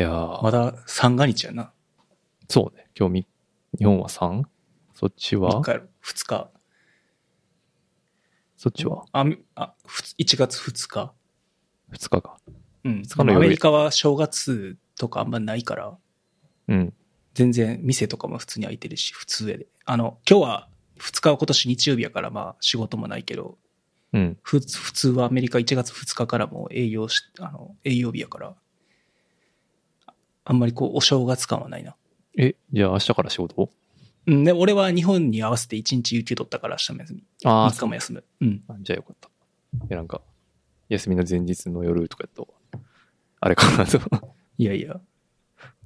いやー、まだ三が日やな。そうね。今日み、日本は 3? そっちは？3日やろ。2日。そっちは？あ、みあ、ふつ1月2日。2日か。うん。日の夜アメリカは正月とかあんまないから、うん。全然店とかも普通に開いてるし、普通やで。あの、今日は2日は今年日曜日やからまあ仕事もないけど、うん。ふ普通はアメリカ1月2日からもう営業し、あの、営業日やから、あんまりこう、お正月感はないな。え、じゃあ明日から仕事？うん、で、俺は日本に合わせて1日有給取ったから明日も休み。あ3日も休む。うん。あ、じゃあよかった。いや、なんか、休みの前日の夜とかやと、あれかなと。いやいや、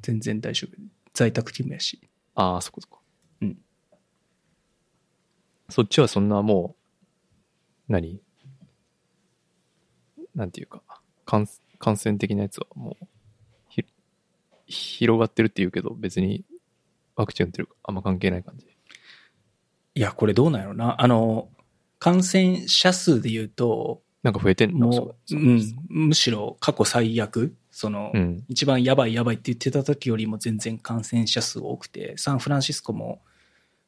全然大丈夫。在宅勤務やし。ああ、そこそこ。うん。そっちはそんなもう、何？なんていうか、感感染的なやつはもう、ひ、広がってるって言うけど、別にワクチン打ってるかあんま関係ない感じ。いや、これどうなんやろな。あの、感染者数で言うと、なんか増えてんの？もううん、むしろ過去最悪、その、うん。一番やばいやばいって言ってた時よりも全然感染者数多くて、サンフランシスコも、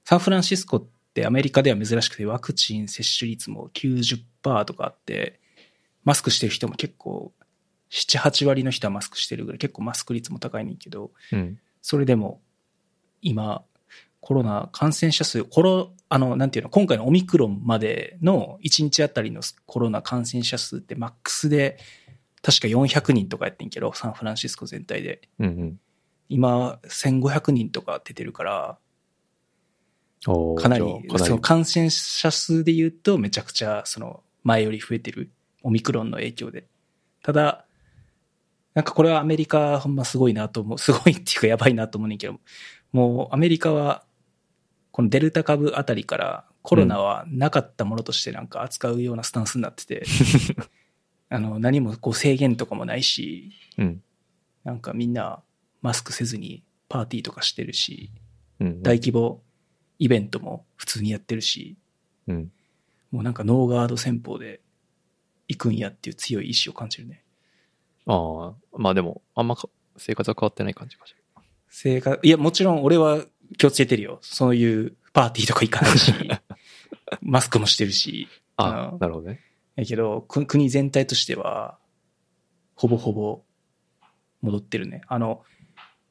サンフランシスコってアメリカでは珍しくてワクチン接種率も90%とかあって、マスクしてる人も結構、7、8割の人はマスクしてるぐらい結構マスク率も高いねんけど、うん。それでも、今、コロナ感染者数、コロ、あの、なんていうの、今回のオミクロンまでの1日あたりのコロナ感染者数ってマックスで、確か400人とかやってんけど、サンフランシスコ全体で。うんうん。今、1500人とか出てるから、かなり。その感染者数で言うとめちゃくちゃ、その、前より増えてる。オミクロンの影響で。ただ、なんかこれはアメリカほんますごいなと思う。すごいっていうかやばいなと思うねんけど、もうアメリカは、このデルタ株あたりからコロナはなかったものとしてなんか扱うようなスタンスになってて、あの、何もこう制限とかもないし、うん。なんかみんなマスクせずにパーティーとかしてるし、うん。大規模イベントも普通にやってるし、うん。もうなんかノーガード戦法で行くんやっていう強い意志を感じるね。ああ、まあでも、あんまか生活は変わってない感じかしら。生活、いや、もちろん俺は気をつけてるよ。そういうパーティーとか行かないし、マスクもしてるし。あうんなるほどね。やけど、く国全体としては、ほぼほぼ戻ってるね。あの、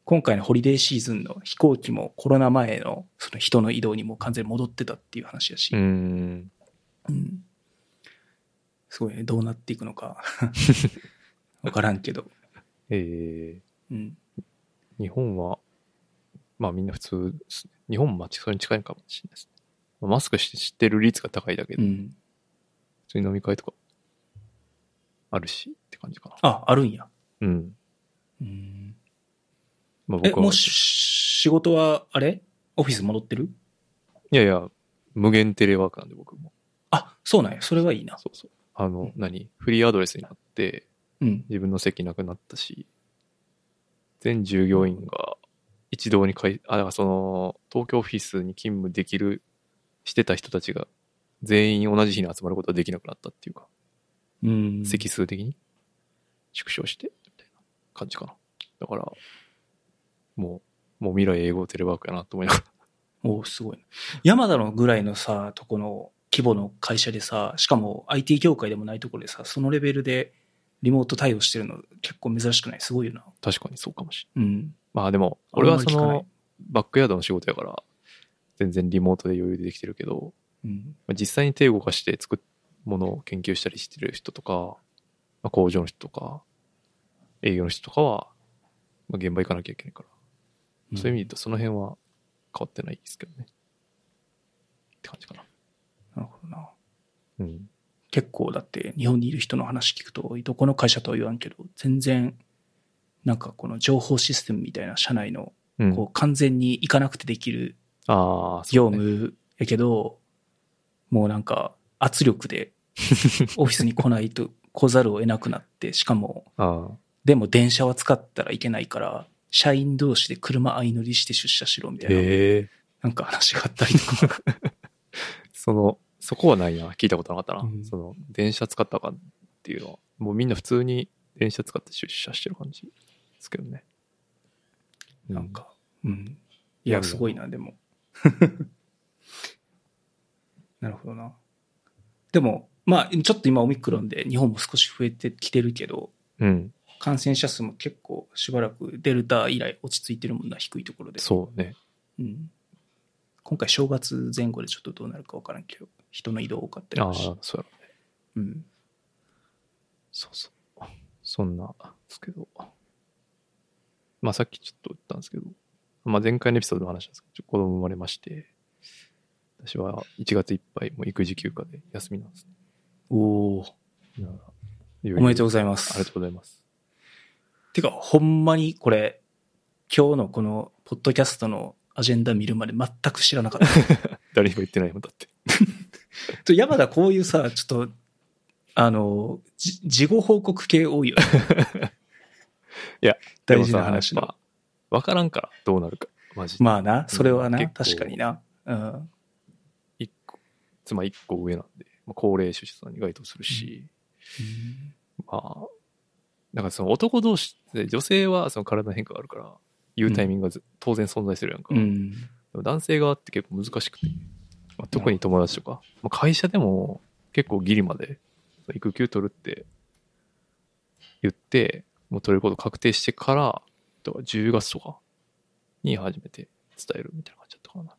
今回のホリデーシーズンの飛行機もコロナ前のその人の移動にも完全に戻ってたっていう話やし。うーん。うんすごいね、どうなっていくのか。わからんけど。えうん。ー、日本は、まあみんな普通ですね。日本もまあそれに近いかもしれないですね。まあマスクして知ってる率が高いだけで、うん。普通に飲み会とかあるしって感じかな。あ、あるんや。うん。うん。まあえ、僕は割と、も仕事は、あれ？オフィス戻ってる？いやいや、無限テレワークなんで僕も。あ、そうなんや。それはいいな。そうそう。あの、うん何？フリーアドレスになって、うん。自分の席なくなったし、全従業員が一堂に会、あ、だからその、東京オフィスに勤務できる、してた人たちが、全員同じ日に集まることができなくなったっていうか、うん。席数的に縮小して、みたいな感じかな。だから、もう、もう未来英語テレワークやなと思いながら。おすごいな。山田のぐらいのさ、とこの規模の会社でさ、しかも IT 業界でもないところでさ、そのレベルでリモート対応してるの結構珍しくない？すごいよな。確かにそうかもしれない。うん。まあでも、俺はその、バックヤードの仕事やから、全然リモートで余裕でできてるけど、うん。まあ実際に手を動かして作っものを研究したりしてる人とか、まあ、工場の人とか、営業の人とかは、まあ、現場行かなきゃいけないから、そういう意味で言うとその辺は変わってないですけどね。って感じかな。なるほどな。うん。結構だって日本にいる人の話聞くと、どこの会社とは言わんけど、全然なんかこの情報システムみたいな社内の、うん。こう完全に行かなくてできる業務やけど、もうなんか圧力で オフィスに来ないと来ざるを得なくなって、しかも。でも電車は使ったらいけないから、社員同士で車相乗りして出社しろみたいな。なんか話があったりとか。その、そこはないな。聞いたことなかったな。うんその、電車使ったかっていうのは、もうみんな普通に電車使って出社してる感じですけどね。なんか、うん。いや、すごいな、でも。なるほどな。でも、まあ、ちょっと今オミクロンで日本も少し増えてきてるけど、うん。感染者数も結構しばらくデルタ以来落ち着いてるもんな、低いところで。そうね。うん。今回正月前後でちょっとどうなるかわからんけど、人の移動多かったりああ、そうやろね。うん。そうそう。そんな、ですけど。まあさっきちょっと言ったんですけど、まあ前回のエピソードの話なんですけど、子供生まれまして、私は1月いっぱいもう育児休暇で休みなんですね。おお。おめでとうごうざいます。ありがとうございます。てか、ほんまにこれ、今日のこの、ポッドキャストのアジェンダ見るまで全く知らなかった。誰にも言ってないもんだって。ちょ山田こういうさ、ちょっと、あの、じ事後報告系多いよね。いや、大事な話の。でもさやっぱわからんから、どうなるか。マジで。まあな、それはな、確かにな。うん。一個、妻一個上なんで、まあ、高齢出産に該当するし、まあ、だからその男同士で、女性はその体の変化があるから、言うタイミングがず、当然存在するやんか。うん。男性側って結構難しくて、まあ、特に友達とか、まあ、会社でも結構ギリまで育休取るって言って、もう取れること確定してから、だから10月とかに初めて伝えるみたいな感じだったかな。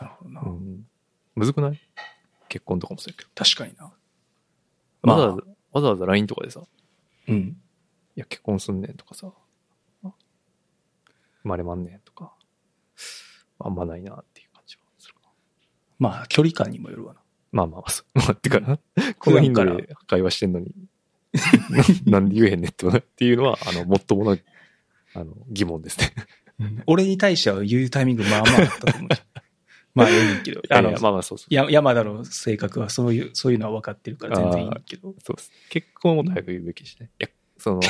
なるほどな。うん。むずくない？結婚とかもそうやけど。確かにな。まあわざわざ、わざわざ LINE とかでさ、いうん。や、結婚すんねんとかさ、あ生まれまんねんとか、あんまないなっていう。まあ、距離感にもよるわな。まあまあまあそう、まあ、てか、この頻度で会話してんのに、な なんで言えへんねんってっていうのは、あの、もっともな、あの、疑問ですね。俺に対しては言うタイミングまあまああったと思う。まあ、ええねんけど。あのまあまあそうそう。や山田の性格はそういう、そういうのは分かってるから全然いいけど。そうです。結婚はも早く言うべきしね。いや、その、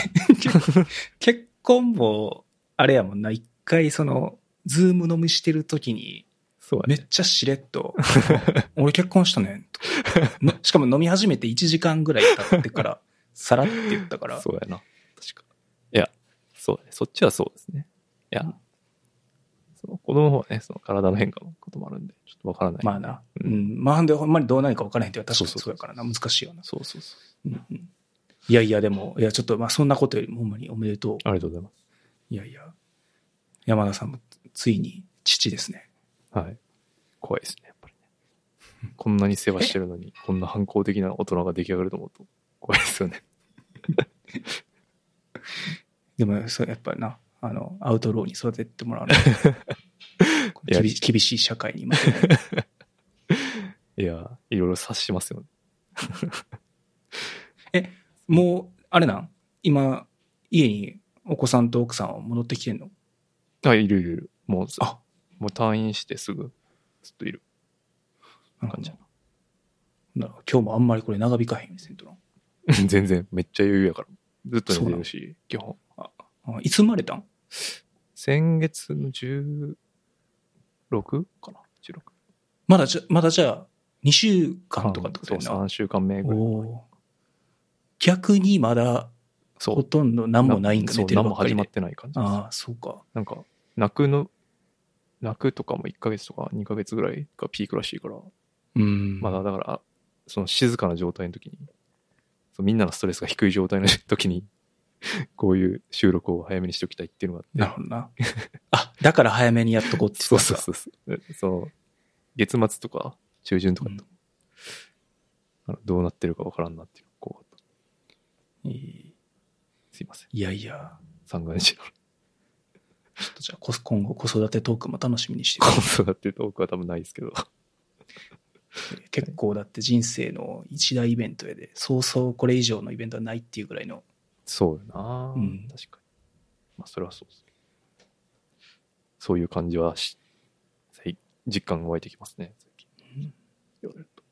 結婚も、あれやもんな、一回その、ズーム飲みしてる時に、そうやね。めっちゃしれっと、俺結婚したねんとのしかも飲み始めて1時間ぐらい経ってから、さらって言ったから、そうやな。確か。いや、そうだね。そっちはそうですね。いや、その子供の方はね、その体の変化のこともあるんで、ちょっとわからない。まあな。ううんん。まあ、ほんで、ほんまにどうなるか分からへんって確かにそうやからな。難しいよな。そうそうそう。うんうんいやいや、でも、いや、ちょっと、まあ、そんなことよりも、ほんまにおめでとう。ありがとうございます。いやいや、山田さんも、ついに、父ですね。はい。怖いですね、やっぱりね。こんなに世話してるのに、こんな反抗的な大人が出来上がると思うと、怖いですよね。でも、そう、やっぱりな、あの、アウトローに育ててもらうの。厳し厳しい社会にい。いや、いろいろ察しますよね。もう、あれなん？今、家にお子さんと奥さんは戻ってきてんの？あ、いるいるいる。もう、あもう退院してすぐ、ずっといる感じやなるほど今日もあんまりこれ長引かへんせんとな。な。全然、めっちゃ余裕やから。ずっと寝てるし、基本。あいつ生まれたん？先月の16かな ?16。まだじゃ、まだじゃあ、2週間とかってことそう、やな。3週間目ぐらい。逆にまだ、そう。ほとんど何もないんかそう寝てるばっかりで何も始まっ。てない感じです。ああ、そうか。なんか、泣くの、泣くとかも1ヶ月とか2ヶ月ぐらいがピークらしいから、うん。まだだから、その静かな状態の時に、そうみんなのストレスが低い状態の時に、こういう収録を早めにしておきたいっていうのがあって。なるほどな。あ、だから早めにやっとこうって言そうってたそうそうそう。その、月末とか中旬とかだと、あのどうなってるかわからんなっていう、こう、いいすいません。いやいや、三が日のちょっとじゃあこ今後子育てトークも楽しみにして子育てトークは多分ないですけど。結構だって人生の一大イベントやで、そうそうこれ以上のイベントはないっていうぐらいのそうよな、うん確かに。まあ、それはそうです。そういう感じはし、最実感が湧いてきますね、最近。言われると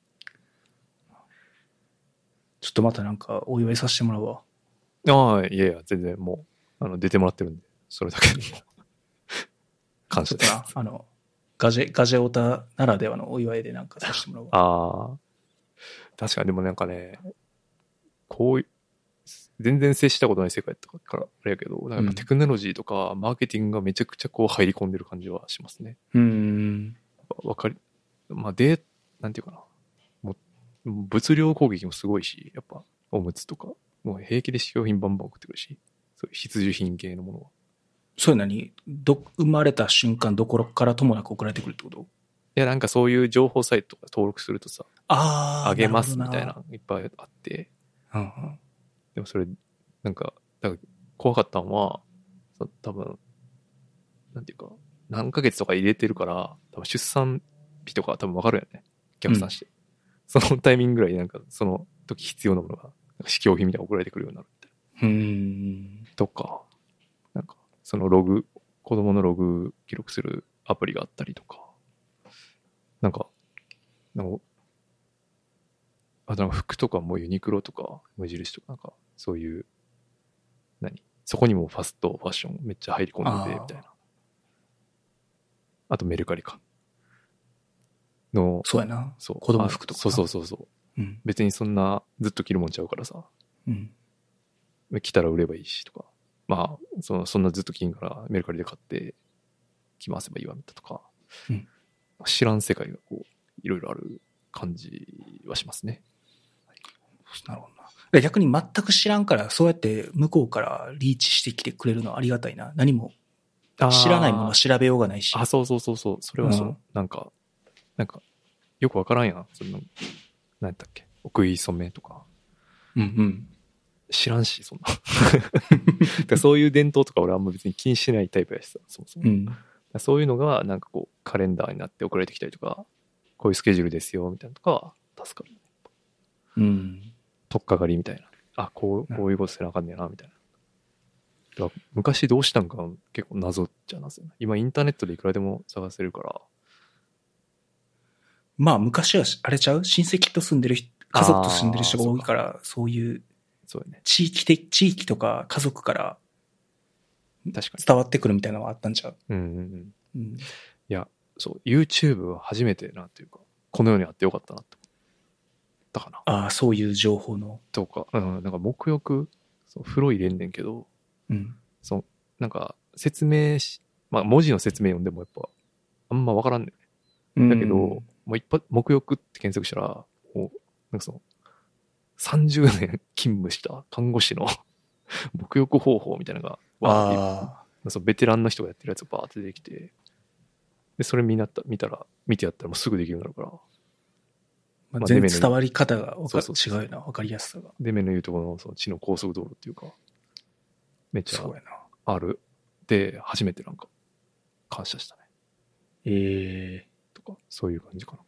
ちょっとまたなんかお祝いさせてもらうわ。ああ、いやいや、全然もう、あの、出てもらってるんで、それだけでも。感謝です。あの、ガジェ、ガジェオタならではのお祝いでなんかさせてもらうわ。ああ。確かにでもなんかね、こういう、全然接したことない世界とかからあれやけど、なんかテクノロジーとかマーケティングがめちゃくちゃこう入り込んでる感じはしますね。うーん。わかり、まあ、で、なんていうかな。もう、物量攻撃もすごいし、やっぱ、おむつとか、もう平気で試供品バンバン送ってくるし、そういう必需品系のものは。そういうのに、ど、生まれた瞬間どこからともなく送られてくるってこと？いや、なんかそういう情報サイトとか登録するとさ、ああげますみたいないっぱいあって。うんうん。でもそれ、なんか、だから怖かったのは、そ多分、なんていうか、何ヶ月とか入れてるから、多分出産日とか多分わかるよね。逆算して。そのタイミングぐらいなんか、その時必要なものが、なんか試供品みたいなの送られてくるようになるみたいな。うーん。とか、なんか、そのログ、子供のログ記録するアプリがあったりとか、なんか、なんか、あとなんか服とかもユニクロとか無印とかなんか、そういう、何？そこにもファストファッションめっちゃ入り込んでて、みたいな。あとメルカリか。の、そうやな。そう。子供服とかあそうそうそうそう。うん。別にそんなずっと着るもんちゃうからさ。うん。来たら売ればいいしとか、まあ、そのそんなずっと金からメルカリで買って着回せばいいわみたいなとか、うん知らん世界がこう、いろいろある感じはしますね。なるほどな。で逆に全く知らんから、そうやって向こうからリーチしてきてくれるのはありがたいな。何も知らないものは調べようがないし。あ、そうそうそうそう、それはそう。うんなんか、なんか、よくわからんやん。その、何やったっけ？お食い初めとか。うんうん。知らんし、そんな。そういう伝統とか俺あんま別に気にしないタイプやしさ、そもそも。うん。そういうのが、なんかこう、カレンダーになって送られてきたりとか、こういうスケジュールですよ、みたいなのとかは助かる。うん。とっかかりみたいな。あ、こう、なこういうことせなあかんねやな、みたいな。昔どうしたんか結構謎っちゃ謎よね。今インターネットでいくらでも探せるから。まあ昔はあれちゃう？親戚と住んでる人、家族と住んでる人が多いから、そういうそうやね。地域的、地域とか家族から確かに。伝わってくるみたいなのはあったんちゃう？うんうんうん。うん。いや、そう、YouTube は初めてなんていうか、この世にあってよかったなって思ったかな。ああ、そういう情報の。とか、うん、なんか沐浴、そう風呂入れんねんけど、うん。そう、なんか説明し、まあ文字の説明読んでもやっぱ、あんまわからんねん。だけど、うんもう一発、沐浴って検索したら、もう、なんかその、30年勤務した看護師の 沐浴方法みたいなのが、わーそのベテランの人がやってるやつがバーって出てきて、で、それ見なった、見たら、見てやったらもうすぐできるようになるから、あ、まあ、まあ全然伝わり方がそうそう違うよな、わかりやすさが。デメの言うところのその地の高速道路っていうか、めっちゃ。ある。で、初めてなんか、感謝したね。えとか、そういう感じかな。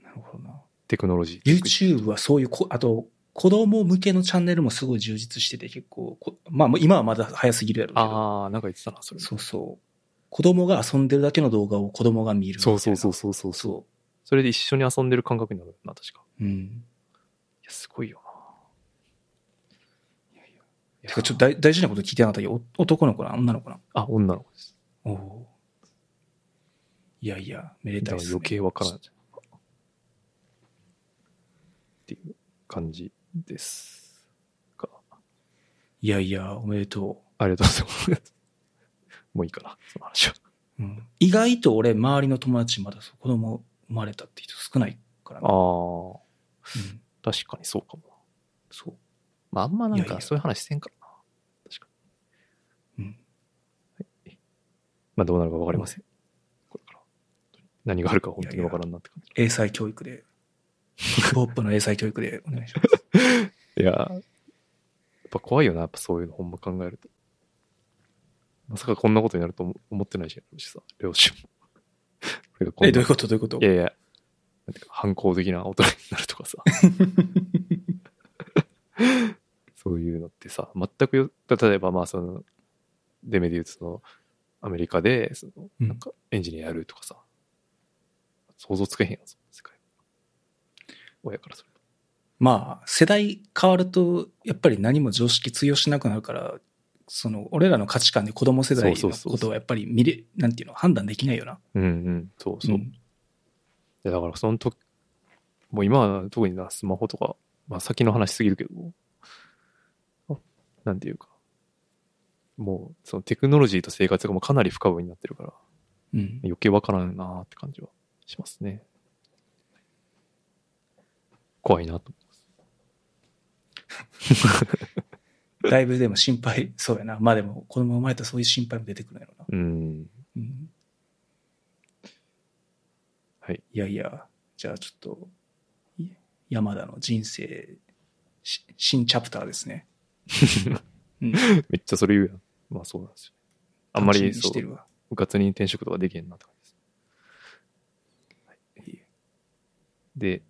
えなるほどな。テクノロジー。YouTube はそういうこ、あと、子供向けのチャンネルもすごい充実してて結構こ、まあ今はまだ早すぎるやろうけど。ああ、なんか言ってたな、それ。そうそう。子供が遊んでるだけの動画を子供が見るみたいな。そうそうそうそうそう。そそれで一緒に遊んでる感覚になるな、確か。う。うん。いや、すごいよな。いやいや。てかちょっと大大事なこと聞いてなかったけど、お男の子な女の子なあ、女の子です。おおーいやいや、めでたいです、ね。余計わからんじゃん。っていう感じです。か？いやいや、おめでとありがとうございます。もういいかな、その話は。う。うん、意外と俺、周りの友達まだ子供生まれたって人少ないからな。ああ、うん、確かにそうかもな。そう。まあ、あんまなんかそういう話せんからな。確かに。うん。まあ、どうなるかわかりません。これから。何があるか本当にわからんなって感じ。英才教育で、ヒップホップの英才教育でお願いします。いや、やっぱ怖いよな、やっぱそういうのほんま考えると。まさかこんなことになると思思ってないしさ、両親も。え、どういうこと？どういうこと？いやいや、なんていうか反抗的な大人になるとかさ。そういうのってさ、全全くよ、例えばまあその、デメで言うとその、アメリカで、その、うんなんかエンジニアやるとかさ、想像つけへんやん。親からすると。まあ、世代変わると、やっぱり何も常識通用しなくなるから、その、俺らの価値観で子供世代のことをやっぱり見れ、なんていうの、判断できないよな。うんうん、そうそう。んいやだからその時、もう今は特にな、スマホとか、まあ先の話しすぎるけど、あなんていうか、もうそのテクノロジーと生活がもうかなり不可分になってるから、うん。余計わからんなーって感じはしますね。怖いなと。だいぶでも心配、そうやな。まあでも、子供生まれたらそういう心配も出てくるんやろな。うん。うん。はい。いやいや、じゃあちょっと、い山田の人生、し新チャプターですね。うん。めっちゃそれ言うやん。まあそうなんですよ。あんまりそう、してるわ。部活に転職とかできへんなって感じです。で、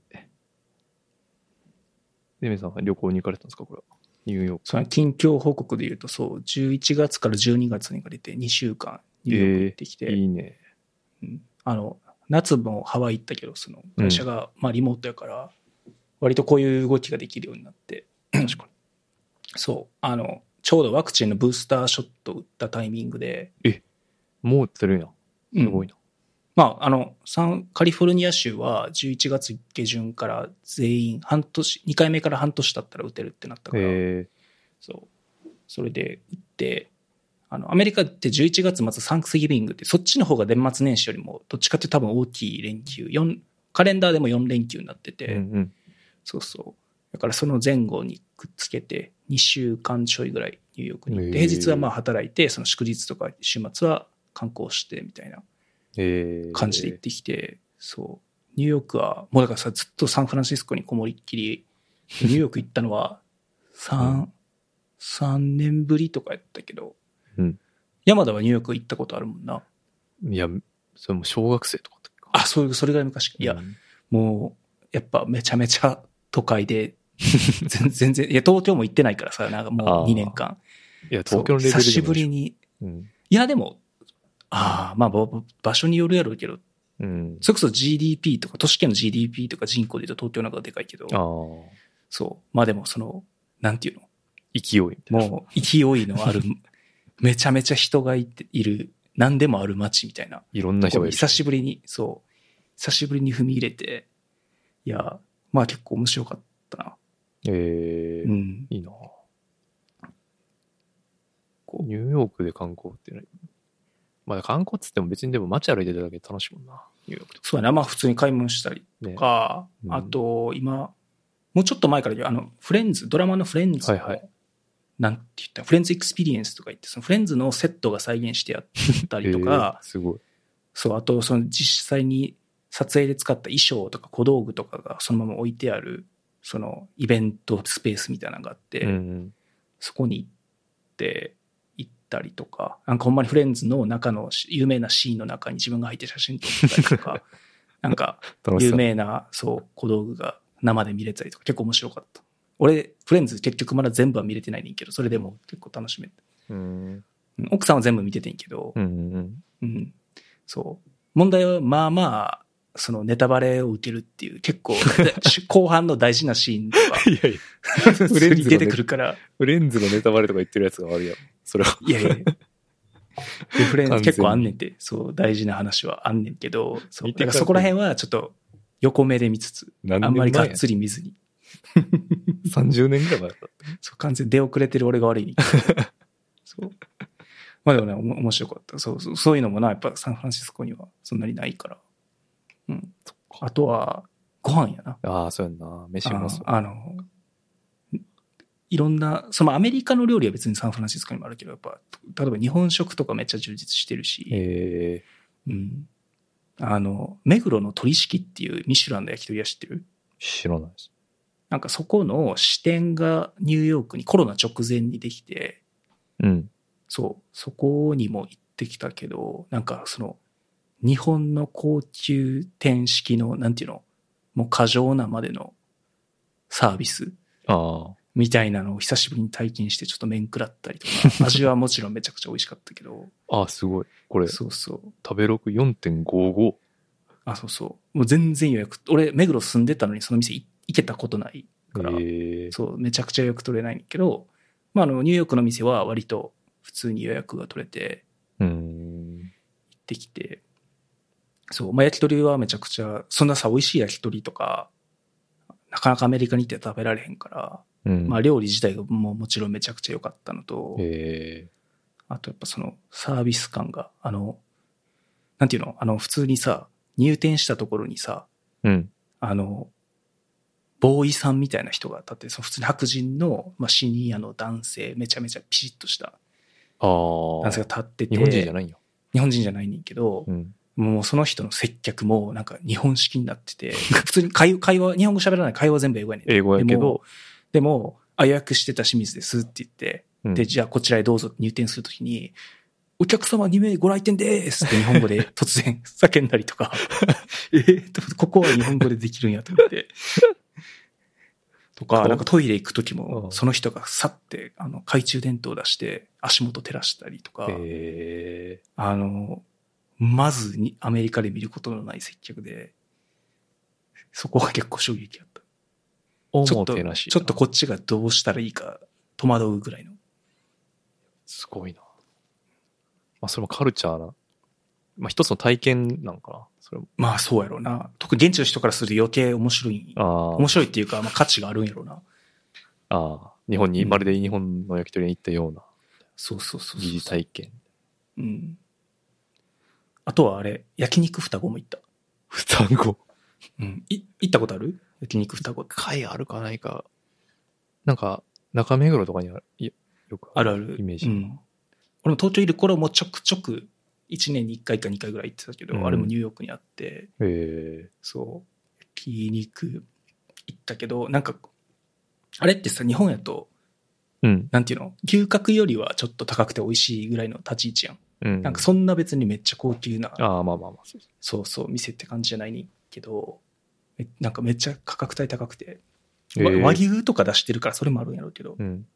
デメさんは旅行に行かれたんですかこれは？ニューヨーク。その近況報告で言うと、そう、11月から12月にかけて2週間ニューヨーク行ってきて、いいね。うんあの、夏もハワイ行ったけど、その会社が、まあリモートやから、割とこういう動きができるようになって、確かに。そう、あの、ちょうどワクチンのブースターショット打ったタイミングで、もう売ってるんや。すごいな。まあ、あの、サンカリフォルニア州は11月下旬から全員半年、2回目から半年経ったら打てるってなったから、えそう。それで打って、あの、アメリカって11月末サンクスギビングって、そっちの方が年末年始よりも、どっちかって多分大きい連休、四カレンダーでも4連休になってーて、うんうん。そうそう。だからその前後にくっつけて、2週間ちょいぐらいニューヨークに行って、平日はまあ働いて、その祝日とか週末は観光してみたいなえー、感じで行ってきて、そう。ニューヨークは、もうだからさ、ずっとサンフランシスコにこもりっきり、ニューヨーク行ったのは、3、三年ぶりとかやったけど、うん山田はニューヨーク行ったことあるもんな。いや、それも小学生とかかあ、そういう、それぐらい昔か。いや、うんもう、やっぱめちゃめちゃ都会で、全全然、いや、東京も行ってないからさ、なんかもうあー2年間。いや、東京のレベル久しぶりに。うん。いや、でも、ああ、まあ、場所によるやろうけど、うん。それこそ GDP とか、都市圏の GDP とか人口で言うと東京の方がでかいけど。そう。まあでもその、なんていうの？勢い。もう勢いのある、めちゃめちゃ人がいている、何でもある街みたいな。いろんな人がいる。久しぶりに、そう。久しぶりに踏み入れて、いや、まあ結構面白かったな。えーうん。いいなこうニューヨークで観光ってね。まあ観光っつっても別にでも街歩いてただけで楽しいもんな。ニューヨークとか。そうやな。まあ普通に買い物したりねと。か、うんあと今、もうちょっと前から言うあの、フレンズ、ドラマのフレンズの、はいはいなんて言った？ Friends Experience とか言って、そのフレンズのセットが再現してやったりとか、えーすごい。そう、あとその実際に撮影で使った衣装とか小道具とかがそのまま置いてある、そのイベントスペースみたいなのがあって、うん。そこに行って、たりとか、なんかほんまにフレンズの中のし有名なシーンの中に自分が入って写真撮ったりとか、なんか有。名な、そう、小道具が生で見れたりとか、結構面白かった。俺、フレンズ結局まだ全部は見れてないねんけど、それでも結構楽しめて。うん。うん奥さんは全部見ててんけど、うんうんうん。そう。問題は、まあまあ、そのネタバレを受けるっていう、結構、後半の大事なシーンとか、うん。いやいや、普通に出てくるから、フレンズのネタバレとか言ってるやつが悪いやん。それは。いやいや。リフレン完全に結構あんねんて、そう、大事な話はあんねんけど、そう。だからそこら辺はちょっと横目で見つつ、何あんまりがっり。つり見ずに、30年ぐらい前だった。そう、完全に出遅れてる俺が悪い。そう。まあでもね、おも面白かった。そうそう、そういうのもな、やっぱサンフランシスコにはそんなにないから。うん。あとは、ご飯やな。ああ、そうやんな。飯うまそう。ああの、いろんな、そのアメリカの料理は別にサンフランシスコにもあるけど、やっぱ、例えば日本食とかめっちゃ充実してるし、えうん。あの、目黒の鳥式っていうミシュランの焼き鳥屋知ってる？ー、知らないです。なんかそこの支店がニューヨークにコロナ直前にできて、うん。そう、そこにも行ってきたけど、なんかその、日本の高級店式の、なんていうの、もう過剰なまでのサービス。ああ。みたいなのを久しぶりに体験してちょっと面食らったりとか、味はもちろんめちゃくちゃ美味しかったけど、ああ、すごい。これ、そうそう。食べログ4.55。あ、そうそう。もう全然予約。俺、目黒住んでたのにその店い行けたことないから、ええそう、めちゃくちゃ予約取れないんだけど、まあ、あの、ニューヨークの店は割と普通に予約が取れて、うーん。行ってきて、そう、まあ、焼き鳥はめちゃくちゃ、そんなさ、美味しい焼き鳥とか、なかなかアメリカに行って食べられへんから、うん。まあ、料理自体がもうもちろんめちゃくちゃ良かったのと、えあとやっぱそのサービス感が、あの、なんていうの？あの、普通にさ、入店したところにさ、えうん。あの、ボーイさんみたいな人が立って、その普通に白人の、まあ、シニアの男性、めちゃめちゃピシッとしたああ。男性が立ってて、日本人じゃないんよ。日本人じゃないねんけど、うん。もうその人の接客もなんか日本式になってて、普通に会話、日本語喋らない会話は全部英語やねん。英語やけど、、でも、あ、予約してた清水ですって言って、うん。で、じゃあこちらへどうぞ入店するときに、お客様2名ご来店ですって日本語で突然叫んだりとか、えーとここは日本語でできるんやと思って。とか、なんかトイレ行くときうん、もその人がさって、あの、懐中電灯を出して足元照らしたりとか、ええあの、まずにアメリカで見ることのない接客で、そこが結構衝撃だった。おちょっと。ちょっとこっちがどうしたらいいか戸惑うぐらいの。すごいな。まあ、それもカルチャーな。まあ、一つの体験なのかな。それも。まあそうやろうな。特に現地の人からすると余計面白い。ああ。面白いっていうか、まあ価値があるんやろうな。ああ。日本に、うんまるで日本の焼き鳥に行ったようなそうそうそうそう。疑似体験。うん。あとはあれ、焼肉双子も行った。双子。うん。い、行ったことある？焼肉双子って。会あるかないか。なんか、中目黒とかにある。いよくあるある。イメージ。うん。俺も東京いる頃もちょくちょく、1年に1回か2回ぐらい行ってたけど、うんあれもニューヨークにあって、えそう、焼肉行ったけど、なんか、あれってさ、日本やと、えうん。なんていうの？牛角よりはちょっと高くて美味しいぐらいの立ち位置やん。うん。なんかそんな別にめっちゃ高級な、ああ、まあまあまあ。そうそう店って感じじゃないけど、めなんかめっちゃ価格帯高くて、えーわ和牛とか出してるからそれもあるんやろうけど、うん。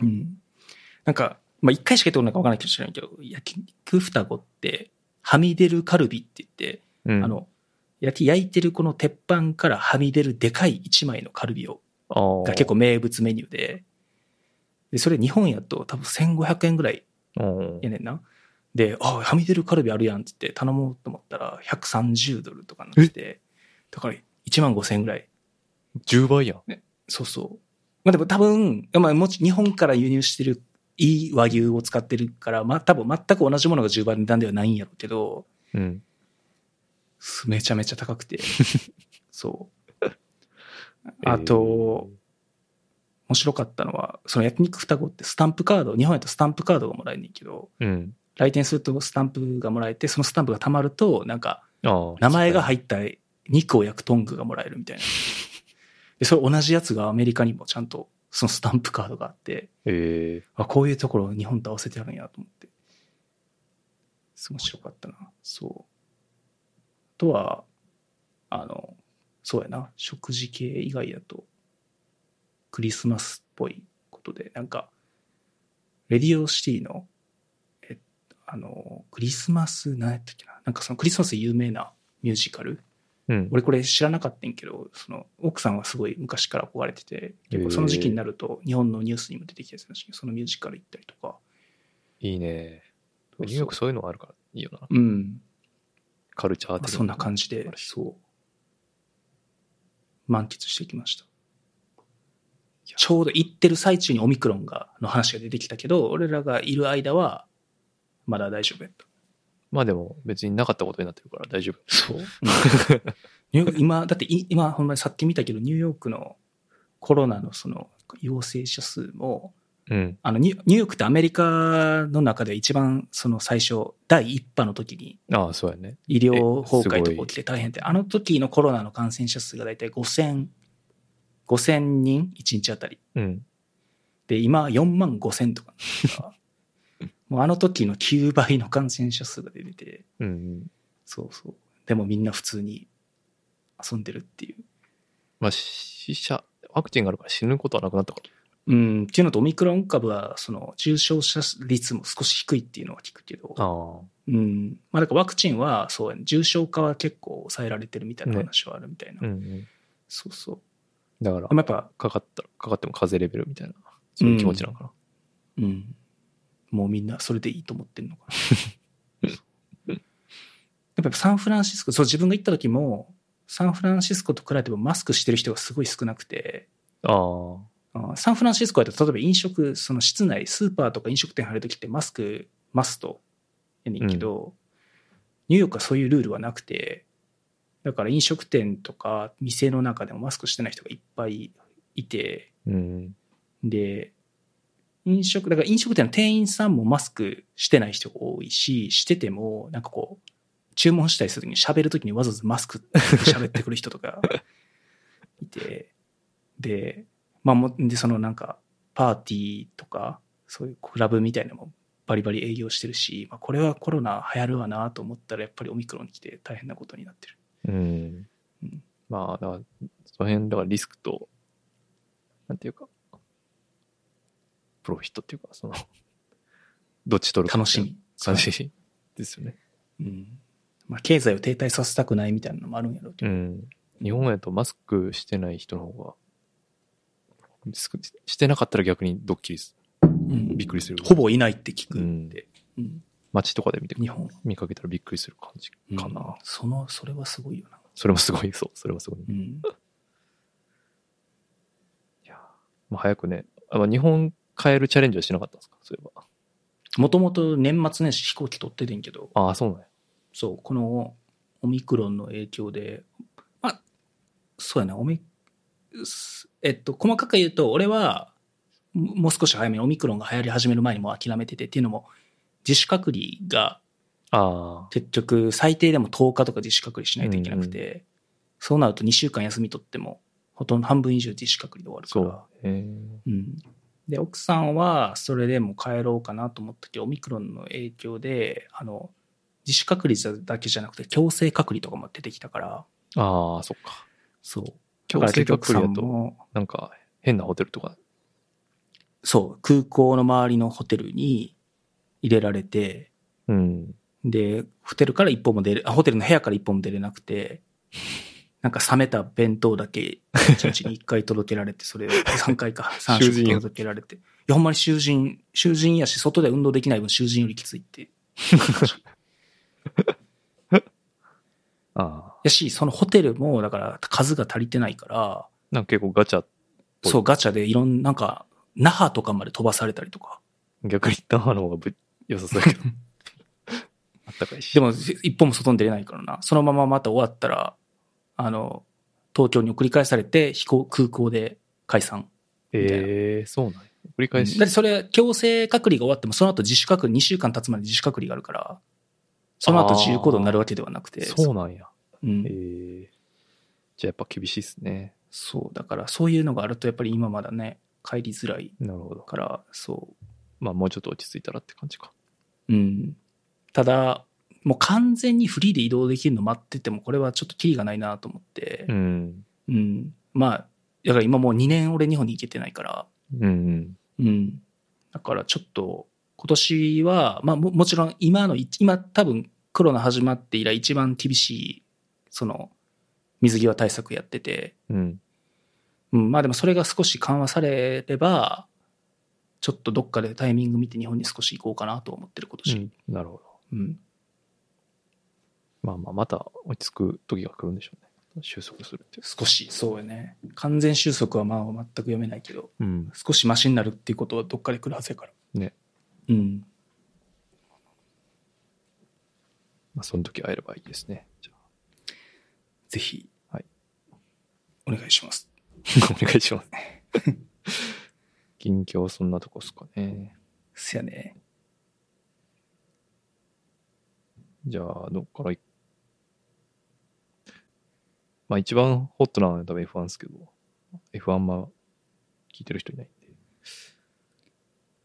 うん。なんか、まあ一回しか行ったことないか分からないかもしれないけど、焼肉双子って、はみ出るカルビって言って、うん。あの、焼き焼いてるこの鉄板からはみ出るでかい一枚のカルビを、が結構名物メニューで、で、それ日本やと多分1500円ぐらい構やねんな。で、あ、はみ出るカルビあるやんって言って頼もうと思ったら130ドルとかになってて、だから1万5000円ぐらい。10倍やん。そうそう。まあでも多分、まあもち日本から輸入してるいい和牛を使ってるから、まあ多分全く同じものが10倍の値段ではないんやろうけど、うん。めちゃめちゃ高くて。そう。あと、面白かったのは、その焼肉双子ってスタンプカード、日本やとスタンプカードがもらえるんだけど、うん。来店するとスタンプがもらえて、そのスタンプが貯まると、なんか。名前が入入った肉を焼くトングがもらえるみたいな。で、それ同じやつがアメリカにもちゃんとそのスタンプカードがあって、ええあ、こういうところ日本と合わせてあるんやと思って。面白かったな。そう。あとは、あの、そうやな、食事系以外だと、クリスマスっぽいことで、なんか、レディオシティの、え、あの、クリスマス、何やったっけな、なんかそのクリスマスで有名なミュージカル、うん。俺これ知らなかったんやけど、その奥さんはすごい昔から憧れてて、結構その時期になると日本のニュースにも出てきたやつだし、そのミュージカル行ったりとか。いいね。ニューヨークそういうのがあるからいいよな。うん。カルチャー的まあそんな感じでそう。満喫してきました。ちょうど行ってる最中にオミクロンが、の話が出てきたけど、俺らがいる間は、まだ大丈夫やった。まあでも別になかったことになってるから大丈夫。そう？ニューヨーク今、だってい今、ほんまにさっき見たけど、ニューヨークのコロナのその陽性者数も、うん。あのニュ、ーヨークってアメリカの中で一番その最初、第一波の時にああ、そうやね。医療崩壊とか起きて大変で、あの時のコロナの感染者数が大体5000、5000人1日あたり。うん。で、今4万5000とか。もうあの時の9倍の感染者数が出てて、うん。そうそう。でもみんな普通に遊んでるっていう。まあ死者、ワクチンがあるから死ぬことはなくなったから。うん、っていうのとオミクロン株は、その重症者率も少し低いっていうのは聞くけど、ああ。うん。まあだからワクチンは、そうやね、重症化は結構抑えられてるみたいな話はあるみたいな。うんうん。そうそう。だからあ、まあやっぱ、かかったら、かかっても風邪レベルみたいな、そういう気持ちなのかな。うん。もうみんなそれでいいと思ってるのかな。やっぱサンフランシスコ、そう自分が行った時も、サンフランシスコと比べてもマスクしてる人がすごい少なくて、あサンフランシスコやと例えば飲食、その室内、スーパーとか飲食店入るときってマスク、マストやねんけど、ニューヨークはそういうルールはなくて、だから飲食店とか店の中でもマスクしてない人がいっぱいいて、うん。で、飲食、だから飲食店の店員さんもマスクしてない人が多いし、してても、なんかこう、注文したりするときに喋るときにわざわざマスクで喋ってくる人とか いて、で、まあも、で、そのなんか、パーティーとか、そういうクラブみたいなのもバリバリ営業してるし、まあ、これはコロナ流行るわなと思ったら、やっぱりオミクロンに来て大変なことになってる。うんうん。まあ、だから、その辺、だからリスクと、なんていうか、プロフィットっていうか、その、どっち取るか楽しみ。感じですよね。うん。まあ、経済を停滞させたくないみたいなのもあるんやろうけど。うん。日本やとマスクしてない人の方が、すしてなかったら逆にドッキリすうんびっくりする。ほぼいないって聞くんで。うん街とかで見て日本は。見かけたらびっくりする感じかな。うんその、それはすごいよな。それもすごい、そう、それもすごい。いうん。やまあ、早くね、あまあ、日本帰るチャレンジはしなかったんですか？そういえば。もともと年末年始飛行機取っててんけど、ああ、そうなんや。そう、このオミクロンの影響で、まあ、そうやな、オミ、すえっと、細かく言うと、俺は、ももう少し早めにオミクロンが流行り始める前にもう諦めてて、っていうのも、自主隔離がああ、結局最低でも10日とか自主隔離しないといけなくて、そうなると2週間休み取っても、ほとんど半分以上自主隔離で終わるかそうら。。へえうん。で、奥さんはそれでも帰ろうかなと思ったけど、オミクロンの影響で、あの、自主隔離だけじゃなくて強制隔離とかも出てきたから、ああ、そっか。そう。強制隔離だと、なんか変なホテルとか。そう、空港の周りのホテルに入れられて、うん。で、ホテルから一歩も出れ、あホテルの部屋から一歩も出れなくて、なんか冷めた弁当だけ一日に一回届けられて、それを3回か、3囚人食届けられて。いや、ほんまに囚人、囚人やし、外で運動できない分囚人よりきついって。ああ。やし、そのホテルも、だから数が足りてないから、なんか結構ガチャ、そう、ガチャでいろんな、なんか、那覇とかまで飛ばされたりとか。逆にダーの方がぶ良さそうやけど。あったかいし。でも、一歩も外に出れないからな。そのまままた終わったら、あの、東京に送り返されて、飛行、空港で解散。ええそうなんや。繰り返し。だってそれ、強制隔離が終わっても、その後自主隔離、2週間経つまで自主隔離があるから、その後自由行動になるわけではなくて。そうなんや。うんええじゃあやっぱ厳しいっすね。そう、だからそういうのがあると、やっぱり今まだね、帰りづらいなるほど。から、そまあもうちょっと落ち着いたらって感じか。う。うん。ただ、もう完全にフリーで移動できるの待ってても、これはちょっとキリがないなと思ってう、ん。うん。まあ、だから今もう2年俺日本に行けてないから、うんうん。うん。だからちょっと、今年は、まあももちろん今のい、今多分コロナ始まって以来一番厳しい、その、水際対策やってて、うん。うん、まあでもそれが少し緩和されれば、ちょっとどっかでタイミング見て日本に少し行こうかなと思ってる今年。うんなるほど。うん。まあまあ、また落ち着く時が来るんでしょうね。収束するっていう。少し、そうやね。完全収束はまあ全く読めないけど、うん。少しマシになるっていうことはどっかで来るはずやから。ね。うん。まあ、その時会えればいいですね。じゃぜひ、はい。お願いします。あ、お願いします。近況そんなとこっすかね。すやね。じゃあ、どっからいまあ一番ホットなのは多分 F1 ですけど、F1 ま聞いてる人いないんで、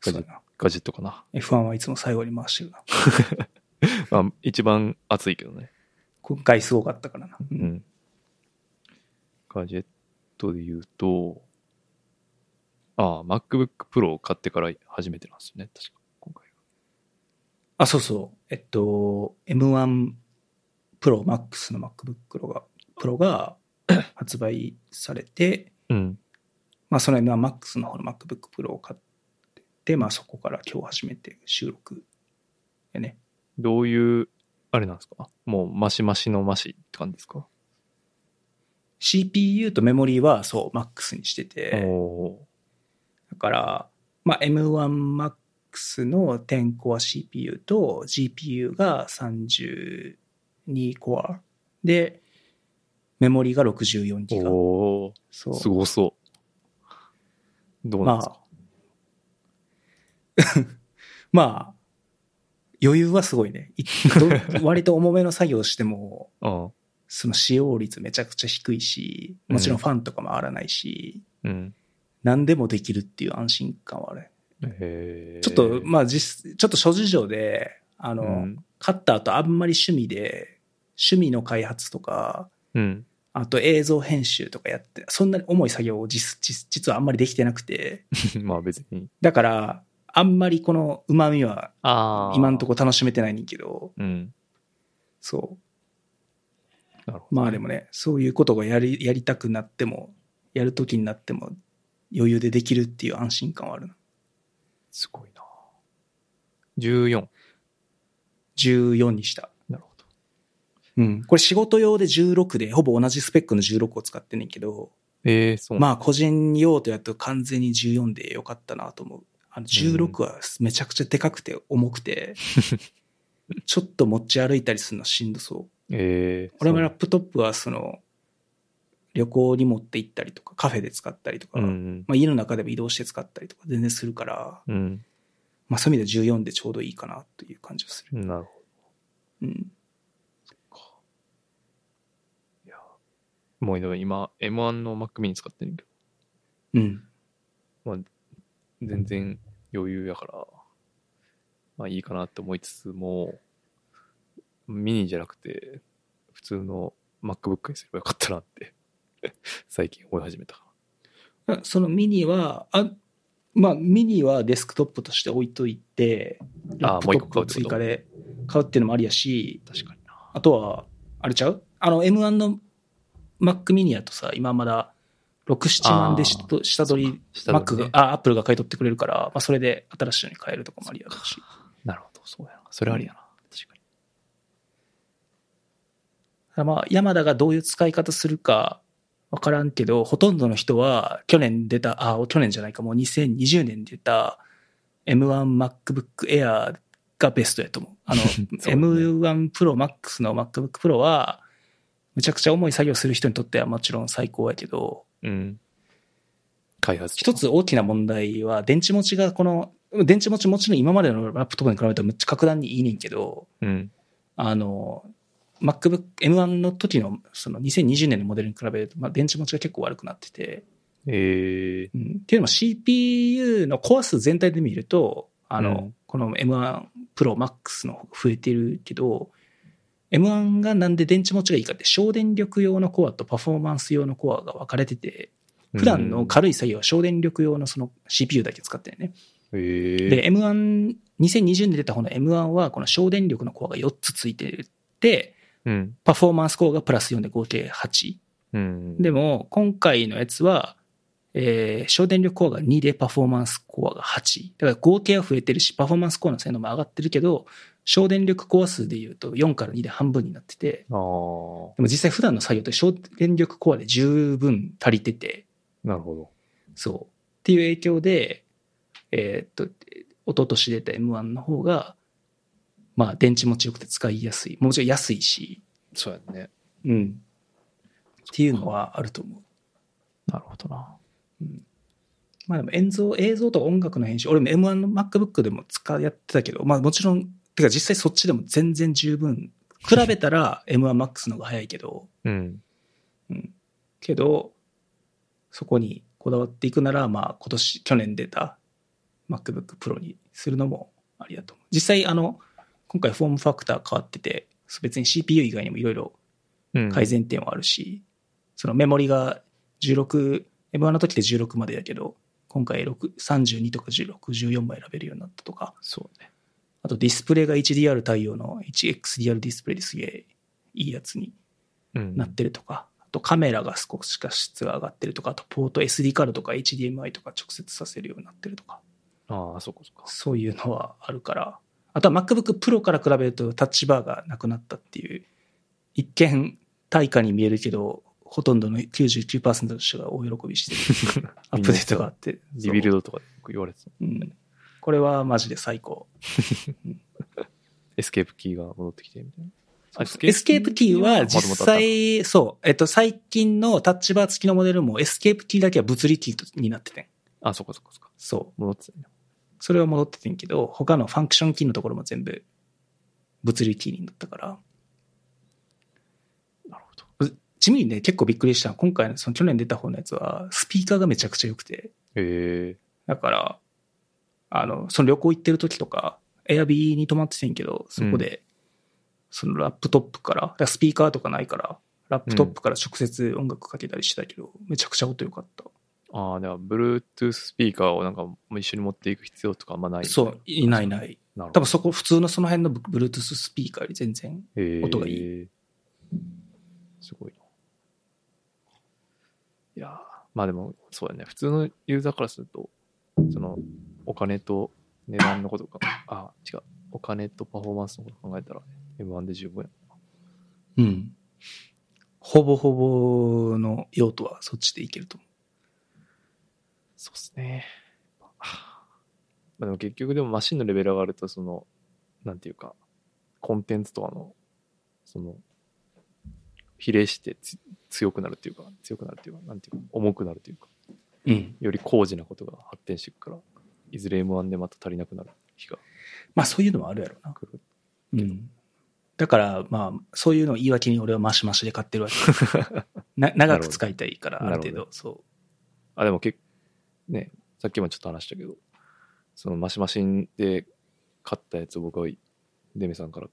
そうだな。ガジェットかな。F1 はいつも最後に回してるな。まあ一番熱いけどね。今回すごかったからな。うう。ん。ガジェットで言うと、ああ、MacBook Pro を買ってから初めてなんですよね、確か、今回。あ、そうそう。えっと、M1 Pro Max の MacBook Pro が、Pro が 発売されて、うん。まあその M1 Max の方の MacBook Pro を買って、まあそこから今日初めて収録やね。どういう、あれなんですか？もう、マシマシのマシって感じですか？CPU とメモリーはそう Max にしておて、おだから、まあ M1 Max の10 Core CPU と GPU が32 Core で、メモリーが64ギー。ガ。おおそう。すごそう。どうなんですか、まあ、まあ、余裕はすごいね。割と重めの作業しても、その使用率めちゃくちゃ低いし、もちろんファンとかもあらないし、うん。何でもできるっていう安心感はある。ちょっと、まあ実、ちょっと諸事情で、あの、うん買った後あんまり趣味で、趣味の開発とか、うん。あと映像編集とかやって、そんなに重い作業を実実実はあんまりできてなくて、まあ別に。だから、あんまりこの旨味はあ今んとこ楽しめてないねんけど、うん。そう。なるほど。まあでもね、そういうことがやり、やりたくなっても、やるときになっても余裕でできるっていう安心感はあるな。すごいな。14。14にした。うん。これ仕事用で16で、ほぼ同じスペックの16を使ってんねんけど、ええそう。まあ個人用途やと完全に14でよかったなと思う。あの16はめちゃくちゃでかくて重くて、ちょっと持ち歩いたりするのしんどそう。ええ俺もラップトップはその、旅行に持って行ったりとか、カフェで使ったりとか、うん。まあ家の中でも移動して使ったりとか全然するから、うん。まあそういう意味で14でちょうどいいかなという感じがする。なるほうん。ど。いや。もう今、M1 の Mac mini 使ってるけうん。ど、全然余裕やから、まあいいかなって思いつつも、ミニじゃなくて、普通の MacBook にすればよかったなって、最近思い始めたかそのミニは、あ、まあミニはデスクトップとして置いといて、ラップトップを追加で買うっていうのもありやし、な。確かにな。あとは、あれちゃう？あの M1 の Mac mini やとさ、今まだ6、7万で下取り、Mac が、あ、Apple が買い取ってくれるから、まあそれで新しいのに買えるとかもありやろうし。なるほど、そうやな。それありやな。確かに。まあ、山田がどういう使い方するかわからんけど、ほとんどの人は去年出た、あ、去年じゃないか、もう2020年出た M1MacBook Air がベストやと思う。あの、ね M1 Pro Max の MacBook Pro は、むちゃくちゃ重い作業する人にとってはもちろん最高やけど、うん。開発。一つ大きな問題は、電池持ちがこの、電池持ちもちろん今までのラップトップに比べたらむっちゃ格段にいいねんけど、うん。あの、MacBook M1 の時のその2020年のモデルに比べると、まあ、電池持ちが結構悪くなってて、ええうん、っていうのも CPU のコア数全体で見ると、あの、うんこの M1 Pro Max の方が増えてるけど、M1 がなんで電池持ちがいいかって省電力用のコアとパフォーマンス用のコアが分かれてて、普段の軽い作業は省電力用のその CPU だけ使ってるね。ええで、M1、2020年で出た方の M1 はこの省電力のコアが4つついてて、うん。パフォーマンスコアがプラス4で合計8。うん。でも、今回のやつは、えー、省電力コアが2でパフォーマンスコアが8。だから合計は増えてるし、パフォーマンスコアの性能も上がってるけど、省電力コア数で言うと4から2で半分になってて、でも実際普段の作業って省電力コアで十分足りてて、なるほど。そう。っていう影響で、えーっと、一昨年出た M1 の方が、まあ電池持ちよくて使いやすい。もちろん安いし、そうやね。うん。っていうのはあると思う。なるほどな。まあでも映像、映像とか音楽の編集、俺も M1 の MacBook でも使いやってたけど、まあもちろん、てか実際そっちでも全然十分。比べたら M1Max の方が早いけど、うん。うん。けど、そこにこだわっていくなら、まあ今年、去年出た MacBook Pro にするのもありだと思う。実際あの、今回フォームファクター変わってて、別に CPU 以外にもいろいろうん。改善点はあるし、そのメモリが16、M1 の時で16までやけど、今回6 32とか16 14枚選べるようになったとか、そうね。あとディスプレイが HDR 対応の 1XDR ディスプレイですげえいいやつにうん。なってるとか、あとカメラが少しか質が上がってるとか、あとポート SD カードとか HDMI とか直接させるようになってるとか、ああ、そうかそうか。そういうのはあるから、あとは MacBook Pro から比べるとタッチバーがなくなったっていう、一見対価に見えるけど、ほとんどの99%の人が大喜びしてる アップデートがあって。リビルドとかでよく言われてた。うん。これはマジで最高。エスケープキーが戻ってきてみたいな。あエスケープキーは実際、そう、えっと、最近のタッチバー付きのモデルもエスケープキーだけは物理キーになっててん。あ、そっかそっかそっか。そう。戻ってたね。それは戻っててんけど、他のファンクションキーのところも全部物理キーになったから、なるほど。地味にね、結構びっくりしたの今回のその去年出た方のやつは、スピーカーがめちゃくちゃ良くて、へえ。だから、あの、その旅行行ってる時とか、エアビーに泊まっててんけど、そこで、そのラップトップから、だからスピーカーとかないから、ラップトップから直接音楽かけたりしたけど、めちゃくちゃ音良かった。ああ、では、Bluetooth スピーカーをなんか一緒に持っていく必要とかあんまない。そう、いないいない。な。多分そこ、普通のその辺の Bluetooth スピーカーより全然。音がいい。すごいな。いやーまあでも、そうだね。普通のユーザーからすると、その、お金と値段のことか、あ、違う。お金とパフォーマンスのこと考えたら、M1 で十分やうん。ほぼほぼの用途はそっちでいけると思そうっすね。まあでも結局でもマシンのレベル上がると、その、なんていうか、コンテンツとかの、その、比例してつ強くなるっていうか、強くなるっていうか、なんていうか、重くなるというか、う。うん。より高次なことが発展していくから、いずれ M1 でまた足りなくなる日がまあそういうのもあるやろな。来る。うん。だから、まあ、そういうのを言い訳に俺はマシマシで買ってるわけ。な長く使いたいから、ある程度、そあ、でも結ね、さっきもちょっと話したけど、そのマシマシンで買ったやつを僕はデメさんから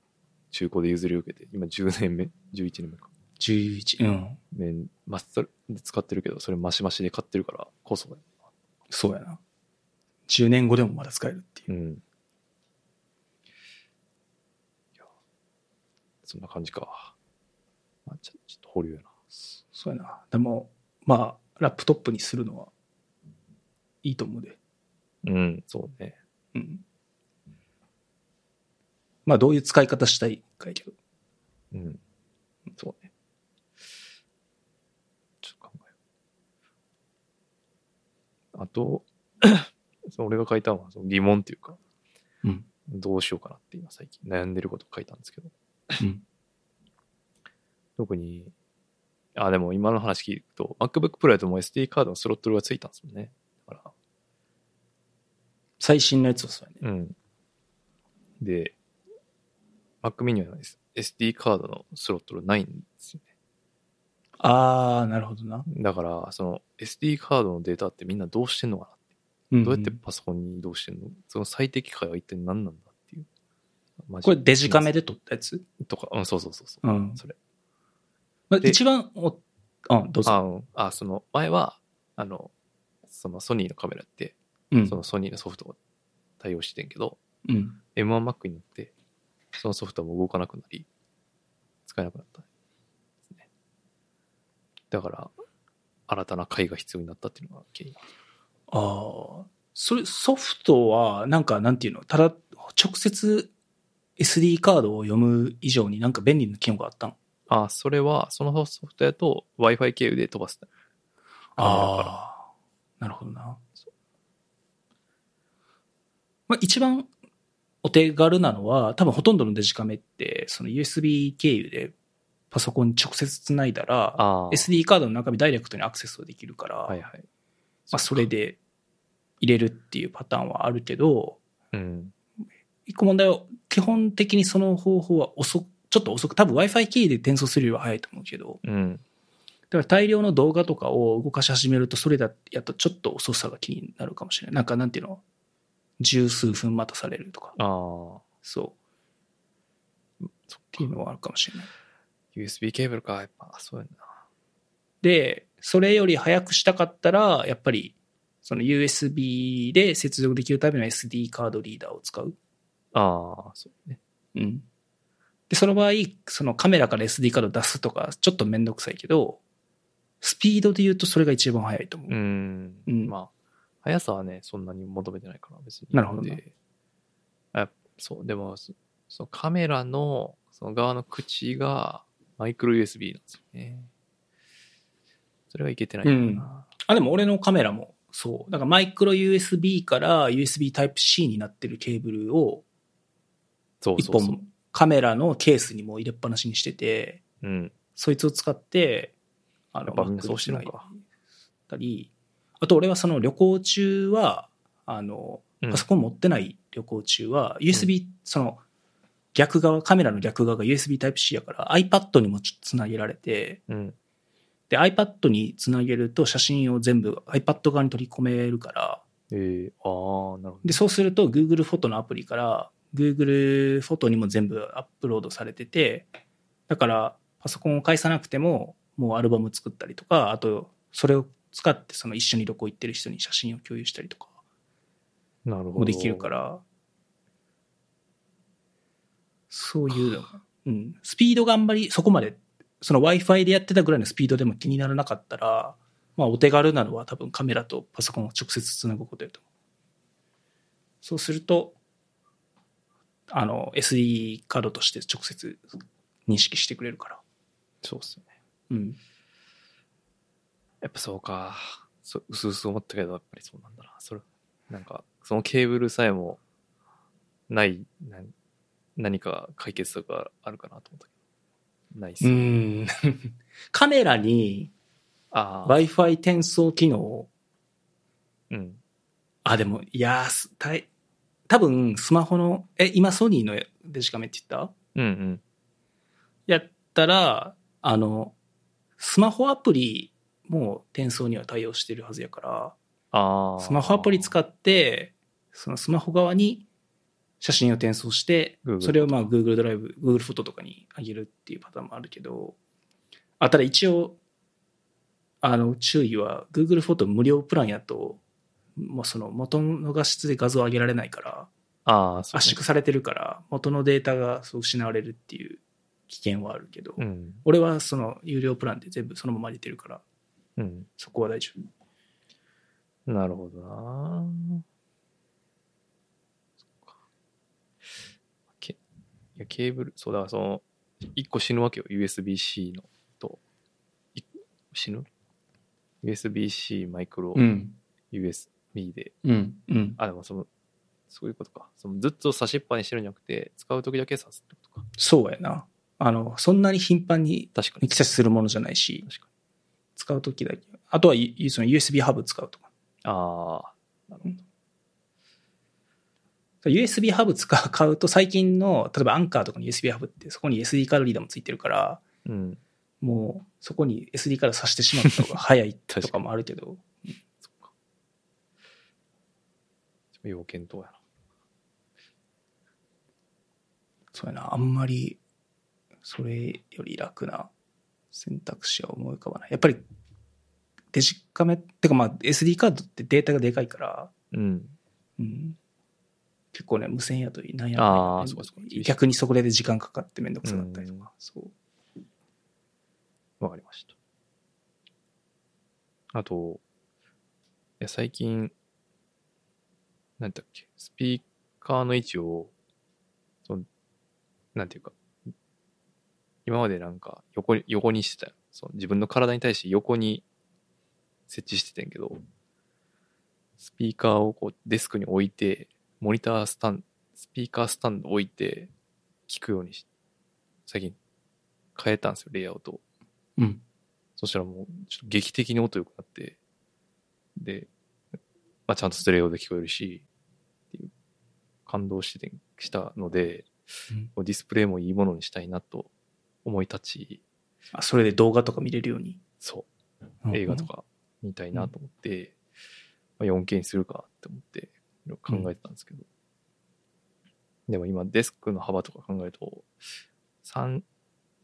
中古で譲り受けて、今10年目、11年目か。う。11、うん。面マスターで使ってるけど、それマシマシで買ってるからこそだよそうやな。10年後でもまだ使えるっていう。うん。いや、そんな感じか。まあ、ちょちょっと保留やな。そうやな。でも、まあ、ラップトップにするのはいいと思うで。うん、そうね。うん。まあ、どういう使い方したいかやけど。うん。そうね。ちょっと考えよう。あと、その俺が書いたのはその疑問っていうか、うん。どうしようかなって今最近悩んでること書いたんですけど、うん。特に、あ、でも今の話聞くと、MacBook Pro やともう SD カードのスロットルがついたんですもんね。だか最新のやつはそうやね。ら、うん。で、Mac mini は SD カードのスロットルないんですよね。あー、なるほどな。だから、その SD カードのデータってみんなどうしてんのかなうんどうやってパソコンに移動してんの、その最適化は一体何なんだっていう。マジこれデジカメで撮ったやつ？とか、うん、そうそうそうそう。うんそれ。まあ、で一番お、あ、どうぞ。あ、うんあ、その前は、あの、そのソニーのカメラって、うんそのソニーのソフトが対応してんけど、うん。M1Mac になって、そのソフトも動かなくなり、使えなくなったね。だから、新たな回が必要になったっていうのが原因。ああ。それ、ソフトは、なんか、なんていうの、ただ、直接 SD カードを読む以上になんか便利な機能があったの？あ、それは、そのソフトやと Wi-Fi 経由で飛ばす。ああ。なるほどな。まあ、一番お手軽なのは、多分ほとんどのデジカメって、その USB 経由でパソコンに直接つないだら、SD カードの中身ダイレクトにアクセスできるから、はいはい。まあ、それで入れるっていうパターンはあるけど、うん。一個問題は、基本的にその方法は遅く、ちょっと遅く、多分 Wi-Fi キーで転送するよりは早いと思うけど、うん。だから大量の動画とかを動かし始めると、それだ、やとちょっと遅さが気になるかもしれない。なんかなんていうの？十数分待たされるとか。ああ。そう。っていうのはあるかもしれない。USB ケーブルか、やっぱ、そうやな。で、それより早くしたかったら、やっぱりその USB で接続できるための SD カードリーダーを使う。ああ、そうね。うん。で、その場合、そのカメラから SD カード出すとか、ちょっとめんどくさいけど、スピードで言うとそれが一番速いと思う。うん。うんまあ、速さはね、そんなに求めてないかな、別に。なるほどであそう、でも、そそのカメラの、その側の口がマイクロ USB なんですよね。それはいけてないんだな。あ、でも俺のカメラもそう。だからマイクロ USB から USB Type-C になってるケーブルを一。本カメラのケースにもう入れっぱなしにしてて、うん。そいつを使って、あやっぱみんなそうしてるの Mac かに繋いだり、あと俺はその旅行中は、あの、うんパソコン持ってない旅行中は、USB、その、逆側、カメラの逆側が USB Type-C やから iPad にもつなげられて、うん。で、iPad につなげると写真を全部 iPad 側に取り込めるから、えー、ああ、なるほど。で、そうすると Google フォトのアプリから Google フォトにも全部アップロードされてて、だからパソコンを返さなくてももうアルバム作ったりとか、あとそれを使ってその一緒に旅行行ってる人に写真を共有したりとかなるほど。もできるか。ら、そういうの、うん、スピードがあんまりそこまで、その Wi-Fi でやってたぐらいのスピードでも気にならなかったら、まあお手軽なのは多分カメラとパソコンを直接つなぐことやと思う。そうすると、あの SD カードとして直接認識してくれるから。そうっすよね。うん。やっぱそうか。そう、うすうす思ったけど、やっぱりそうなんだな。それ、なんか、そのケーブルさえも、ない、な何か解決とかあるかなと思ったけど。ないっす。ん。カメラに。Wi-Fi 転送機能うん。あ、でも、いやたい、多分、スマホの、え、今ソニーのデジカメって言った？うんうん。やったら、あの、スマホアプリも転送には対応してるはずやから、ああ。スマホアプリ使って、そのスマホ側に写真を転送して、それをまあ Google ドライブ、Google フォトとかに上げるっていうパターンもあるけど、あ、ただ一応、あの、注意は、Google フォト無料プランやと、もうその元の画質で画像上げられないから、ああ、そう、圧縮されてるから、元のデータがそう失われるっていう危険はあるけど、うん。俺はその有料プランで全部そのまま入れてるから、うん。そこは大丈夫。なるほどな。そっか。けいや、ケーブル、そうだからその、一個死ぬわけよ。USB-C のと、死ぬ ?USB-C マイクロん。USB で。うん。うん。あ、でもその、そういうことか。そのずっと差しっぱにしてるんじゃなくて、使うときだけ挿すってことか。そうやな。あの、そんなに頻繁に確かに。力接するものじゃないし。使うときだけ。あとは、ゆその USB ハブ使うとか。ああ、なるほど。USB ハブ使う、買うと最近の、例えばアンカーとかの USB ハブってそこに SD カードリーダーもついてるから、うん。もうそこに SD カード挿してしまった方が早いとかもあるけど。要検討やな。そうやな、あんまり、それより楽な選択肢は思い浮かばない。やっぱり、デジカメ、ってかまあ SD カードってデータがでかいから、うん。うん、結構ね、無線やとなんやあーそうかそうか逆にそこで時間かかってめんどくさかったりとか、そう。わかりました。あと、いや、最近、なんだっけ、スピーカーの位置を、その、なんていうか、今までなんか横に、横にしてたよ。その自分の体に対して横に設置しててんけど、スピーカーをこうデスクに置いて、モニタースタン、スピーカースタンド置いて、聞くようにし、最近変えたんですよ、レイアウトを。うん。そしたらもう、ちょっと劇的に音良くなって、で、まあ、ちゃんとステレオで聞こえるし、っていう、感動してて、したので、うんディスプレイもいいものにしたいなと思い立ち、あそれで動画とか見れるように？そう、映画とか見たいなと思って、まあ、4K にするかって思って、いろいろ考えてたんですけど、でも今デスクの幅とか考えると、3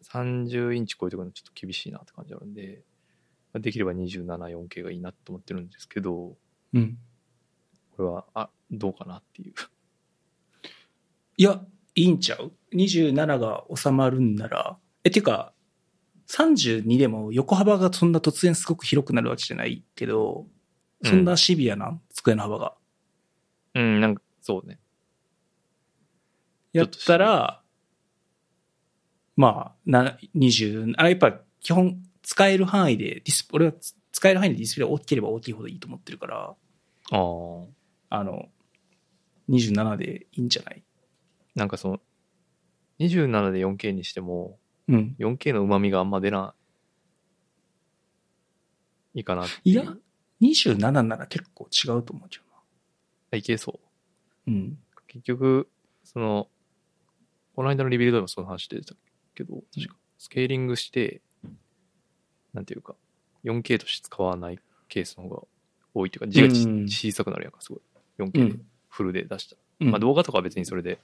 30インチ超えてくるのちょっと厳しいなって感じあるんで、まあできれば27、4K がいいなと思ってるんですけど、うん。これは、あ、どうかなっていう。いや、いいんちゃう ?27 が収まるんなら、え、てか、32でも横幅がそんな突然すごく広くなるわけじゃないけど、そんなシビアな机の幅が。うん、なんか、そうね。やったら、まあ、な、20、あ、やっぱ基本使える範囲でディス、俺は使える範囲でディスプレイ大きければ大きいほどいいと思ってるから、ああ。あの、27でいいんじゃない？なんかその、27で 4K にしても、うん。4K の旨味があんま出ないかなっていう。いや、27なら結構違うと思うけどいけそう。な。うん。結局、その、この間のリビルドでもその話出てたけど、確か、スケーリングして、なんていうか、4K として使わないケースの方が多いっていうか、字がちうん小さくなるやんか、すごい。う 4K でん。フルで出したら。うんまあ動画とかは別にそれで、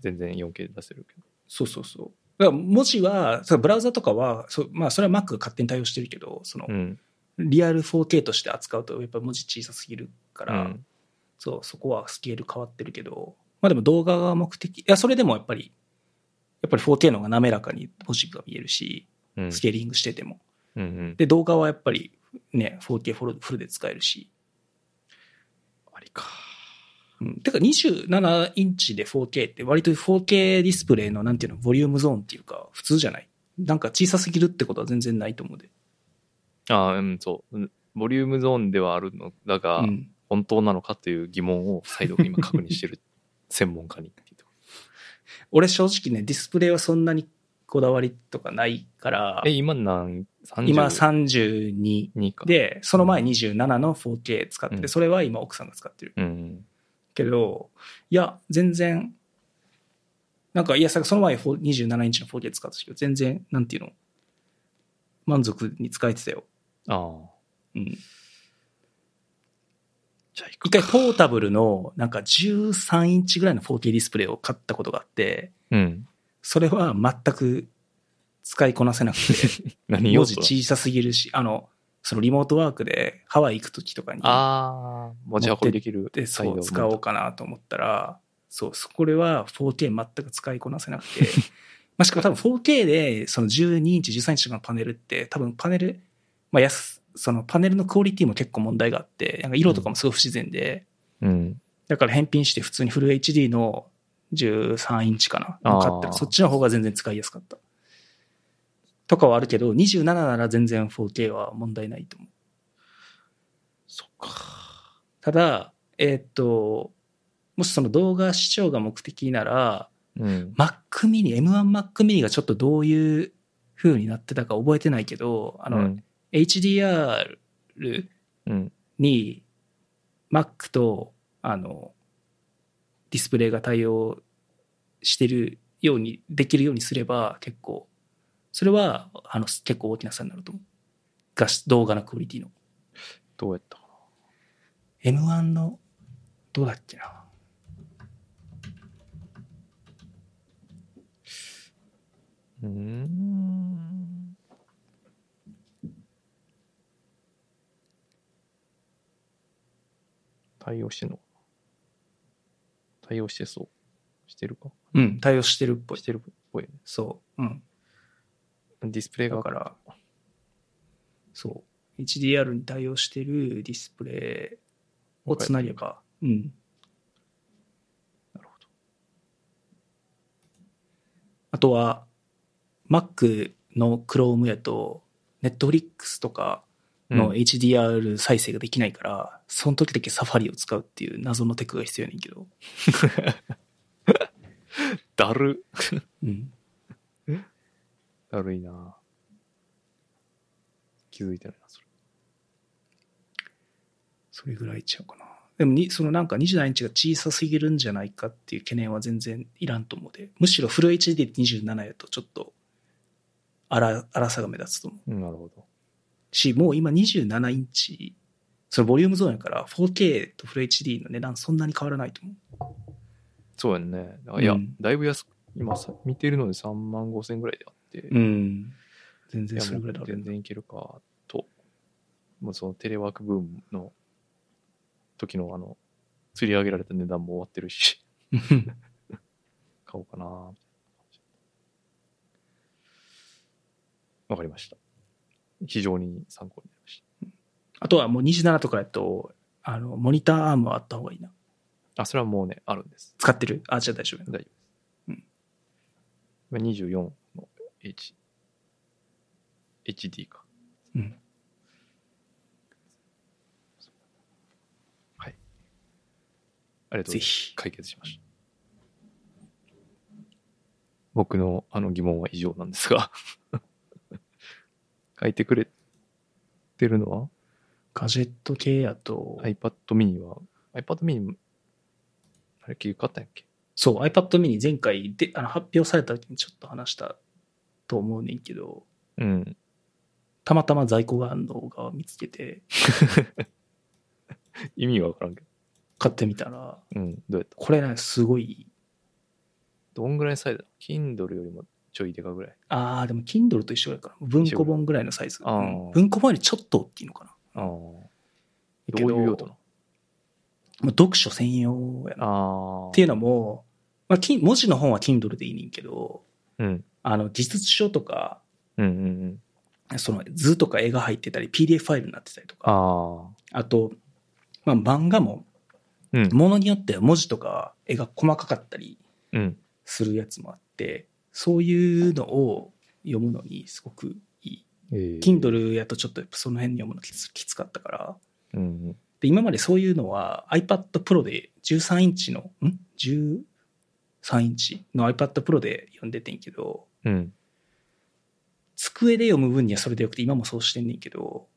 全然 4K で出せるけど。そうそうそう。だから文字は、ブラウザとかは、そうまあ、それは Mac が勝手に対応してるけど、そのう、ん。リアル 4K として扱うと、やっぱ文字小さすぎるから、うんそう、そこはスケール変わってるけど、まあでも動画が目的、いや、それでもやっぱり、やっぱり 4K の方が滑らかに文字が見えるし、うん。スケーリングしてても。うんうん。で、動画はやっぱりね、4K フルフルで使えるし。ありか。うん。てか27インチで 4K って割と 4K ディスプレイのなんていうの、ボリュームゾーンっていうか、普通じゃない？なんか小さすぎるってことは全然ないと思うで。ああ、うん、そううん。ボリュームゾーンではあるのだが、うん。本当なのかという疑問を再度今確認してる 専門家に俺正直ね、ディスプレイはそんなにこだわりとかないからえ、、今何、30今32 2か。、で、その前27の 4K 使ってて、うんそれは今奥さんが使ってる。うん。けど、いや、全然、なんか、いや、さその前4 27インチの 4K 使ってたけど、全然、なんていうの、満足に使えてたよ。ああ。うん。一回ポータブルの、なんか13インチぐらいの 4K ディスプレイを買ったことがあって、うん。それは全く使いこなせなくて、何用文字小さすぎるし、あの、そのリモートワークでハワイ行くときとかに、ああ、持ち運びできる。で、そう、使おうかなと思ったら、そう、そこれは 4K 全く使いこなせなくて、まあ、しかも多分 4K で、その12インチ、13インチのパネルって、多分パネル、まあ、やす、そのパネルのクオリティも結構問題があって、なんか色とかもすごい不自然で、うん。だから返品して普通にフル HD の13インチかな。買ったら、そっちの方が全然使いやすかった。とかはあるけど、27なら全然 4K は問題ないと思う。そっか。ただ、えーっと、もしその動画視聴が目的なら、うん。Mac mini、M1 Mac mini がちょっとどういう風になってたか覚えてないけど、あの、うん。HDR うん。に Mac と、あの、ディスプレイが対応してるように、できるようにすれば結構、それは、あの、結構大きな差になると思う。画質、動画のクオリティの。どうやったか M1 の、どうだっけな。な？うーん。対応してんの対応してそう。してるか？うん、対応してるっぽいし。てるっぽい。そう。うん。ディスプレイがだから、そう。HDR に対応してるディスプレイをつなげば、うん。なるほど。あとは、Mac の Chrome やと、Netflix とかのうん HDR 再生ができないから、その時だけサファリを使うっていう謎のテクが必要やねんけど。だる。うん。だるいな気づいてないな、それ。それぐらいちゃうかな。でもに、そのなんか27インチが小さすぎるんじゃないかっていう懸念は全然いらんと思うで。むしろフル HD で27やとちょっと、荒、荒さが目立つと思う。うんなるほど。し、もう今27インチ、そのボリュームゾーンやから 4K とフル HD の値段そんなに変わらないと思う。そうやんね。いや、うんだいぶ安く、今さ、見てるので3万5千ぐらいであって、うん。全然それぐらいだ全然いけるか、と。もうそのテレワークブームの時のあの、釣り上げられた値段も終わってるし、買おうかなわかりました。非常に参考になりましあとはもう27とかやと、あの、モニターアームはあった方がいいな。た。あ、それはもうね、あるんです。使ってる？あ、じゃあ大丈夫や大丈夫です。うん今24の H、HD か。うん。はい。ありがとうございます。ぜひ。解決しました。僕のあの疑問は以上なんですが。書いてくれてるのは？ガジェット系やと、iPad mini は、iPad mini、あれ結局買ったんやっけ？そう、iPad mini 前回であの発表された時にちょっと話したと思うねんけど、うん。たまたま在庫があるのが見つけて、意味がわからんけど。買ってみたら、うん。どうやった？これね、すごい、どんぐらいのサイズ？だ ?Kindle よりもちょいでかぐらい。ああ、でも Kindle と一緒やから、文庫本ぐらいのサイズ。うん文庫本よりちょっと大きいのかな。ああ。だどけういう用途なもう読書専用やな。のああ。っていうのも、まあ、き文字の本は Kindle でいいねんけど、うん。あの、技術書とか、うんうんうん。その図とか絵が入ってたり、PDF ファイルになってたりとか、ああ。あと、まあ、漫画も、うん。ものによっては文字とか絵が細かかったりうん。するやつもあって、そういうのを読むのにすごくいい。えー Kindle やとちょっとその辺に読むのきつきつかったから、うんうん。で、今までそういうのは iPad Pro で13インチの、ん ?13 インチの iPad Pro で読んでてんけど、うん。机で読む分にはそれでよくて、今もそうしてんねんけど、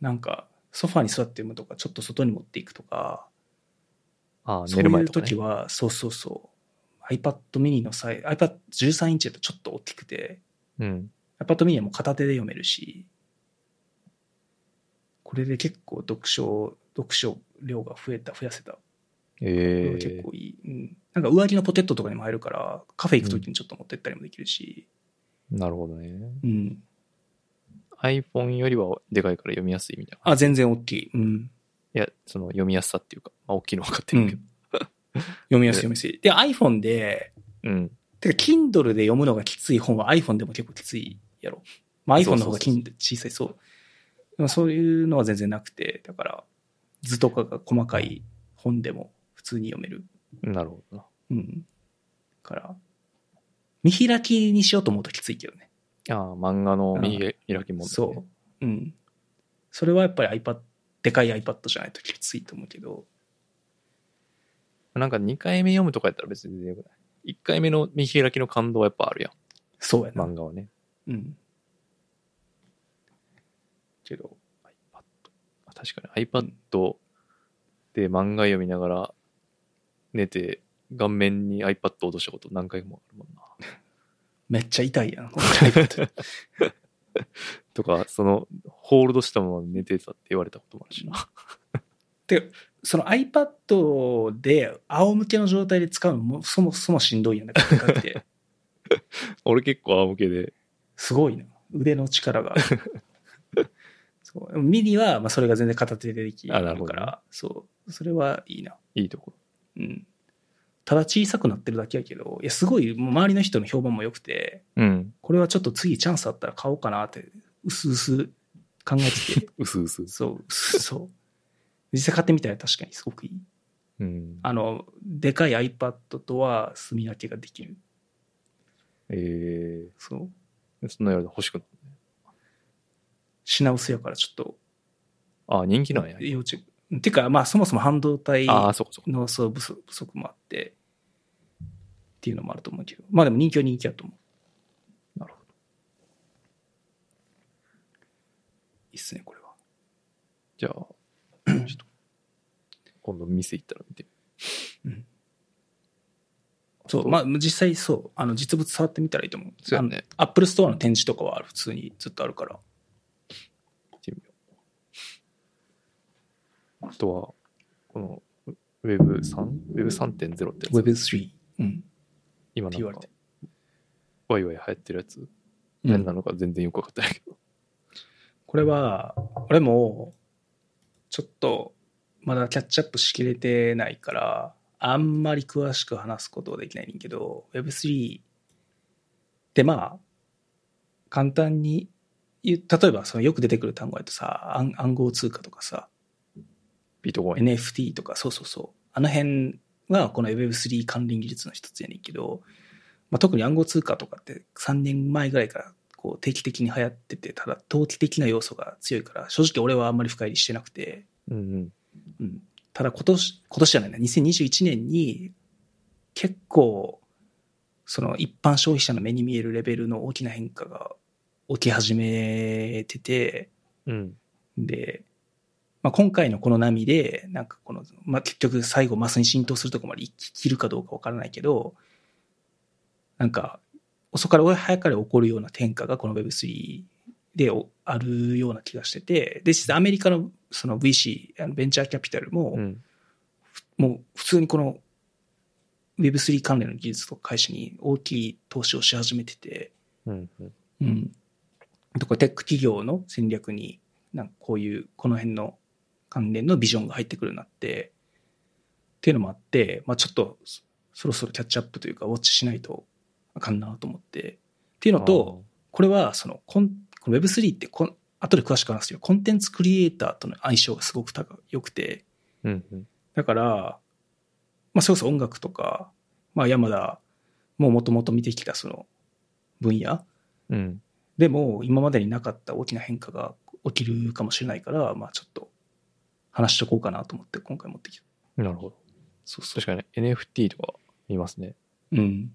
なんか、ソファに座って読むとか、ちょっと外に持っていくとか、ああ、そういう寝る前とか、ね。時は、そうそうそう、iPad mini のサイ、iPad 13インチだとちょっと大きくて、うん。iPad mini はもう片手で読めるし、これで結構読書、読書量が増えた、増やせた。ええ結構いい。うん。なんか上着のポケットとかにも入るから、カフェ行く時にちょっと持ってったりもできるし、なるほどね。うん。iPhone よりはでかいから読みやすいみたいな。あ、全然大きい。うん。いや、その読みやすさっていうか、まあ、大きいの分かってるけど。読みやすい読みやすい。で、iPhone で、うん。てか Kindle で読むのがきつい本は iPhone でも結構きついやろ。まあ iPhone の方が小さい、そう。でもそういうのは全然なくて、だから図とかが細かい本でも普通に読める。なるほどな。うん。から、見開きにしようと思うときついけどね。ああ、漫画の右開き問題、ね。そう。うん。それはやっぱり iPad、でかい iPad じゃないときついと思うけど、なんか2回目読むとかやったら別に全然よくない？1回目の見開きの感動はやっぱあるやそうやん。な。漫画はね。うん。けど、iPad。あ確かに iPad で漫画読みながら寝て顔面に iPad 落としたこと何回もあるもんな。めっちゃ痛いやん。とか、その、ホールドしたまま寝てたって言われたこともあるしな。で、その iPad で仰向けの状態で使うのもそもそもしんどいやんだからって。俺結構仰向けで、すごいな。腕の力が。そうミニは、まあ、それが全然片手でできるから、そう。それはいいな。いいとこうん。ただ小さくなってるだけやけど、いや、すごい、周りの人の評判も良くて、ろ。うん。これはちょっと次チャンスあったら買おうかなって、うすうす考えてて、うすうす。そう、そう。実際買ってみたら確かにすごくいい。うん。あの、でかい iPad とは墨分けができる。えそう。ー、そんなやると欲しくなるね。品薄やからちょっと、あ、人気なんや。要チェック。てか、まあそもそも半導体ああ、そうかそうか。のそう不足不足もあって、っていうのもあると思うけど、まあでも人気は人気やと思う。なるほど。いいっすね、これは。じゃあ、ちょっと、今度店行ったら見て。そう、まあ実際そう、あの実物触ってみたらいいと思う。そうやねアップルストアの展示とかは普通にずっとあるから。見てみよう。あとは、この Web3、Web3.0 ってやつ？Web3。うん。今なんかワイワイ流行ってるやつ、うん何なのか全然よくわかってないけど。これは、俺も、ちょっと、まだキャッチアップしきれてないから、あんまり詳しく話すことはできないねんけど、Web3 ってまあ、簡単に例えばそのよく出てくる単語だとさ、暗暗号通貨とかさ、ビートコイン。NFT とか、そうそうそう。あの辺はこの Web3 関連技術の一つやねんけど、まあ、特に暗号通貨とかって3年前ぐらいからこう定期的に流行ってて、ただ投機的な要素が強いから、正直俺はあんまり深入りしてなくて、うんうん。うん、ただ今年、今年じゃないな、2021年に結構、その一般消費者の目に見えるレベルの大きな変化が起き始めてて、うん。で、まあ、今回のこの波で、なんかこの、まあ、結局最後マスに浸透するところまで生ききるかどうかわからないけど、なんか、遅かれ早かれ起こるような転化がこの Web3 でおあるような気がしてて、で、実際アメリカのその VC、あのベンチャーキャピタルも、うん。もう普通にこの Web3 関連の技術とか会社に大きい投資をし始めてて、うん。うんうん。とかテック企業の戦略に、なんかこういう、この辺の関連のビジョンが入ってくるようになって、っていうのもあって、まあちょっとそそろそろキャッチアップというか、ウォッチしないとあかんなと思って。っていうのと、これはそのコン、この Web3 ってこん、後で詳しく話すけど、コンテンツクリエイターとの相性がすごく高良くて、うんうん。だから、まあ、それこそ音楽とか、まあ、山田ももともと見てきたその分野うん。でも、今までになかった大きな変化が起きるかもしれないから、まあ、ちょっと話しとこうかなと思って今回持ってきた。なるほど。そうそう。確かに NFT とか見ますね。うん。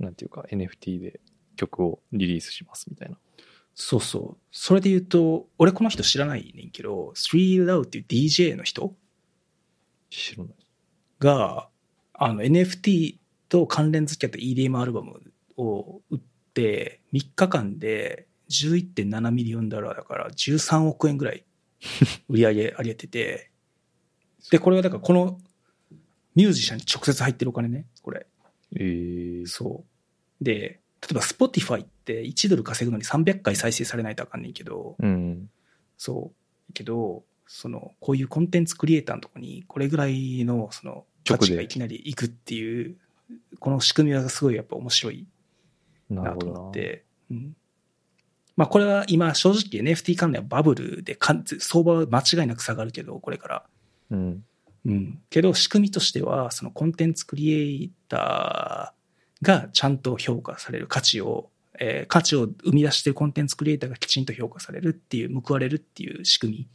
なんていうか NFT で曲をリリースしますみたいな。そうそう。それで言うと、俺この人知らないねんけど、3 Loud っていう DJ の人知らない。が、あの NFT と関連付き合った EDM アルバムを売って、3日間で11.7ミリオンドルだから13億円ぐらい 売り上げ上げてて、で、これはだからこのミュージシャンに直接入ってるお金ね、これ。えー、そう。で、例えば Spotify って1ドル稼ぐのに300回再生されないとあかんねんけど、うん。そう。けど、その、こういうコンテンツクリエイターのとこに、これぐらいの、その、価値がいきなり行くっていう、この仕組みはすごいやっぱ面白いなと。思って。うん。まあこれは今正直 NFT 関連はバブルでかん相場は間違いなく下がるけど、これから。うん。うん。けど仕組みとしては、そのコンテンツクリエイターがちゃんと評価される価値を、えー価値を生み出しているコンテンツクリエイターがきちんと評価されるっていう、報われるっていう仕組み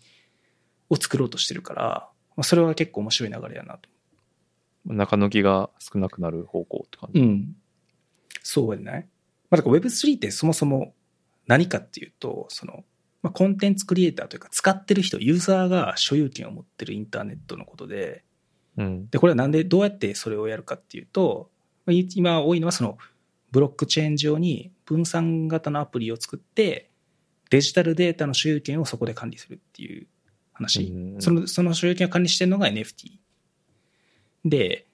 を作ろうとしてるから、まあ、それは結構面白い流れやなと。中抜きが少なくなる方向って感じ？ん。そうやね。まあ、だから Web3 ってそもそも何かっていうと、その、まあ、コンテンツクリエイターというか使ってる人、ユーザーが所有権を持ってるインターネットのことで、うん。で、これはなんで、どうやってそれをやるかっていうと、まあい今多いのはその、ブロックチェーン上に分散型のアプリを作って、デジタルデータの所有権をそこで管理するっていう話。うんその、その所有権を管理してるのが NFT。で、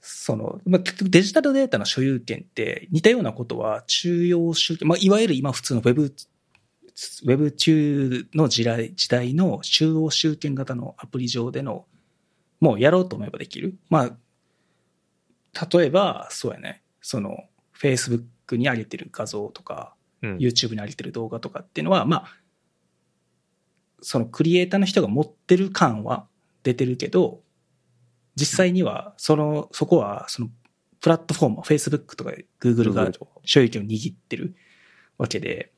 その、まあ、結局デジタルデータの所有権って似たようなことは中央集権、まあ、いわゆる今普通の Web、ウェブ中の時代時代の中央集権型のアプリ上でのもうやろうと思えばできる。まあ、例えば、そうやね。その、Facebook に上げてる画像とか、うん。YouTube に上げてる動画とかっていうのは、まあ、そのクリエイターの人が持ってる感は出てるけど、実際には、その、そこは、その、プラットフォーム、Facebook とか Google が所有権を握ってるわけで、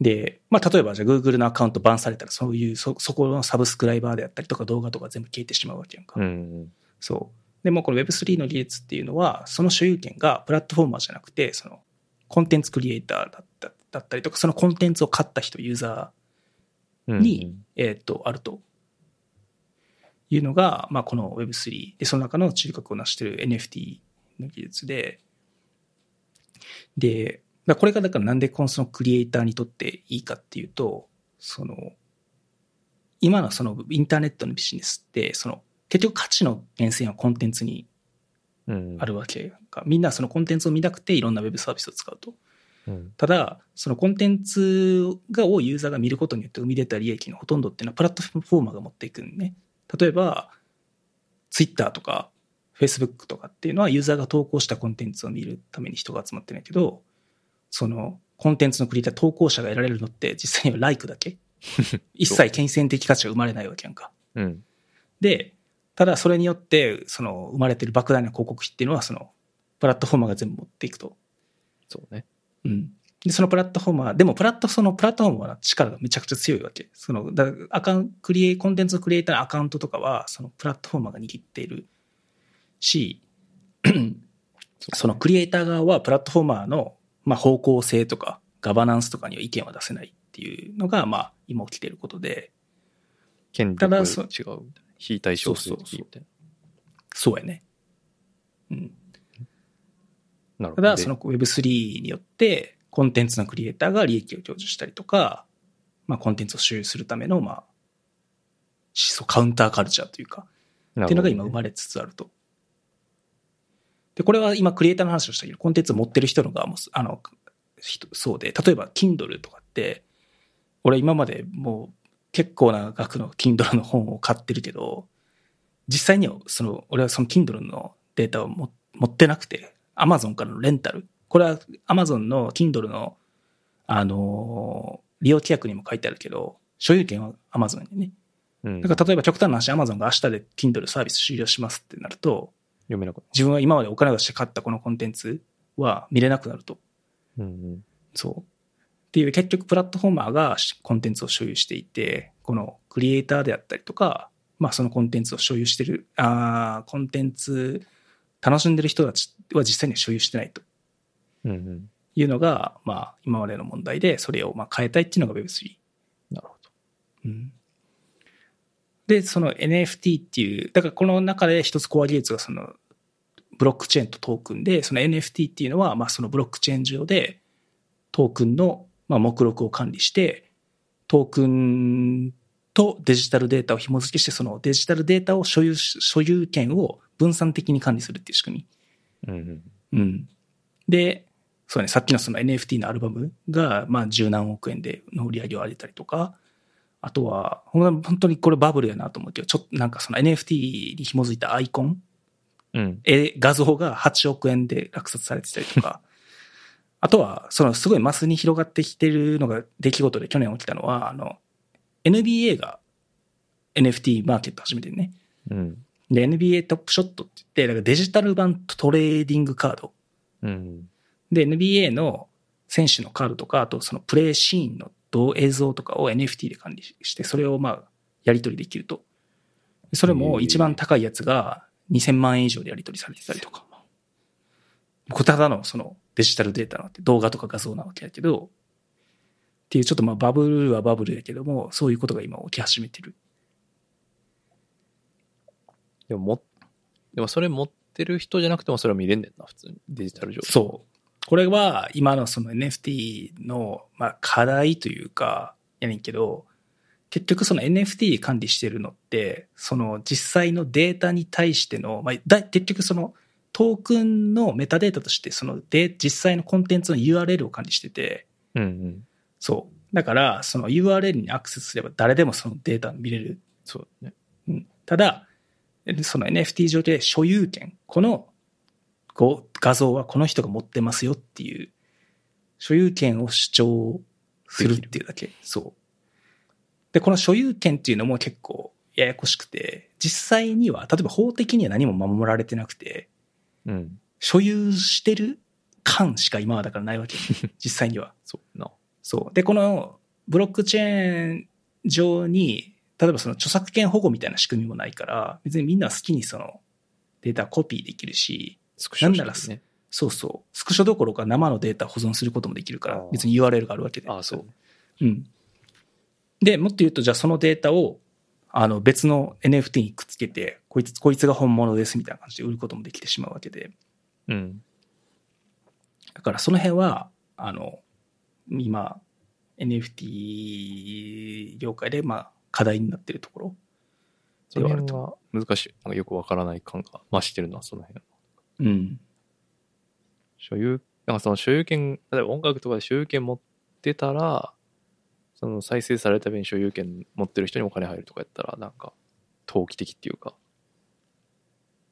で、まあ、例えばじゃあ Google のアカウントバンされたら、そういう、そ、そこのサブスクライバーであったりとか動画とか全部消えてしまうわけやんか。うん。そう。でもこの Web3 の技術っていうのは、その所有権がプラットフォーマーじゃなくて、そのコンテンツクリエイターだっただったりとか、そのコンテンツを買った人、ユーザうん。ーに、えっ、と、あるというのが、まあこの Web3 で、その中の中核を成している NFT の技術で、で、だこれがだからなんでこのそのクリエイターにとっていいかっていうと、その、今のそのインターネットのビジネスって、その、結局価値の源泉はコンテンツにうん。あるわけが、みんなそのコンテンツを見たくていろんなウェブサービスを使うと。うん。ただ、そのコンテンツがをユーザーが見ることによって生み出た利益のほとんどっていうのはプラットフォーマーが持っていくんね。例えば、Twitter とか Facebook とかっていうのはユーザーが投稿したコンテンツを見るために人が集まってるんやけど、そのコンテンツのクリエイター投稿者が得られるのって実際にはライクだけ？一切金銭的価値が生まれないわけやんか。うん。で、ただそれによって、その生まれてる莫大な広告費っていうのは、そのプラットフォーマーが全部持っていくと。そうね。うん。で、そのプラットフォーマー、でもプラット、そのプラットフォーマーは力がめちゃくちゃ強いわけ。その、だアカウント、クリエイ、コンテンツのクリエイターのアカウントとかは、そのプラットフォーマーが握っているし、そのクリエイター側はプラットフォーマーの、まあ、方向性とか、ガバナンスとかには意見は出せないっていうのが、まあ、今起きていることで、権ただ力違う。非対称性的みたいそうやね。うん。な。なるほど。ただ、その Web3 によって、コンテンツのクリエイターが利益を享受したりとか、まあ、コンテンツを所有するための、まあ、思想、カウンターカルチャーというか、でっていうのが今生まれつつあると。で、これは今クリエイターの話をしたけど、コンテンツを持ってる人の側も、あの、人そうで、例えば Kindle とかって、俺今までもう結構な額の Kindle の本を買ってるけど、実際にはその、俺はその Kindle のデータをも持ってなくて、Amazon からのレンタル。これは Amazon の Kindle の、あのー利用規約にも書いてあるけど、所有権は Amazon にね。うん。だから例えば極端な話、Amazon が明日で Kindle サービス終了しますってなると、読めなくな自分は今までお金を出して買ったこのコンテンツは見れなくなると。る。うんそう。っていう結局プラットフォーマーがコンテンツを所有していて、このクリエイターであったりとか、まあそのコンテンツを所有してる、あーコンテンツ楽しんでる人たちは実際には所有してないとうん。うんうん。いうのが、まあ今までの問題で、それをまあ変えたいっていうのが Web3。なるほど。うんで、その NFT っていう、だからこの中で一つコア技術がそのブロックチェーンとトークンで、その NFT っていうのは、まあそのブロックチェーン上でトークンのまあ目録を管理して、トークンとデジタルデータを紐付けして、そのデジタルデータを所有し、所有権を分散的に管理するっていう仕組み。うんうん。うん。で、そうね、さっきのその NFT のアルバムが、まあ、十何億円での売り上げを上げたりとか、あとは、ほん本当にこれバブルやなと思うけど、ちょっとなんかその NFT に紐づいたアイコン、うん。絵、画像が8億円で落札されてたりとか、あとは、そのすごいマスに広がってきてるのが出来事で去年起きたのは、あの、NBA が NFT マーケット始めてるね。うん。で、NBA トップショットって言って、だからデジタル版トレーディングカード。うん。で、NBA の選手のカードとか、あとそのプレイシーンの動映像とかを NFT で管理して、それをまあ、やり取りできると。それも一番高いやつが2000万円以上でやり取りされてたりとか。ただのそのデジタルデータなわけ、動画とか画像なわけやけど、っていうちょっとまあバブルはバブルやけども、そういうことが今起き始めてる。でもも、でもそれ持ってる人じゃなくてもそれは見れんねんな、普通に。デジタル上で。そう。これは今のその NFT のまあ課題というか、やねんけど、結局その NFT 管理してるのって、その実際のデータに対しての、まあ、だ結局そのトークンのメタデータとして、そので実際のコンテンツの URL を管理してて、うんうん。そう。だから、その URL にアクセスすれば誰でもそのデータ見れるそうだね。うんただ、その NFT 上で所有権、このご画像はこの人が持ってますよっていう、所有権を主張するっていうだけ。そう。で、この所有権っていうのも結構ややこしくて、実際には、例えば法的には何も守られてなくて、うん。所有してる感しか今はだからないわけ。実際には。そうな。そう。で、このブロックチェーン上に、例えばその著作権保護みたいな仕組みもないから、別にみんな好きにそのデータコピーできるし、スクショなんならね。そうそう。スクショどころか生のデータ保存することもできるから別に URL があるわけで。ああ、そう。うん。で、もっと言うと、じゃあそのデータを、あの別の NFT にくっつけて、こいつ、こいつが本物ですみたいな感じで売ることもできてしまうわけで。うん。だからその辺は、あの、今、NFT 業界で、まあ、課題になっているところではあると。難しい。なんかよくわからない感が増してるのはその辺。うん。所有なんかその所有権、例えば音楽とかで所有権持ってたら、その再生された分所有権持ってる人にお金入るとかやったら、なんか、投機的っていうか、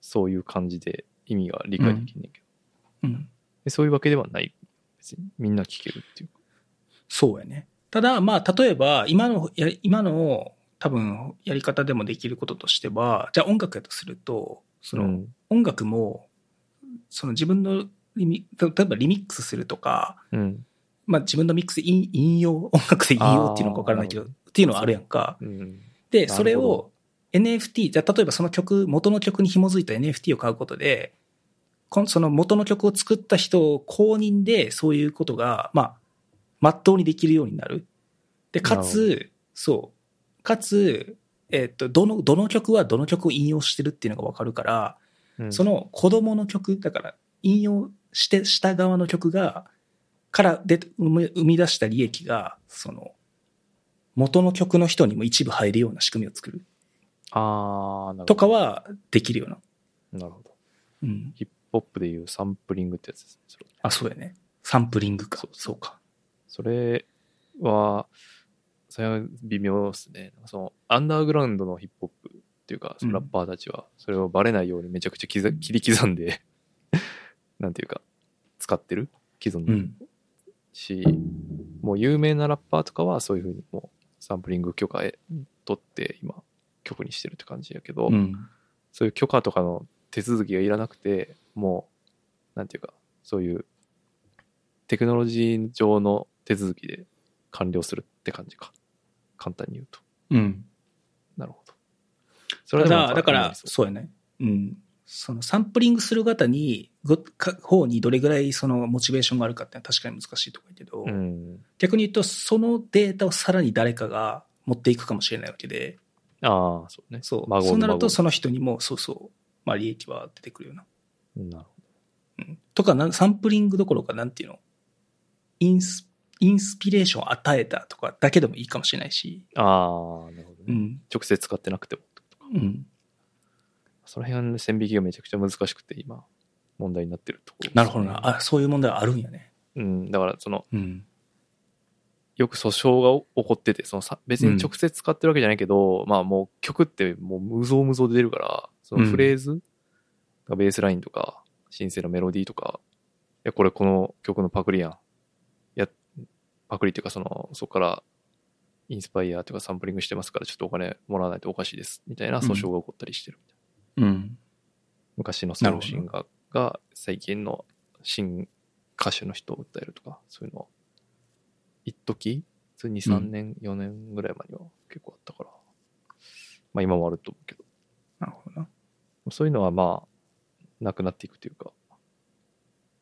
そういう感じで意味が理解できんねんけど、うん。でそういうわけではない。別にみんな聞けるっていうか。そうやね。ただ、まあ、例えば、今の、や今の、多分、やり方でもできることとしては、じゃあ音楽やとすると、その、うん音楽も、その自分のリミ、例えばリミックスするとか、うん。まあ自分のミックスで引引用、音楽で引用っていうのか分からないけど、っていうのはあるやんか。うん。で、それを NFT、じゃあ例えばその曲、元の曲に紐づいた NFT を買うことで、こんその元の曲を作った人を公認でそういうことが、まあ、まっとうにできるようになる。で、かなつ、そう。かつ、えっと、どの、どの曲はどの曲を引用してるっていうのが分かるから、うんその子供の曲、だから引用して、した側の曲が、からで生み出した利益が、その、元の曲の人にも一部入るような仕組みを作るあー、なるほど。とかはできるような。なるほど。うん。ヒップホップでいうサンプリングってやつですね。それあ、そうやね。サンプリングか。そうそうか。それは、それは微妙ですね。その、アンダーグラウンドのヒップホップっていうか、そのラッパーたちは、それをバレないようにめちゃくちゃ刻切り刻んで、なんていうか、使ってる？既存のうん。し、もう有名なラッパーとかはそういうふうにもうサンプリング許可へ取って今曲にしてるって感じやけど、うん。そういう許可とかの手続きがいらなくて、もう、なんていうか、そういうテクノロジー上の手続きで完了するって感じか。簡単に言うと。うん。そたでもなんだ、だから、そうやね。うん。そのサンプリングする方に、ごか方にどれぐらいそのモチベーションがあるかってのは確かに難しいところやけど、うん。逆に言うと、そのデータをさらに誰かが持っていくかもしれないわけで、ああ、そうね。そう。そうなると、孫その人にも、そうそう、まあ利益は出てくるような。なるほうん。とかサンプリングどころか、なんていうの？インス、インスピレーションを与えたとかだけでもいいかもしれないし、ど。ああ、なるほどね。うん。直接使ってなくても。うん。その辺の線引きがめちゃくちゃ難しくて、今、問題になってるところね、なるほどな。あ、そういう問題はあるんやね。うん、だから、その、うん。よく訴訟が起こってて、そのさ、別に直接使ってるわけじゃないけど、まあもう曲ってもう無造無造で出るから、そのフレーズ、ベースラインとか、シンセのメロディーとか、いや、これこの曲のパクリやん。いや、パクリっていうかその、そこからインスパイアとかサンプリングしてますから、ちょっとお金もらわないとおかしいです。みたいな訴訟が起こったりしてるみたいな。うん。昔のソウルシンガーが最近の新歌手の人を訴えるとか、そういうの、一時普通に2、3年、4年ぐらい前には結構あったから、まあ今もあると思うけど、なるほどな。そういうのはまあ、なくなっていくというか、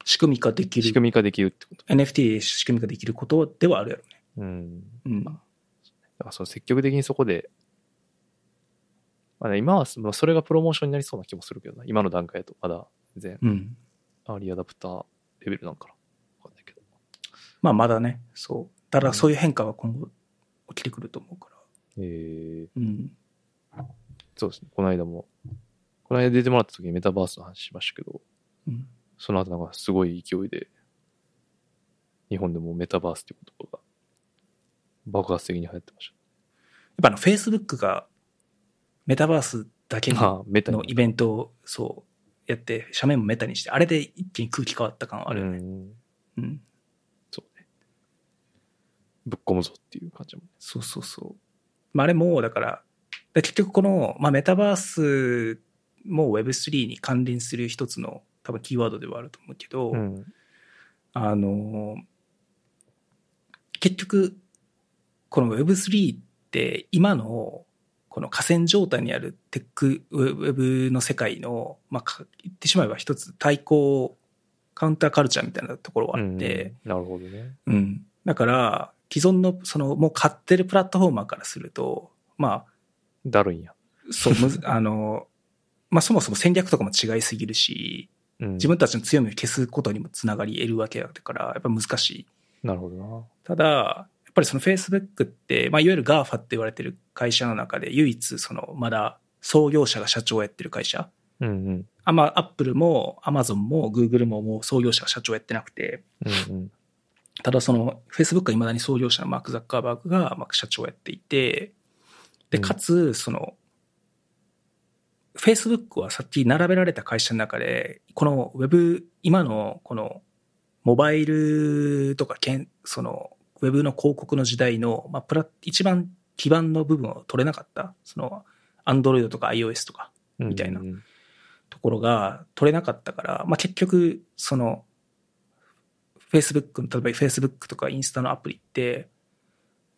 仕組み化できる。仕組み化できるってこと。NFT で仕組み化できることではあるやろね。うん。うん。だからその積極的にそこで、まあね、今はそそれがプロモーションになりそうな気もするけどな、今の段階だとまだ全然うん。アーリーアダプターレベルなんかな。わかんないけど。まあまだね、そう。ただそういう変化は今後起きてくると思うから。えー、うん。そうですね。この間も、この間出てもらった時にメタバースの話しましたけど、うん。その後なんかすごい勢いで、日本でもメタバースっていう言葉が爆発的に流行ってましやっぱあの、Facebook がメタバースだけの、イベントをそうやって、社名もメタにして、あれで一気に空気変わった感はあるよね。うんうん。そうね。ぶっ込むぞっていう感じもね。そうそうそう。まああれも、だから、だ結局この、まあメタバースも Web3 に関連する一つの多分キーワードではあると思うけど、うん。あの、結局、この Web3 って今のこの河川状態にあるテックウェブの世界の、まあ、か言ってしまえば一つ対抗カウンターカルチャーみたいなところがあって、うんなるほどね。うん。だから、既存の、その、もう買ってるプラットフォーマーからすると、まだるいんや。あ、そう、むず あの、まあそもそも戦略とかも違いすぎるし、うん。自分たちの強みを消すことにもつながり得るわけだから、やっぱ難しい。なるほどな。ただ、ぱりその Facebook って、まあいわゆる GAFA って言われてる会社の中で唯一そのまだ創業者が社長をやってる会社。うんうん。あまあ、アップルもアマゾンもグーグルももう創業者が社長やってなくて、うんうん。ただその、Facebook は未だに創業者のマーク・ザッカーバーグがまあ社長をやっていて、で、うんかつ、その、Facebook はさっき並べられた会社の中で、この Web、今のこのモバイルとかけん、その Web の広告の時代の、まあ、プラ、一番基盤の部分を取れなかった、その Android とか iOS とかうんみたいなところが取れなかったから、まあ、結局、その、Facebook の、例えば Facebook とかインスタのアプリって、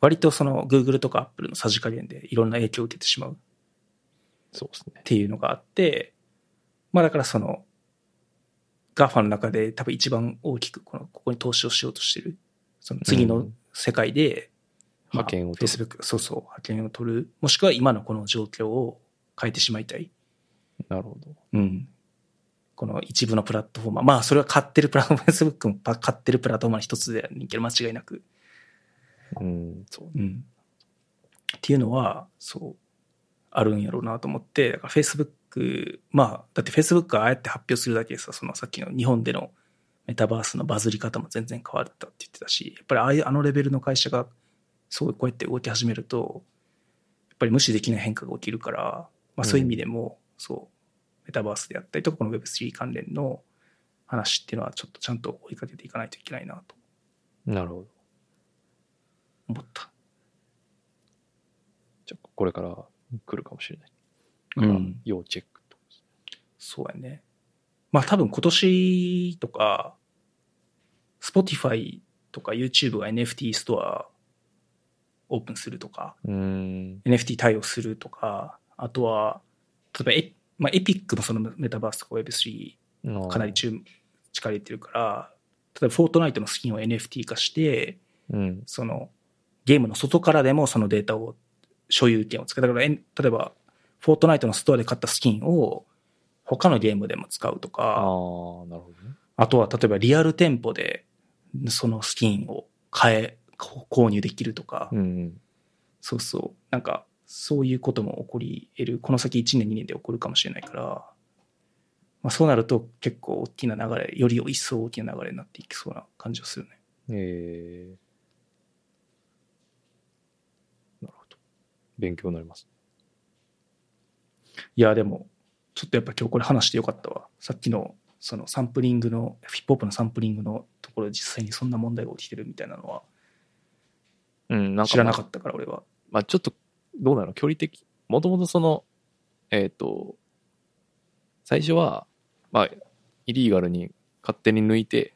割とその Google とか Apple のさじ加減でいろんな影響を受けてしまう。っそうですね。ていうのがあって、まあだからその、GAFA の中で多分一番大きくこの、ここに投資をしようとしてる、その次の世界で、まあ派遣を取る Facebook、そうそう、派遣を取る、もしくは今のこの状況を変えてしまいたい。なるほど。うん。この一部のプラットフォーマー。まあ、それは買ってるプラットフォーマー、Facebook もパ買ってるプラットフォーマーの一つであるけど、間違いなく。うん、そう。うん。っていうのは、そう、あるんやろうなと思って、だから Facebook、まあ、だって Facebook がああやって発表するだけでさ、そのさっきの日本でのメタバースのバズり方も全然変わったって言ってたし、やっぱりああいうあのレベルの会社が、すごいこうやって動き始めると、やっぱり無視できない変化が起きるから、まあそういう意味でも、そう、メタバースであったりとか、この Web3 関連の話っていうのはちょっとちゃんと追いかけていかないといけないなとなるほど。思った。じゃあ、これから来るかもしれない。うん要チェックと。そうやね。まあ多分今年とか、Spotify とか YouTube が NFT ストアオープンするとか。NFT 対応するとか、あとは、例えばエ、まあ、エピックもそのメタバースとか Web3 かなり注力入れてるから、例えばフォートナイトのスキンを NFT 化して、うん。そのゲームの外からでもそのデータを所有権を使う。だから、例えば、フォートナイトのストアで買ったスキンを他のゲームでも使うとああ、か、なるほどね。あとは例えばリアル店舗でそのスキンを買え、こ購入できるとか、うんうん。そうそう。なんか、そういうことも起こり得る。この先1年2年で起こるかもしれないから、まあそうなると結構大きな流れ、より一層大きな流れになっていきそうな感じがするね。えー、なるほど。勉強になります。いや、でも、ちょっとやっぱ今日これ話してよかったわ。さっきの、そのサンプリングの、ヒップホップのサンプリングのところで実際にそんな問題が起きてるみたいなのはうん、なんか、知らなかったから俺は。まあちょっと、どうなの？距離的。もともとその、えっ、と、最初は、まあ、イリーガルに勝手に抜いて、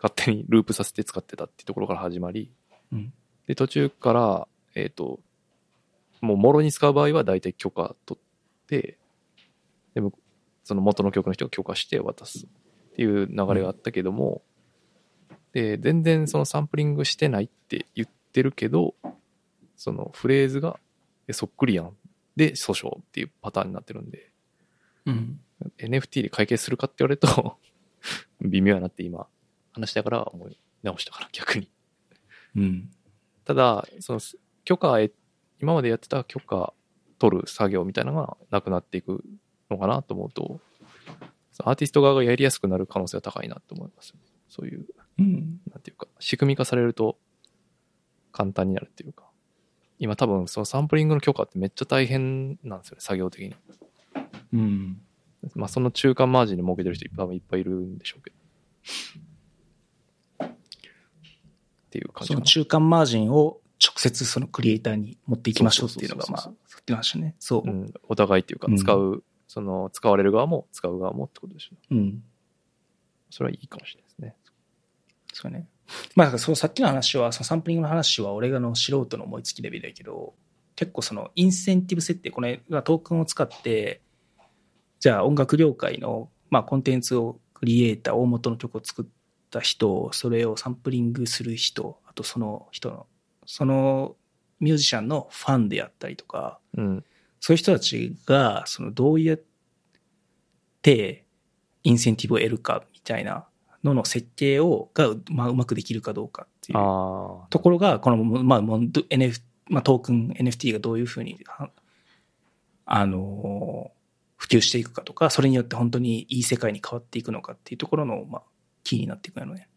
勝手にループさせて使ってたっていうところから始まり、うん。で、途中から、えっ、と、もう、もろに使う場合は大体許可取って、でも、その元の曲の人が許可して渡すっていう流れがあったけども、で、全然そのサンプリングしてないって言ってるけど、そのフレーズがえそっくりやん。で、訴訟っていうパターンになってるんで、うん。NFT で解決するかって言われると、微妙やなって今、話しながら思い直したから、逆に。うん。たただ、その許可へ、今までやってた許可取る作業みたいなのがなくなっていくのかなと思うと、アーティスト側がやりやすくなる可能性が高いなと思います。そういう、うん。なんていうか、仕組み化されると簡単になるっていうか。今多分そのサンプリングの許可ってめっちゃ大変なんですよね、作業的に。うん。まあその中間マージンで儲けてる人多分いっぱいいるんでしょうけど。っていう感じその。中間マージンを直接そのクリエイターに持っていきましょうっていうのが、まあ、そうさっきの話ね。そうう。ん、お互いっていうかうん、使う、その、使われる側も使う側もってことでしょうね。うん。それはいいかもしれないですね。そうね。まあ、だからそのさっきの話は、そのサンプリングの話は俺がの素人の思いつきレベルだけど、結構そのインセンティブ設定、これがトークンを使って、じゃあ音楽業界の、まあ、コンテンツをクリエイター、大元の曲を作った人、それをサンプリングする人、あとその人の、そのミュージシャンのファンであったりとか、うん。そういう人たちが、そのどうやってインセンティブを得るかみたいなのの設計を、が、まあ、うまくできるかどうかっていうあところが、この、まあ、もう NF、まあ、トークン NFT がどういうふうに、はあの、普及していくかとか、それによって本当にいい世界に変わっていくのかっていうところの、まあ、キーになっていくのね。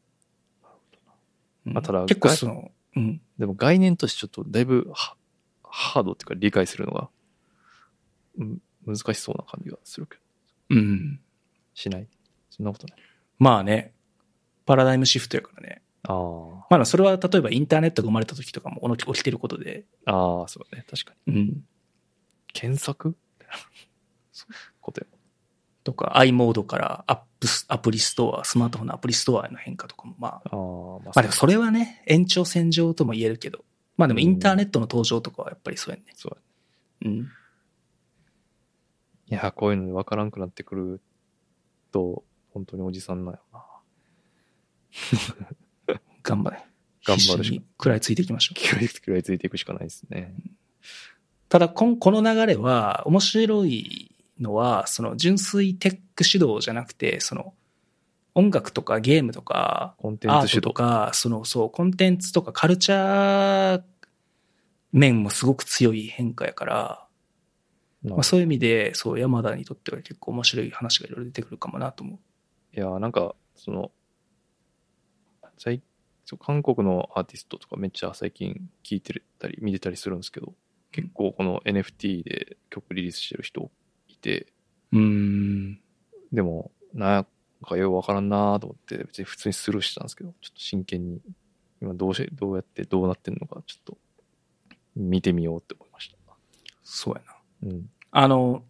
うんまあただ結構その、うん。でも概念としてちょっとだいぶはハードっていうか理解するのが、うん、難しそうな感じがするけど、うん。しない？そんなことない？まあね、パラダイムシフトやからね。あまあそれは例えばインターネットが生まれた時とかも起きてることで、あ。ああ、そうだね。確かに。うん。検索？ことやとか、i モードからアップス、アプリストア、スマートフォンのアプリストアへの変化とかも、まあ、ああ、ままあでもそれはね、延長線上とも言えるけど、まあでもインターネットの登場とかはやっぱりそうやね。そううん。いや、こういうので分からんくなってくると、本当におじさんなんやな。頑張れ。頑張るし食らいついていきましょう。食らいついていくしかないですね。ただこん、この流れは、面白いのは、その純粋テック指導じゃなくて、その、音楽とかゲームとか、コンテンツ主導。トとか、その、そう、コンテンツとかカルチャー面もすごく強い変化やから、まあ、そういう意味で、そう、山田にとっては結構面白い話がいろいろ出てくるかもなと思う。いや、なんか、その、最韓国のアーティストとかめっちゃ最近聞いてたり見てたりするんですけど、結構この NFT で曲リリースしてる人いて、うーん。でも、なんかようわからんなと思って、別に普通にスルーしてたんですけど、ちょっと真剣に、今どうし、どうやってどうなってんのか、ちょっと見てみようって思いました。そうやな。うん。あの、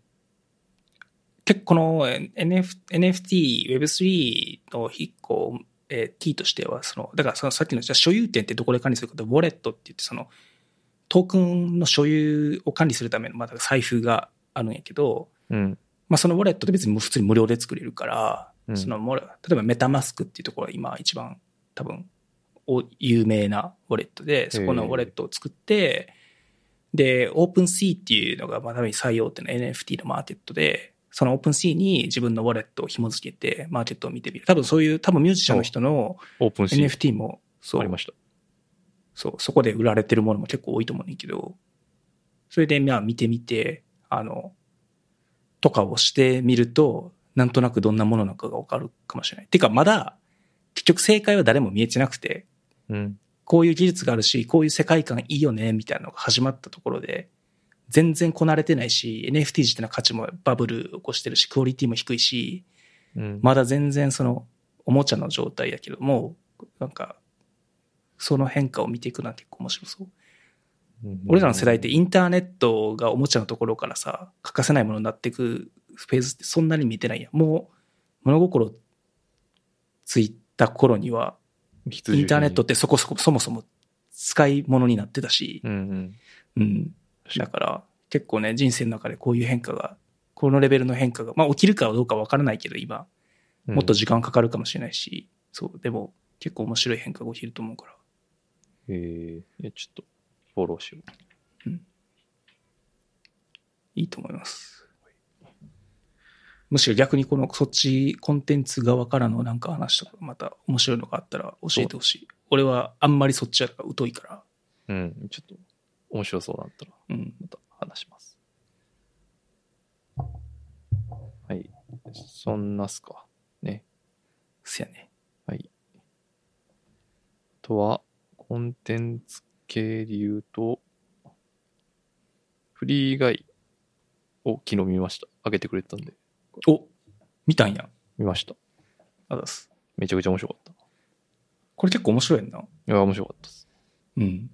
結構この NF NFT、Web3 の一個、えー、キーとしては、その、だからそのさっきのじゃあ所有権ってどこで管理するかって、ウォレットって言って、その、トークンの所有を管理するための、まあ、財布があるんやけど、うん。まあ、そのウォレットで別に普通に無料で作れるから、うんその例えば MetaMask っていうところが今一番多分お有名なウォレットで、そこのウォレットを作って、で、 OpenSea っていうのがまあ多分最大手の NFT のマーケットで、その OpenSea に自分のウォレットを紐付けてマーケットを見てみる。多分そういう、多分ミュージシャンの人のオープンシー NFT も、そうありました。そう、そこで売られてるものも結構多いと思うんだけど、それでまあ見てみて、あの、とかをしてみると、なんとなくどんなものなのかがわかるかもしれない。てかまだ、結局正解は誰も見えてなくて、うん。こういう技術があるし、こういう世界観いいよね、みたいなのが始まったところで、全然こなれてないし、NFT 自体の価値もバブルを起こしてるし、クオリティも低いし、うん。まだ全然その、おもちゃの状態やけども、なんか、その変化を見ていくのは結構面白そう。うん俺らの世代ってインターネットがおもちゃのところからさ、欠かせないものになっていくフェーズってそんなに見てないやん。もう、物心ついた頃には、インターネットってそこそこ、そもそも使い物になってたし、うんうん。うん。だから、結構ね、人生の中でこういう変化が、このレベルの変化が、まあ起きるかどうかわからないけど、今、もっと時間かかるかもしれないし、そう、でも結構面白い変化が起きると思うから。ええちょっと、フォローしよいいと思います。むしろ逆にこのそっちコンテンツ側からのなんか話とかまた面白いのがあったら教えてほしい。俺はあんまりそっちやから疎いから。う。うん。ちょっと、面白そうだったら、うん。また話します。はい。そんなっすか。ね。そやね。はい。あとは、コンテンツ系で言うと、フリーガイを昨日見ました。上げてくれてたんで、お見たんや。見ました。あざす。めちゃくちゃ面白かった。いこれ結構面白いな。や、面白かったです。うん。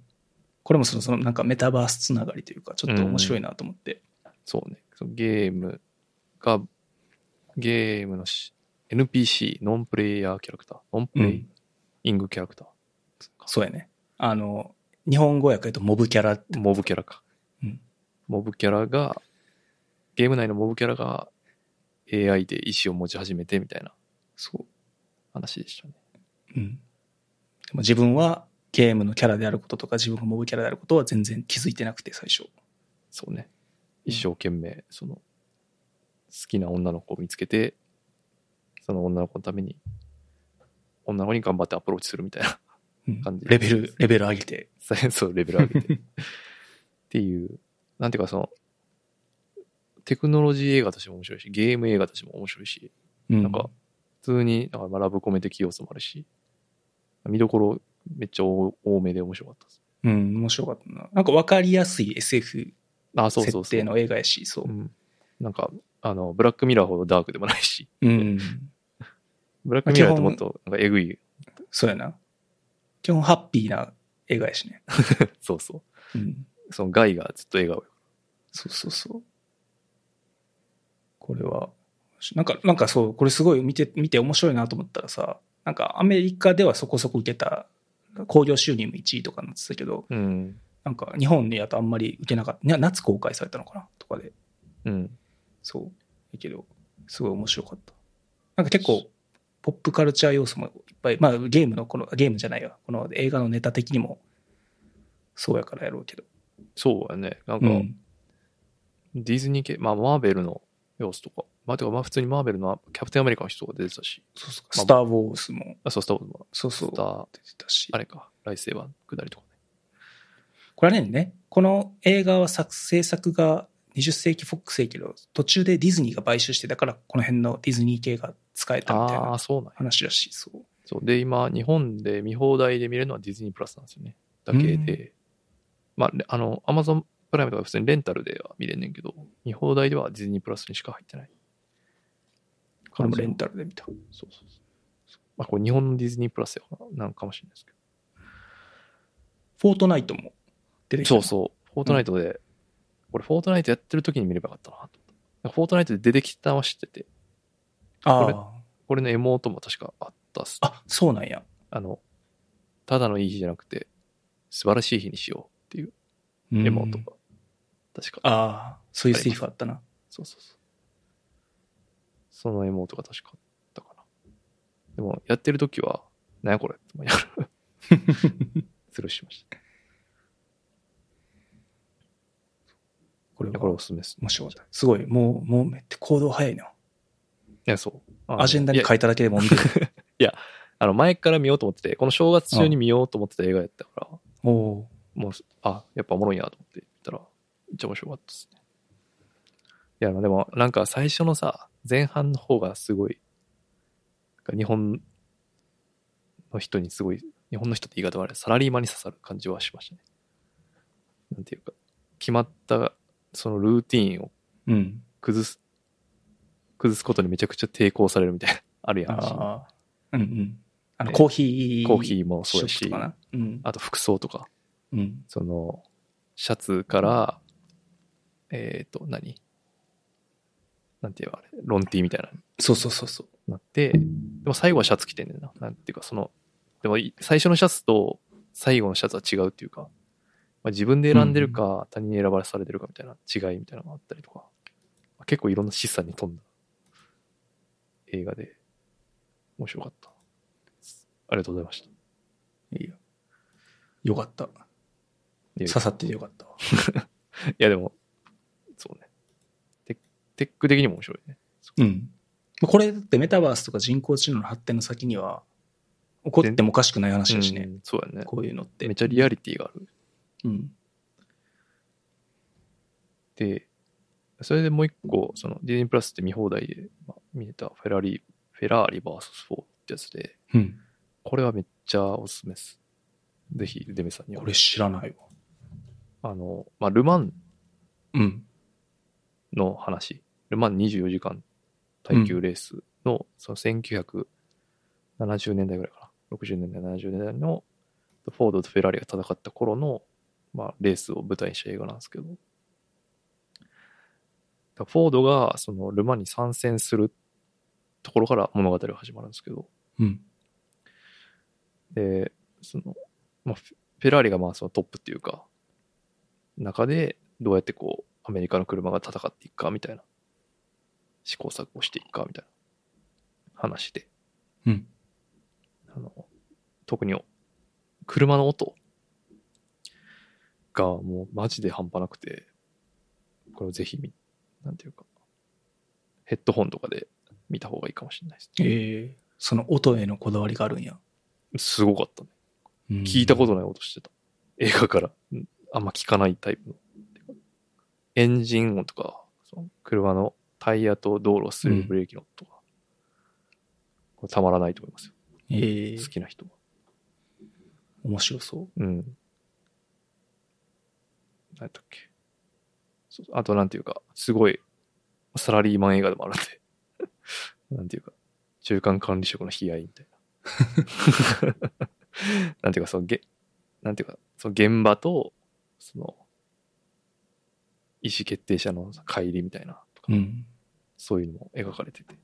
これもその、そのなんかメタバースつながりというか、ちょっと面白いなと思って。そうね。そのゲームが、ゲームのし NPC、ノンプレイヤーキャラクター、ノンプレイイングキャラクター、そうやね。あの、日本語訳やとモブキャラって。モブキャラか。うんモブキャラが、ゲーム内のモブキャラが AI で意思を持ち始めてみたいなそう。話でしたね。うん。でも自分はゲームのキャラであることとか、自分がモブキャラであることは全然気づいてなくて、最初。そうね。一生懸命、その、好きな女の子を見つけて、その女の子のために、女の子に頑張ってアプローチするみたいな、うん感じレベル、レベル上げて。そう、レベル上げて。っていう、なんていうかその、テクノロジー映画としても面白いし、ゲーム映画としても面白いし、うん。なんか、普通に、なんかまあラブコメ的要素もあるし、見どころめっちゃ多多めで面白かったです。うん、面白かったな。なんか分かりやすい SF。設定の映画やし、そうう。ん。なんか、あの、ブラックミラーほどダークでもないし、うん。ブラックミラーってもっと、なんかえぐい、そうやな。基本ハッピーな映画やしね。そうそう。うん。そのガイがずっと笑顔よ。そうそうそう。これは、なんか、なんかそう、これすごい見て、見て面白いなと思ったらさ、なんかアメリカではそこそこ受けた、興行収入も1位とかになってたけど、うん。なんか日本でやとあんまり受けなかった。夏公開されたのかな？とかで。うん。そう。だけど、すごい面白かった。なんか結構、ポップカルチャー要素もいっぱい、まあゲームの、この、ゲームじゃないわ。この映画のネタ的にも、そうやからやろうけど。そうやね。なんか、うん。ディズニー系、まあ、マーベルの要素とか、まあ、てか、まあ、普通にマーベルのキャプテンアメリカの人が出てたし、そうそう。まあスター・ウォーズも、あ、そう、スター・ウォーズも、そうそうスタ。ー、出てたし。あれか、ライセーバー下りとかね。これはね、この映画は作制作が20世紀フォックスやけど、途中でディズニーが買収して、だからこの辺のディズニー系が使えたみたいな。話らしい。そう。そう。で、今、日本で見放題で見れるのはディズニープラスなんですよね。だけで、まあ、レあの、アマゾンプライムとか普通にレンタルでは見れんねんけど、見放題ではディズニープラスにしか入ってない。これもレンタルで見た。そうそうそう。まあ、これ日本のディズニープラスやなんかもしれないですけフォートナイトも出てど。きた。そうそう。フォートナイトで、俺フォートナイトやってる時に見ればよかったなと思った。フォートナイトで出てきたのは知ってて、ああ。これの妹も確かあったっす。あ、そうなんや。あの、ただのいい日じゃなくて、素晴らしい日にしようっていううん妹が、確か。ああ、そういうセリフあったな。そうそうそう。その妹が確かあったかな。でも、やってる時は、なんやこれって思いながら スルーしました。これはいや、これおすすめです。面白かった。すごい、もう、もうめっちゃ行動早いな。いや、そう。アジェンダにいや書いただけでもう見てる。あの、前から見ようと思ってて、この正月中に見ようと思ってた映画やったから、おおもう、あ、やっぱおもろいなと思ってっちゃ面白かったですね。いや、でも、なんか最初のさ、前半の方がすごい、日本の人にすごい、日本の人って言い方はあれ、サラリーマンに刺さる感じはしましたね。なんていうか、決まった、そのルーティーンをうん。崩す、崩すことにめちゃくちゃ抵抗されるみたいな、あるやん。ああ。うんうん。あの、えコーヒー。コーヒーもそうだし。うん。あと服装とか。うん。その、シャツから、えっ、と、何？なんていうのあれ、ロンティーみたいなそうそうそうそう。なって、でも最後はシャツ着てんねんな。なんていうか、その、でもい最初のシャツと最後のシャツは違うっていうか、まあ、自分で選んでるか、他人に選ばされてるかみたいな違いみたいなのがあったりとか、まあ結構いろんな示唆に富んだ映画で、面白かった。ありがとうございました。いいよ。よかった。刺さっててよかったわ。いやでも。テテック的にも面白いね。うん。これだってメタバースとか人工知能の発展の先には、起こってもおかしくない話だしね。うんそうやね。こういうのって。めっちゃリアリティがある。うん。で、それでもう一個、そのディズニープラスって見放題で、まあ、見れたフェラリ、フェラーリ VS4 ってやつで、うん。これはめっちゃおすすめです。ぜひ、デメさんにはこれ知らないわ。あの、まあ、ルマンうん。の話、ルマン24時間耐久レースの、その1970年代ぐらいかな、60年代、70年代のフォードとフェラーリが戦った頃の、まあ、レースを舞台にした映画なんですけど、フォードがそのルマンに参戦するところから物語が始まるんですけど、うん。で、その、まあ、フフェラーリがまあそのトップっていうか、中でどうやってこう、アメリカの車が戦っていくかみたいな、試行錯誤していくかみたいな話で、うん。あの、特に車の音がもうマジで半端なくて、これをぜひ見、なんていうか、ヘッドホンとかで見た方がいいかもしれないです。ええその音へのこだわりがあるんや。すごかったね。うん聞いたことない音してた。映画から。うんあんま聞かないタイプの。エンジン音とか、その車のタイヤと道路を進めるブレーキの音が、これたまらないと思いますよ。ええ好きな人は。面白そう。うん。何やったっけ。そうあとなんていうか、すごい、サラリーマン映画でもあるんで、なんていうか、中間管理職の悲哀みたいな。なんていうか、その、げ、なんていうか、その現場と、その、意思決定者の乖離みたいなとか、うん。そういうのも描かれてて、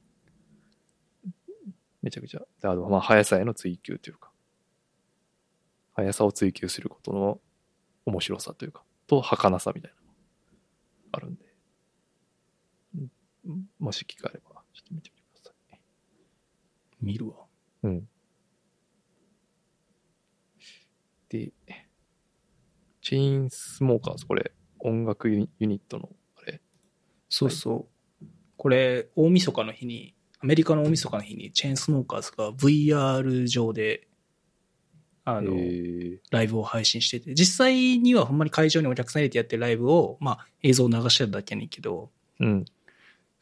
めちゃくちゃ、であと、まあ、速さへの追求というか、速さを追求することの面白さというか、と、儚さみたいなのがあるんで、うんもし機会あれば、ちょっと見てみてください。見るわ。うん。で、チェーンスモーカーズ、これ、音楽ユニユニットの、あれ、そうそう。これ、大晦日の日に、アメリカの大晦日の日に、チェーンスモーカーズが VR 上で、あの、えー。ライブを配信してて、実際にはほんまに会場にお客さん入れてやってるライブを、まあ映像を流してるだけやねんけど、うん、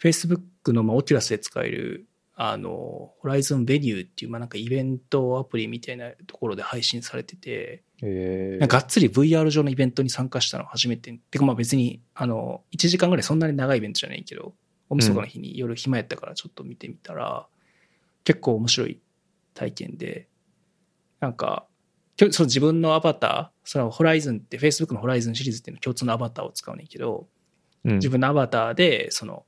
Facebook のまあオキュラスで使える、あの、ホライゾンベニューっていう、まあなんかイベントアプリみたいなところで配信されてて、がっつり VR 上のイベントに参加したの初めて。てかまあ別に、あの、1時間ぐらいそんなに長いイベントじゃないけど、大晦日の日に夜暇やったからちょっと見てみたら、結構面白い体験で、なんか、その自分のアバター、そのホライズンって Facebook のホライズンシリーズっていうの共通のアバターを使うねんけど、うん自分のアバターで、その、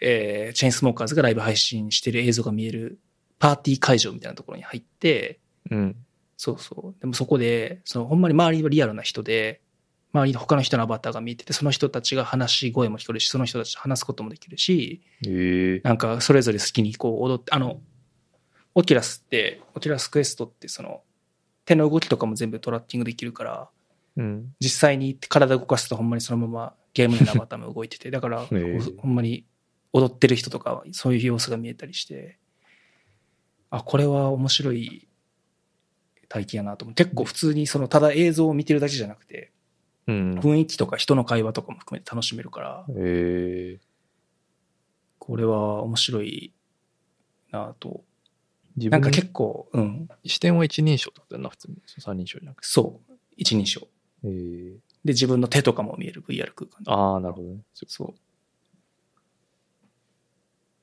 えーチェーンスモーカーズがライブ配信してる映像が見えるパーティー会場みたいなところに入って、うん。そうそう。でもそこで、そのほんまに周りはリアルな人で、周りの他の人のアバターが見えてて、その人たちが話し声も聞こえるし、その人たちと話すこともできるし、ええなんかそれぞれ好きにこう踊って、あの、オキュラスって、オキュラスクエストってその、手の動きとかも全部トラッキングできるから、うん。実際に体動かすとほんまにそのままゲームのアバターも動いてて、だから、ほんまに踊ってる人とかはそういう様子が見えたりして、あ、これは面白い体験やなと思う。結構普通にそのただ映像を見てるだけじゃなくて、うん。雰囲気とか人の会話とかも含めて楽しめるから、ええこれは面白いなと。なんか結構、うん、視点は一人称ってことだよな、普通に。三人称じゃなくて。そう、一人称。ええで、自分の手とかも見える VR 空間で。ああ、なるほどね。すそう。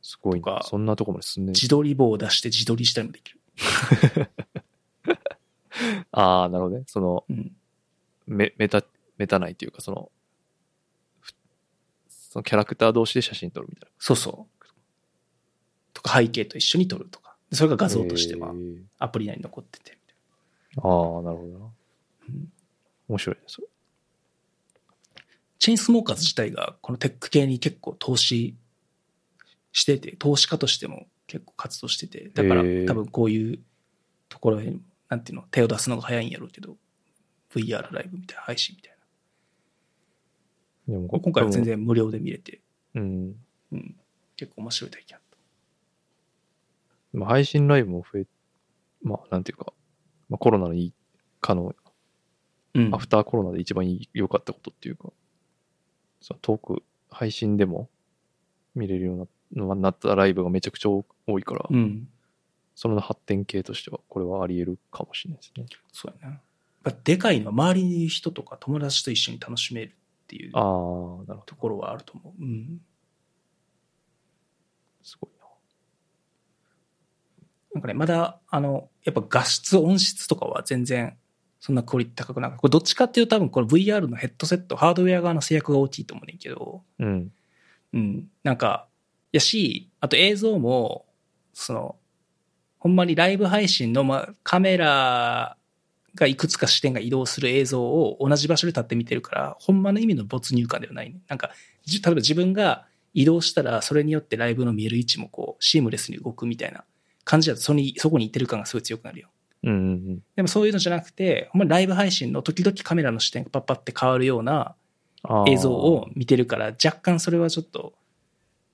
すごいな。そんなとこまで進んでる。自撮り棒を出して自撮りしたりもできる。ああ、なるほどね。その、うん。メメタ、メタ内というか、その、ふそのキャラクター同士で写真撮るみたいそうそう。とか背景と一緒に撮るとか。でそれが画な。像としてはええアプリ内に残っててみたいああ、なるほどな。うん面白いね、それ。な。チェーンスモーカーズ自体がこのテック系に結構投資してて、投資家としても結構活動してて、だから多分こういうところへ、なんていうの、手を出すのが早いんやろうけど、VR ライブみたいな配信みたいでもな。今回は全。然無料で見れて、うん。うん、結構面白い体験。まあ、配信ライブも増え、まあ、なんていうか、まあ、コロナのいい、かの、うんアフターコロナで一番良かったことっていうか、そのトーク、配信でも見れるようななったライブがめちゃくちゃ多多いから、うん。その発展系としては、これはあり得るかもしれないですね。そうやな。やっぱでかいのは周りにいる人とか友達と一緒に楽しめるっていう。ところはあると思う。うん。すごいな。なんかね、まだ、あの、やっぱ画質、音質とかは全然、そんなクオリティ高くなくこれどっちかっていうと多分これ VR のヘッドセット、ハードウェア側の制約が大きいと思うねんけど、うん。うん。なんか、やし、あと映像も、その、ほんまにライブ配信の、ま、カメラがいくつか視点が移動する映像を同じ場所で立って見てるから、ほんまの意味の没入感ではないね。なんか、じ例えば自分が移動したら、それによってライブの見える位置もこう、シームレスに動くみたいな感じだと、そこに、そこに行ってる感がすごい強くなるよ。うんうんうん。でもそういうのじゃなくて、ほんまにライブ配信の時々カメラの視点がパッパって変わるような映像を見てるから、若干それはちょっと、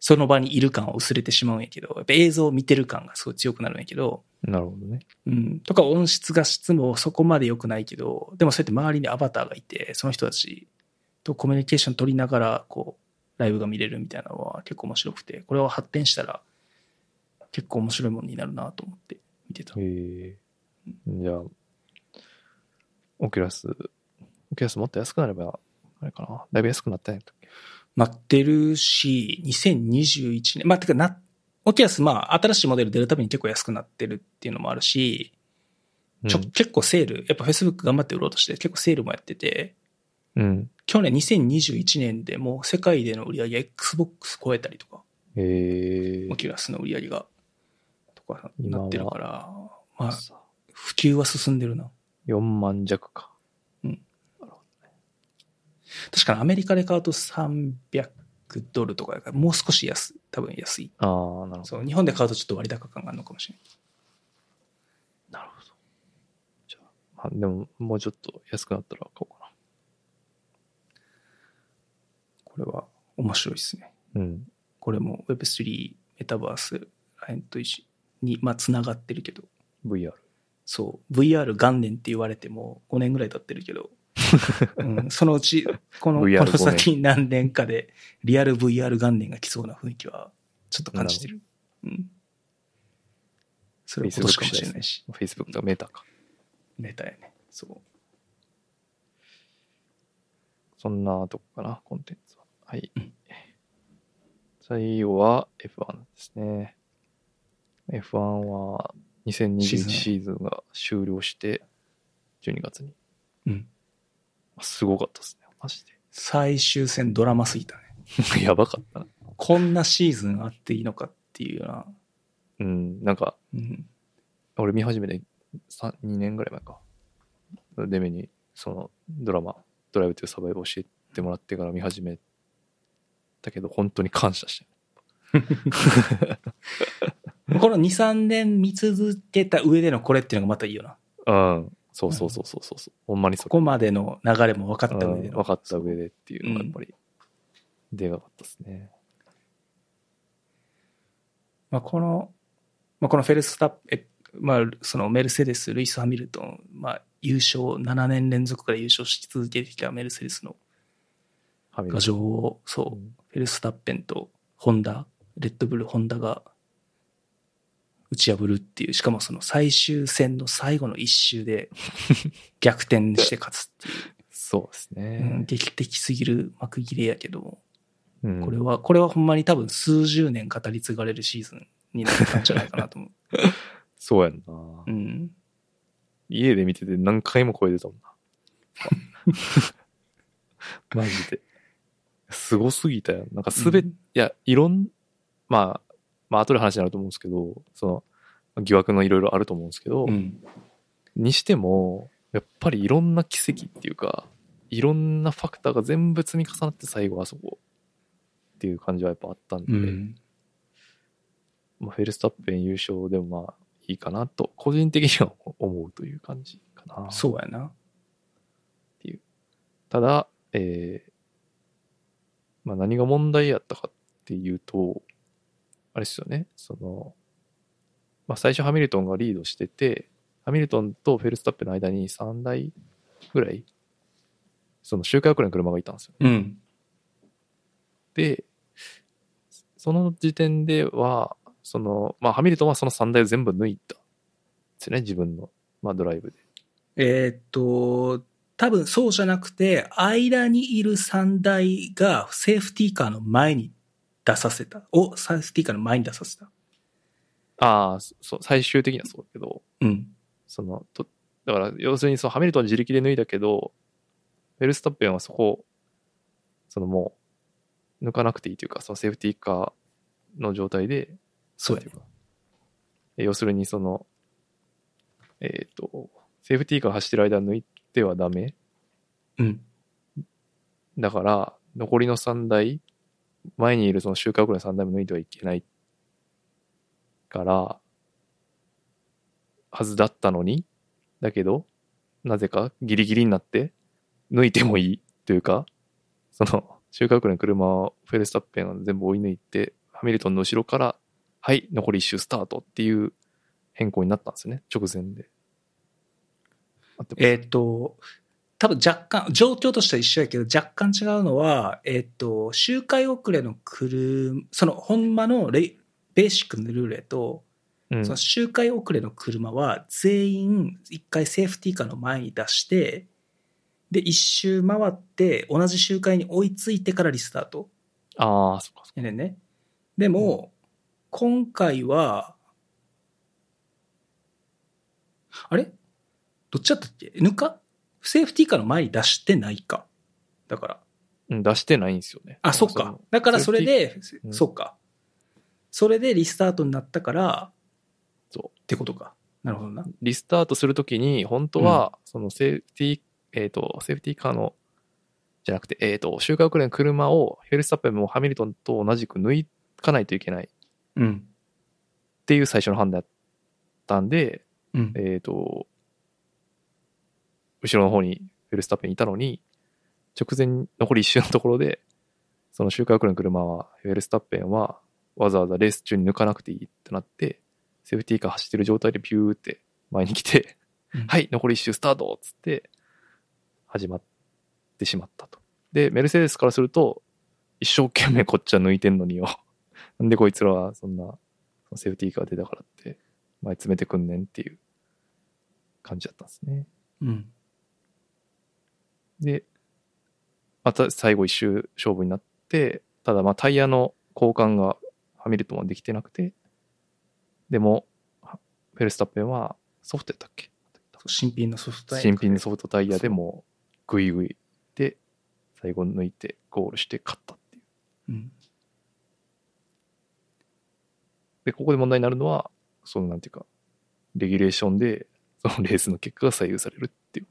その場にいる感を薄れてしまうんやけど、やっぱ映像を見てる感がすごい強くなるんやけど、なるほどね。うん、とか音質画質もそこまで良くないけど、でもそうやって周りにアバターがいて、その人たちとコミュニケーション取りながら、こう、ライブが見れるみたいなのは結構面白くて、これを発展したら結構面白いものになるなと思って見てた。へえ。じゃあ、オキュラス、オキュラスもっと安くなれば、あれかな。だいぶ安くなったんやったっけなってるし、2021年、まあ、てかな、オキュラス、まあ、新しいモデル出るたびに結構安くなってるっていうのもあるし、ちょ、うん結構セール、やっぱ Facebook 頑張って売ろうとして結構セールもやってて、うん。去年2021年でもう世界での売り上げ Xbox 超えたりとか、へえ。オキュラスの売り上げが、とかなってるから、まあ、普及は進んでるな。4万弱か。確かにアメリカで買うと300ドルとかだから、もう少し安い、多分安い。ああ、なるほど。そう、日本で買うとちょっと割高感があるのかもしれない。なるほど。じゃあ、まあ、でも、もうちょっと安くなったら買おうかこれは面白いですね。な。うん。これも Web3、メタバース、ラインと一緒に、まあ、つながってるけど、VR。そう、VR 元年って言われても5年ぐらい経ってるけど、うん、そのうち、この、この先何年かで、リアル VR 元年が来そうな雰囲気は、ちょっと感じてる。うん。それは今年かもしれないし、Facebook とかメーターか。メタやね。そう。そんなとこかな、コンテンツは。はい。うん最後は F1 ですね。F1 は2021シーズンシーズンが終了して、12月に。うん。すごかったですね、マジ最終戦ドラマすぎたね。で。やばかったな。こんなシーズンあっていいのかっていうような。うん、なんか、うん。俺見始めて2年ぐらい前か。デメに、そのドラマ、ドライブというサバイブを教えてもらってから見始めたけど、本当に感謝して この2、3年見続けた上でのこれっていうのがまたいいよな。る。うん。そうそうそうそうそうそう。ほんまにそここまでの流れも分かった上での。うん分かった上でっていうのがやっぱり、でかかったですね。まあ、この、まあ、このフェルスタッペン、まあ、そのメルセデス、ルイス・ハミルトン、まあ、優勝、7年連続から優勝し続けてきたメルセデスのハミル牙城を、そうう、んフェルスタッペンとホンダ、レッドブル、ホンダが打ち破るっていう、しかもその最終戦の最後の一周で 逆転して勝つっていう、そうですうんね。劇的すぎる幕切れやけど、うんこれは、これはほんまに多分数十年語り継がれるシーズンになったんじゃないかなと思う。そうやんな、うん。家で見てて何回も声出たもんな。マジで。すごすぎたよ。なんかすべ、うんいや、いろん、まあ、まあ、後で話になると思うんですけど、その、疑惑のいろいろあると思うんですけど、うん。にしても、やっぱりいろんな奇跡っていうか、いろんなファクターが全部積み重なって最後あそこっていう感じはやっぱあったんで、うん。まあ、フェルスタッペン優勝でもまあいいかなと、個人的には思うという感じかな。そうやな。ただ、えーまあ何が問題やったかっていうと、あれですよね、その、まあ最初ハミルトンがリードしてて、ハミルトンとフェルスタッペンの間に3台ぐらい、その周回遅れの車がいたんですよ。うん。で、その時点では、その、まあハミルトンはその3台を全部抜いたんですよね、自分の、まあドライブで。えーっと、多分そうじゃなくて、間にいる3台がセーフティーカーの前に出させた。をセーフティーカーの前に出させた。ああ、そう、最終的にはそうだけど、うん。その、と、だから、要するにそのハミルトンは自力で脱いだけど、フェルスタッペンはそこを、そのもう、抜かなくていいというか、そのセーフティーカーの状態で、そうやね要するにその、えっ、と、セーフティーカー走ってる間抜いてはダメうん。だから、残りの3台、前にいるその周回遅れの3台も抜いてはいけないから、はずだったのに、だけど、なぜかギリギリになって、抜いてもいいというか、その、周回遅れの車をフェルスタッペンを全部追い抜いて、ハミルトンの後ろから、はい、残り1周スタートっていう変更になったんですよね、直前で。えっと、多分若干、状況としては一緒やけど、若干違うのは、えっ、と、周回遅れの車、その、ほんまのレベーシックのルールやと、うんその周回遅れの車は全員一回セーフティーカーの前に出して、で、一周回って同じ周回に追いついてからリスタートああ、そっかそっか。やね。でも、今回は、あれ？どっちだったっけ ?N か？セーフティーカーの前に出してないか。だから。うん、出してないんですよね。あ、そっか。だからそれで、うんそっか。それでリスタートになったから、そうってことか。なるほどな。リスタートするときに、本当は、そのセーフティー、えっ、と、セーフティーカーの、じゃなくて、えっ、と、周回遅れの車を、フェルスタッペンもハミルトンと同じく抜かないといけないっうん。ていう最初の判断だったんで、うん。えっ、と、後ろの方にフェルスタッペンいたのに、直前に残り一周のところで、その周回遅れの車は、フェルスタッペンは、わざわざレース中に抜かなくていいってなって、セーフティーカー走ってる状態でピューって前に来て、うんはい、残り一周スタートっつって、始まってしまったと。で、メルセデスからすると、一生懸命こっちは抜いてんのによ。なんでこいつらはそんな、セーフティーカー出たからって、前詰めてくんねんっていう感じだったんですね。うん。で、また最後一周勝負になって、ただまあタイヤの交換がハミルトンはできてなくて、でも、フェルスタッペンはソフトやったっけ？新品のソフトタイヤ新品のソフトタイヤでもグイグイで最後抜いてゴールして勝ったっていう。うん。で、ここで問題になるのは、そのなんていうか、レギュレーションで、そのレースの結果が左右されるっていう。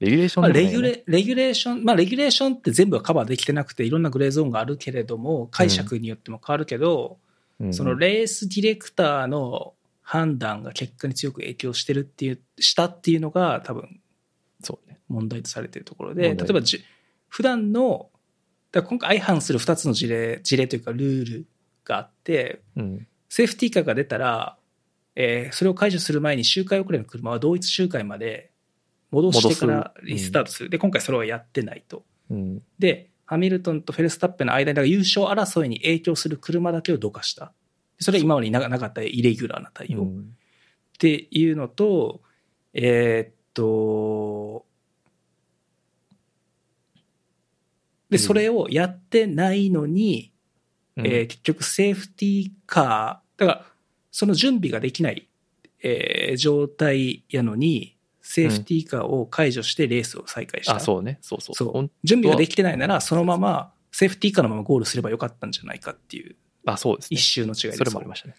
レギュレーションねレギュレ、レギュレーション、まあ、レギュレーションって全部はカバーできてなくて、いろんなグレーゾーンがあるけれども、解釈によっても変わるけど、うんそのレースディレクターの判断が結果に強く影響してるっていう、したっていうのが多分そうね。問題とされているところで、例えばじ普段の、だ今回相反する2つの事例、事例というかルールがあって、うん。セーフティーカーが出たら、えーそれを解除する前に周回遅れの車は同一周回まで戻してからリスタートする。で、今回それはやってないと。うん。で、ハミルトンとフェルスタッペンの間に優勝争いに影響する車だけをどかした。それは今までにななかったイレギュラーな対応。っうんていうのと、えーっと、で、うんそれをやってないのに、うんえー結局セーフティーカー、だからその準備ができない、えー状態やのに、セーフティーカーを解除してレースを再開した。あ、そうね。そうそう。そう準備ができてないなら、そのまま、セーフティーカーのままゴールすればよかったんじゃないかっていう、あ、そうですね。一周の違いでそれもありましたね。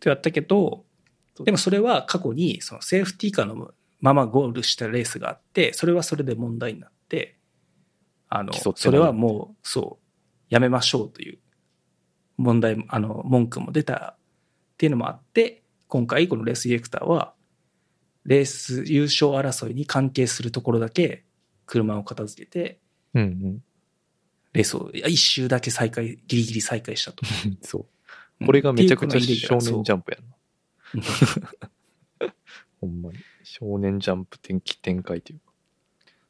とやったけど、でもそれは過去に、そのセーフティーカーのままゴールしたレースがあって、それはそれで問題になって、あの、それはもう、そう、やめましょうという問題、あの、文句も出たっていうのもあって、今回このレースディレクターは、レース優勝争いに関係するところだけ車を片付けて、うんうん。レースをいや一周だけ再開、ギリギリ再開したと。そう。これがめちゃくちゃ少年ジャンプやんな。ほんまに。少年ジャンプ展気展開というか。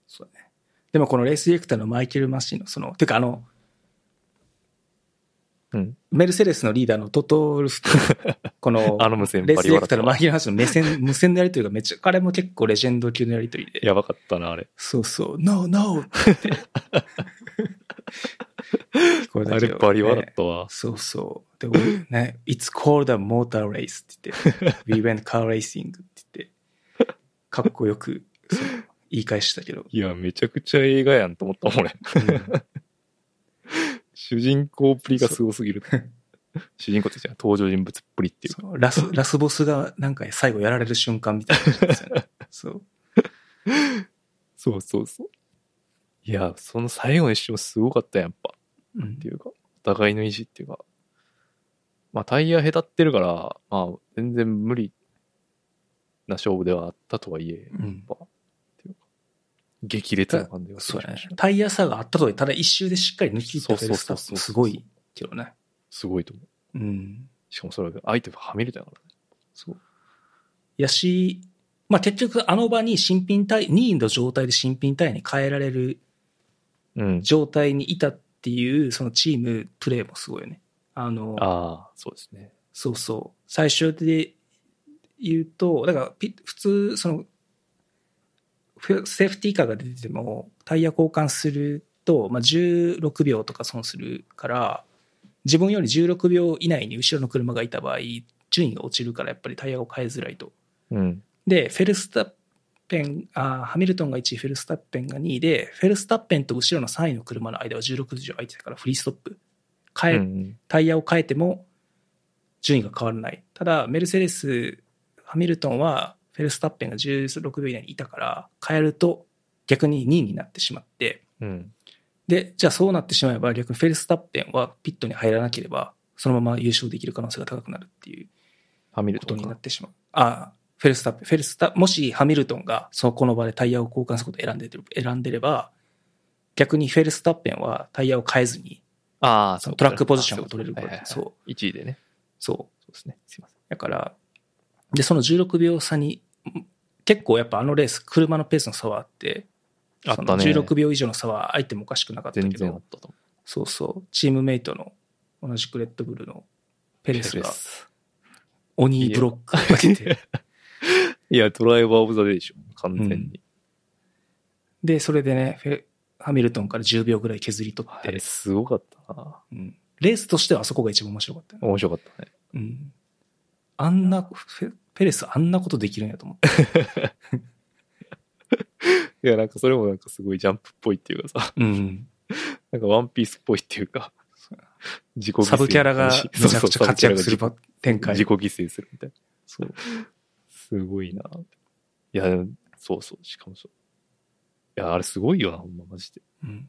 そうだね。でもこのレースディレクターのマイケル・マシンのその、てかあの、うん。メルセデスのリーダーのトトールフと、この、あの無線レースディレクターのマイケル・マシンの目線、無線のやりとりがめっちゃ、彼も結構レジェンド級のやりとりで。やばかったな、あれ。そうそう、No! って言って。聞こえたあれバリ笑ねったわ。そうそう。で、俺ね、It's called a motor race って言って、We went car racing って言って、かっこよく、言い返したけど。いや、めちゃくちゃ映画やんと思ったもん、俺。主人公っぷりがすごすぎる。主人公ってじゃ登場人物っぷりっていうか。ラス、ラスボスがなんか最後やられる瞬間みたいなね。そう。そうそうそう。いや、その最後の一瞬すごかったやっぱ。うんっていうか、お互いの意地っていうか。まあ、タイヤへたってるから、まあ、全然無理な勝負ではあったとはいえ、うんやっぱ、激烈な感じがすそうやね。タイヤ差があったとはいえただ一周でしっかり抜き切ったそうそうそうすごいけどね。すごいと思う。うん。しかもそれが相手がはみ出たからね。そう。やし、まあ結局あの場に新品タイ、2位の状態で新品タイヤに変えられるうん。状態にいたっていう、そのチームプレーもすごいよね。あの、ああ、そうですね。そうそう。最初で言うと、だからピ普通、その、フセーフティーカーが出てても、タイヤ交換すると、まあ、16秒とか損するから、自分より16秒以内に後ろの車がいた場合、順位が落ちるからやっぱりタイヤを変えづらいと。うん。で、フェルスタッペン、あーハミルトンが1位、フェルスタッペンが2位で、フェルスタッペンと後ろの3位の車の間は16秒空いてたからフリーストップ。変え、うんタイヤを変えても順位が変わらない。ただ、メルセデス、ハミルトンはフェルスタッペンが16秒以内にいたから、変えると逆に2位になってしまって、うん。で、じゃあそうなってしまえば逆にフェルスタッペンはピットに入らなければ、そのまま優勝できる可能性が高くなるっていうハミルトンかことになっ。てしまう。あフェルスタッペン、フェルスタ、もしハミルトンがそこの場でタイヤを交換することを選んでる選んでれば、逆にフェルスタッペンはタイヤを変えずに、ああ、そのトラックポジションが取れるからそう1位でね。そう。そうですね。すいません。だから、で、その16秒差に、ん結構やっぱあのレース、車のペースの差はあって、あったねその16秒以上の差は相手もおかしくなかったけど、そうそう、チームメイトの同じくレッドブルのペう。レスが鬼ブロックをかけて、いや、ドライバーオブザデイでしょ。完全に。で、それでね、フェハミルトンから10秒ぐらい削り取ってあれ、、すごかったな。うんレースとしてはあそこが一番面白かったよね、面白かったね。うん。あんな、フェペレスあんなことできるんやと思って。いや、なんかそれもなんかすごいジャンプっぽいっていうかさ、うん。なんかワンピースっぽいっていうか、自己犠牲サブキャラがめちゃくちゃ活躍する展開。自己犠牲するみたいな。そう。すごいな。いや、そうそう、しかもそう。いや、あれすごいよな、ほんま、マジで。うん。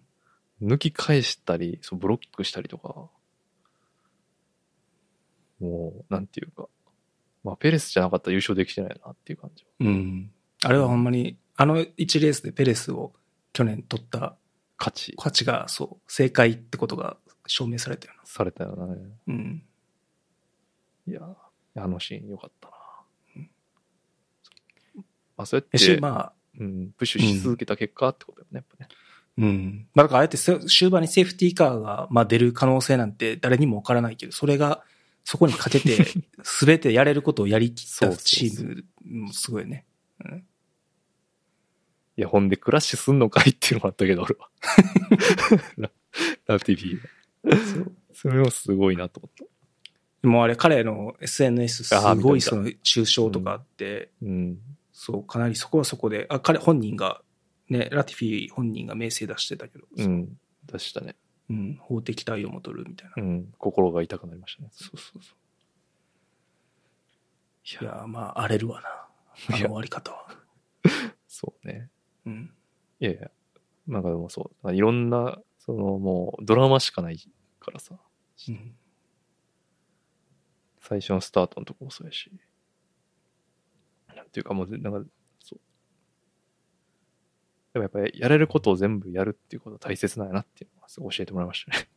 抜き返したり、そうブロックしたりとか、もう、なんていうか、まあ、ペレスじゃなかったら優勝できてないなっていう感じ。うん。あれはほんまに、あの1レースでペレスを去年取った勝ち価値が、そう、正解ってことが証明されたよな。されたよね。うん。いや、あのシーンよかったな。うんまあ、そうやっ、てまあ、うん、プッシュし続けた結果ってことだよね、やっぱね。うん。まあだからあえてせ終盤にセーフティーカーが、まあ出る可能性なんて誰にもわからないけど、それが、そこにかけて、すべてやれることをやりきったチームもすごいね。うん。いや、ほんでクラッシュすんのかいっていうのもあったけど、俺は。ラ ラティビーそれもすごいなと思った。でもあれ彼の SNS すごいその抽象とかあって、うん。そう、かなりそこはそこで、あ、彼本人が、ね、ラティフィ本人が名声出してたけど、うん。出したね。うん、法的対応も取るみたいな。うん。心が痛くなりましたね。そうそうそう。いやー、まあ、荒れるわな。あの終わり方は。そうね。うん。いやいや。なんかでもそう。いろんな、そのもうドラマしかないからさ。うん。最初のスタートのとこもそうやし。なんていうかもう、なんか。でもやっぱりやれることを全部やるっていうことは大切なんやなっていうのはすごい教えてもらいましたね。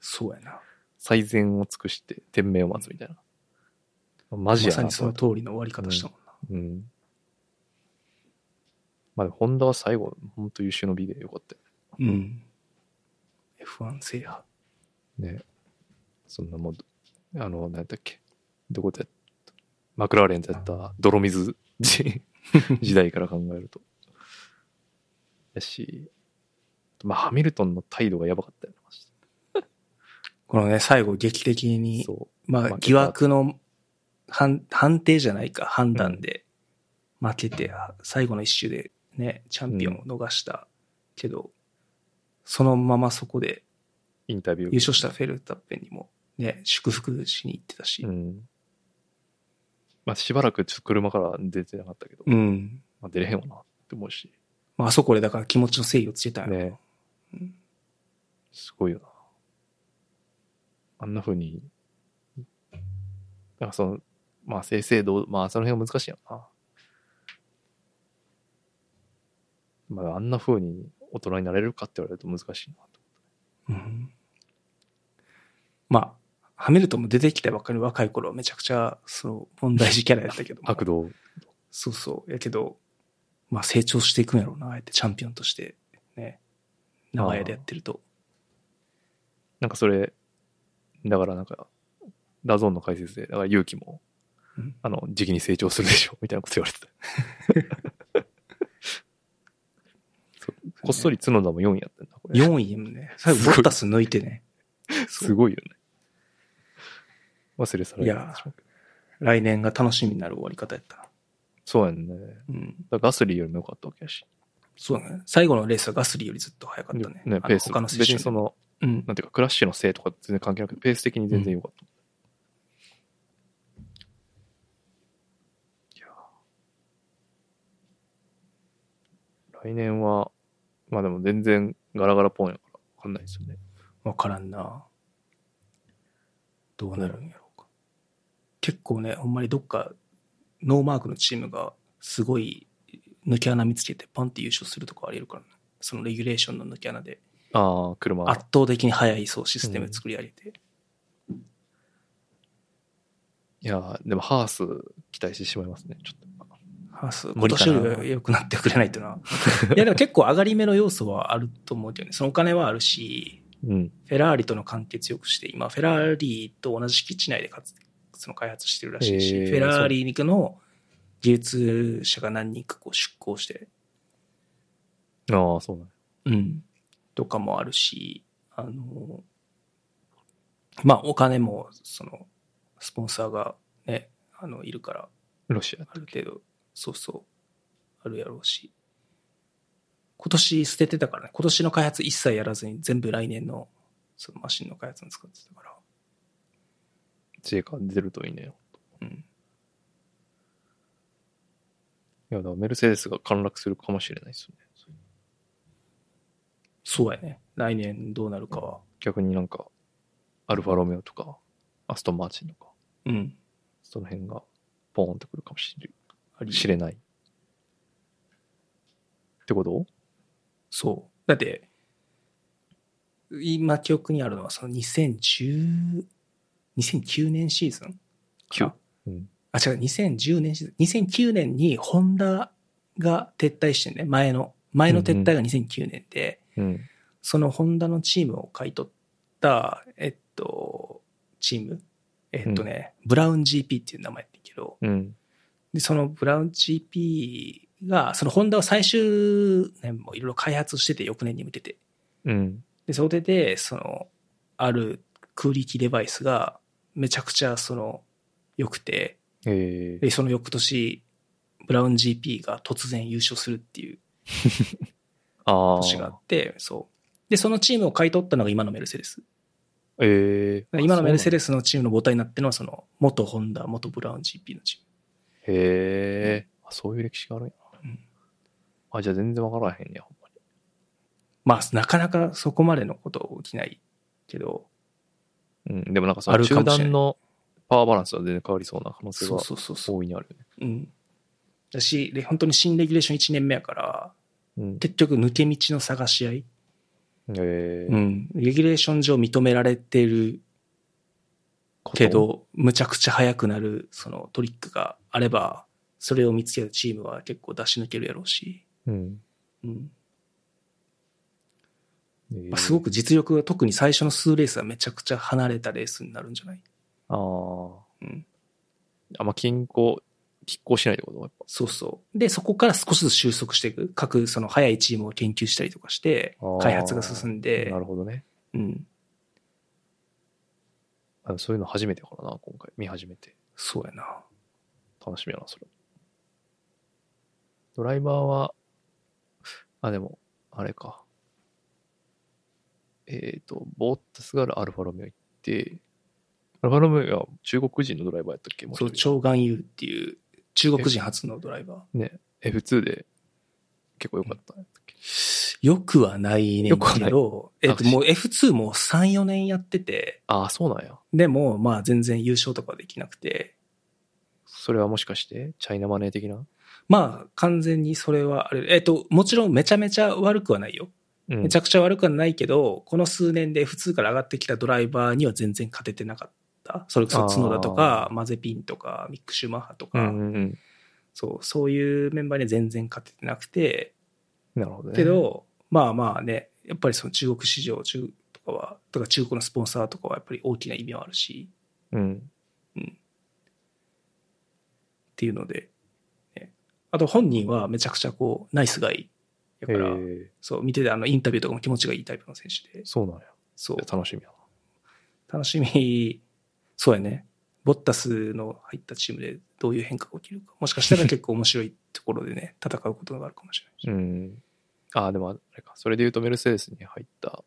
そうやな。最善を尽くして天命を待つみたいな。マジやなまさにその通りの終わり方したもんな。うん。まあでも、ホンダは最後、本当優秀の美でよかったようん。F1 制覇。ね。そんなもう、あの、何やったっけ？どこでマクラーレンでやった泥水時 時代から考えると。やし、まあ、ハミルトンの態度がやばかったよな、マジこのね、最後劇的でに、そまあ、疑惑の判判定じゃないか、判断で負けて、最後の一周でね、チャンピオンを逃したけど、そのままそこでう、インタビュー。優勝したフェルタッペンにもね、祝福しに行ってたしう、ん。まあ、しばらくちょっと車から出てなかったけど、うん。まあ、出れへんわなって思うし、まあ、あそこでだから気持ちの誠意をつけたんやろねうんすごいよな。あんな風に、なんかその、まあ、正々堂、まあ、その辺は難しいよな。まあ、あんな風に大人になれるかって言われると難しいなと。うんまあ、ハミルトンも出てきたばっかり若い頃はめちゃくちゃ、その、問題児キャラやったけども。悪道、そうそう。やけど、まあ成長していくんやろうな、あえてチャンピオンとして、ね。長屋でやってると。なんかそれ、だからなんか、ダゾーンの解説で、だから勇気も、うんあの、時期に成長するでしょ、みたいなこと言われてた。こっそり角田も4位やったんだ、これ。4位もね、最後ボッタス抜いてね。すごいよね。忘れ去られていやしまうけど来年が楽しみになる終わり方やったな。そうやんね。だかうん。らガスリーよりも良かったわけやし。そうだね。最後のレースはガスリーよりずっと早かったね。あのペース。他の選別にその、うん。なんていうか、クラッシュのせいとか全然関係なくて、ペース的に全然良かった。いやー来年は、まあでも全然ガラガラポンやからわかんないですよね。わからんな。どうなるんやろうか。結構ね、ほんまにどっか、ノーマークのチームがすごい抜け穴見つけてパンって優勝するとかありえるからね。そのレギュレーションの抜け穴でああ、車。圧倒的に速いそうシステム作り上げて。いやーでもハース期待してしまいますね、ちょっと。ハース、今年より良くなってくれないとな。いやでも結構上がり目の要素はあると思うけどね。そのお金はあるし、うん。フェラーリとの関係強くして、今、フェラーリと同じ敷地内でかつその開発してるらしいし、へー。フェラーリの技術者が何人かこう出向して、ああ、そうなんや。うん、とかもあるし、あの、まあ、お金も、その、スポンサーがね、あの、いるから、ロシアある程度、そうそう、あるやろうし。今年捨ててたからね、今年の開発一切やらずに全部来年のそのマシンの開発に使ってたから。知恵が出るといいね。うん。いや、だからメルセデスが陥落するかもしれないですよね。そうやね。来年どうなるかは。逆になんか、アルファロメオとか、アストンマーチンとか、うん。その辺がポーンとくるかもしれ知れない。ってこと？そう。だって、今記憶にあるのはその2010、2009年シーズン？九あ違う、2010年シーズン。2009年にホンダが撤退してね、前の、前の撤退が2009年で、うん。そのホンダのチームを買い取った、えっと、チーム、えっとね、ブラウン GP っていう名前やってんけど、うん。で、そのブラウン GP が、そのホンダは最終年もいろいろ開発してて、翌年に向けて。うん。で、それで、その、ある空力デバイスがめちゃくちゃその、良くて、えで、その翌年、ブラウン GP が突然優勝するっていう ー、ああ。年があって、そう。で、そのチームを買い取ったのが今のメルセデス。えー、今のメルセデデスのチームの母体になってるのは、その、元ホンダ、元ブラウン GP のチーム。ス。へえ、あそういう歴史があるんやな。うんあ、じゃあ全然わからへんねや、ほんまに。まあ、なかなかそこまでのこと起きないけど、うん。でもなんかそあの中るかもしれない断のパワーバランスは全然変わりそうな可能性がそうそうそう。大いにあるよね。うん。だし、で本当に新レギュレーション1年目やから、うん。結局抜け道の探し合い。えー、うん。レギュレーション上認められてるけ、ど、むちゃくちゃ速くなる、そのトリックがあれば、それを見つけたチームは結構出し抜けるやろうし、うん。うん。すごく実力が特に最初の数レースはめちゃくちゃ離れたレースになるんじゃない？ああ。うん。あんま均衡、拮抗しないってことやっぱ。そうそう。で、そこから少しずつ収束していく。各その速いチームを研究したりとかして開発が進んでな、るほどね。うん。あそういうの初めてかな、今回。見始めて。そうやな。楽しみやな、それ。ドライバーは、あ、でも、あれか。えっ、と、ボータスがアルファロメオ行って、アルファロメオは中国人のドライバーやったっけ？そう、長眼優っていう中国人初のドライバー。ね、F2 で結構良かったったっけ、よくはないねんよくはない。けど、えっと、もう F2 も3、4年やってて、ああ、そうなんや。でも、まあ全然優勝とかできなくて、それはもしかして、チャイナマネー的な？まあ完全にそれはあれ、えっと、もちろんめちゃめちゃ悪くはないよ。うんめちゃくちゃ悪くはないけど、この数年で F2 から上がってきたドライバーには全然勝ててなかった。それこそ角田とか、マゼピンとか、ミック・シューマッハとか、うんうんうん。そう、そういうメンバーには全然勝ててなくて、なるほどね。け、ど、まあまあね、やっぱりその中国市場、中とかは、とか中国のスポンサーとかはやっぱり大きな意味はあるし、うん。っていうので、ねあと本人はめちゃくちゃこう、ナイスガイ。だへから、えそう、見ててあのインタビューとかも気持ちがいいタイプの選手で、そうなんや。そう、楽しみや楽しみ、そうやね。ボッタスの入ったチームでどういう変化が起きるか。もしかしたら結構面白いところでね、戦うことがあるかもしれないし。な。うん。ああ、でもあれか。それで言うとメルセデスに入った、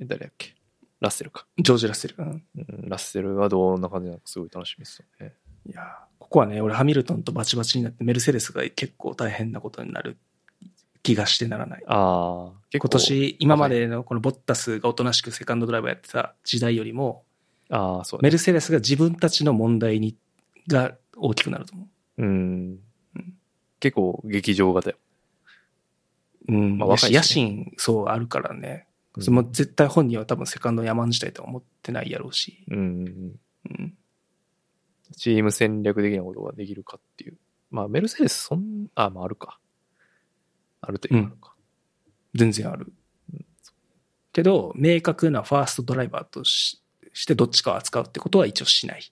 え誰だっけ？ラッセルか。ジョージ・ラッセル。うん。うん、ラッセルはどんな感じなのかすごい楽しみですよね。いやーここはね、俺ハミルトンとバチバチになってメルセデスが結構大変なことになる気がしてならない。ああ、結構。今年、今までのこのボッタスがおとなしくセカンドドライバーやってた時代よりも、ああ、そうメね。ルセデスが自分たちの問題に、が大きくなると思うんうん。結構劇場型よ。う。うん。まあ若いしね野心、そうあるからね。うんそれも絶対本人は多分セカンド山自体とは思ってないやろうし。うん。うん。チーム戦略的なことができるかっていう。まあ、メルセデス、そん、あ、まあ、あるか。あるというかあるか。全然ある。けど、明確なファーストドライバーとししてどっちかを扱うってことは一応しない。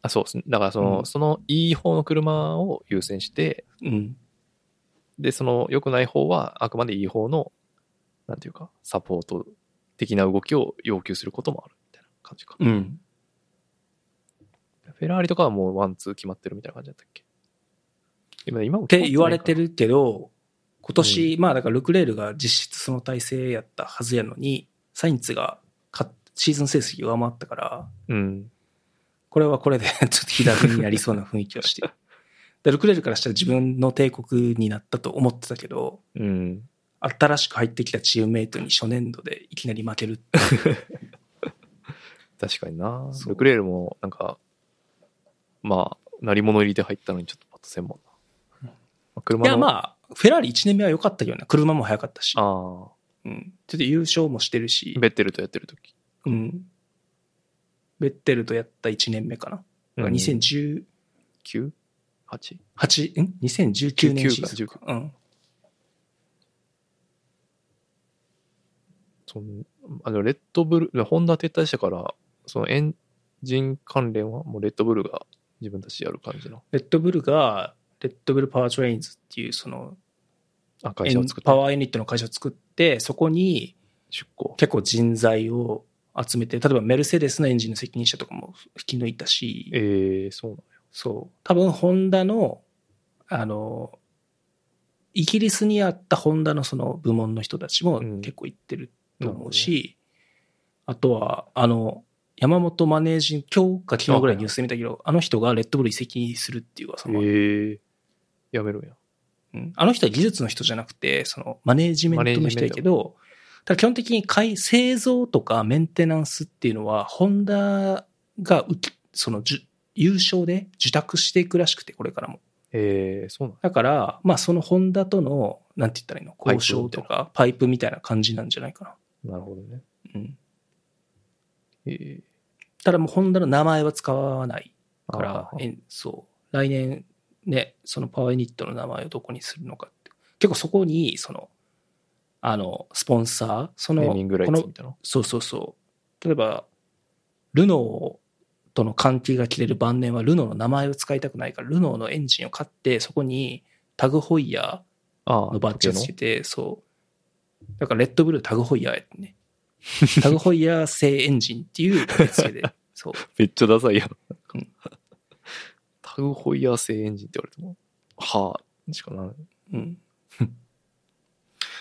あ、そうですね。だから、その、うんその、いい方の車を優先して、うん。で、その、良くない方は、あくまでいい方の、なんていうか、サポート的な動きを要求することもあるみたいな感じか。うん。フェラーリとかはもうワン、ツー決まってるみたいな感じだったっけ？今、今もって言われてる。るけど、今年、まあだからルクレールが実質その体制やったはずやのに、サインツがシーズン成績上回ったから、うん。これはこれで ちょっと火種になりそうな雰囲気はしてる。でルクレールからしたら自分の帝国になったと思ってたけど、うん。新しく入ってきたチームメイトに初年度でいきなり負ける。確かにな。ルクレールも、なんか、まあ、鳴り物入りで入ったのにちょっとパッとせんもんな。まあ車のいやまあ、フェラーリ1年目は良かったけどね。車も速かったし。あうん。ちょっと優勝もしてるしあ、。ベッテルとやってる時。うん。ベッテルとやった1年目かな。だから2018、9 8? ん ?2019 年シーズン19か。うん。そのあの、レッドブル、ホンダ撤退してから、そのエンジン関連はもうレッドブルが自分たちでやる感じのレッドブルが、レッドブルパワートレインズっていう、その、あ会社を作パワーユニットの会社を作って、そこに出向。結構人材を集めて、例えばメルセデスのエンジンの責任者とかも引き抜いたし、ええそうなのよ。そう。多分、ホンダの、あの、イギリスにあったホンダのその部門の人たちもうん結構行ってると思うし、あとは、あの、山本マネージン、今日か昨日ぐらいニュースで見たけど、あの人がレッドブル移籍するっていう噂もある、ええやめるんや。うんあの人は技術の人じゃなくて、そのマネージメントの人やけど、ただ基本的に買い製造とかメンテナンスっていうのは、ホンダが受けそのじゅ優勝で受託していくらしくて、これからも。ええそうなのだから、まあそのホンダとの、なんて言ったらいいの交渉とかパイプみたいな感じなんじゃないかな。なるほどね。うん。ええただもうホンダの名前は使わないからそう。来年ね、そのパワーユニットの名前をどこにするのかって。結構そこに、その、あの、スポンサー、その、の。そうそうそう。例えば、ルノーとの関係が切れる晩年はルノーの名前を使いたくないから、ルノーのエンジンを買って、そこにタグホイヤあーのバッジをつけ時て、そう。だからレッドブルータグホイヤーやってね。タグホイヤー製エンジンっていう名付けで、そう。めっちゃダサいやんうん。タグホイヤー製エンジンって言われても、はあ、しかない。うん。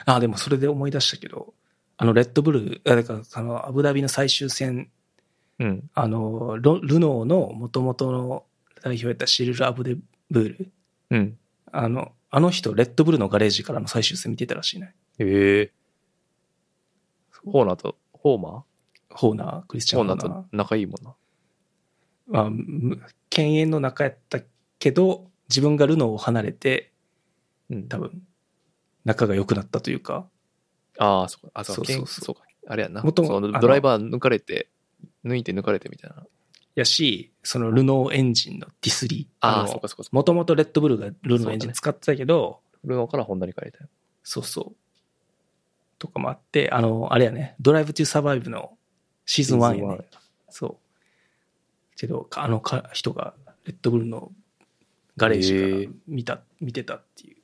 あ、でもそれで思い出したけど、あの、レッドブルー、あだから、あの、アブダビの最終戦、うん。あの、ロルノーの元々の代表やったシルル・アブデブール、うん。あの、あの人、レッドブルのガレージからの最終戦見てたらしいね。ええホーナーと、ホーマホーナー、クリスチャン・ーホーナホーと仲いいもんな。まあ、む犬猿の中やったけど、自分がルノーを離れて、うん。多分、仲が良くなったというか、ああ、そうか。あ、そうか。そうそうか。あれやな。元々そのあのドライバー抜かれて、抜いて抜かれてみたいな。やし、そのルノーエンジンのディスリ。ああ、のそうかそうかそうか。もともとレッドブルがルノーエンジン使ってたけど、ルノーからホンダに変えたよ。そうそう。とかもあって、あの、あれやね、ドライブトゥサバイブのシーズン1やね。そう。けど、あのか人がレッドブルのガレージから見た、見てたっていう。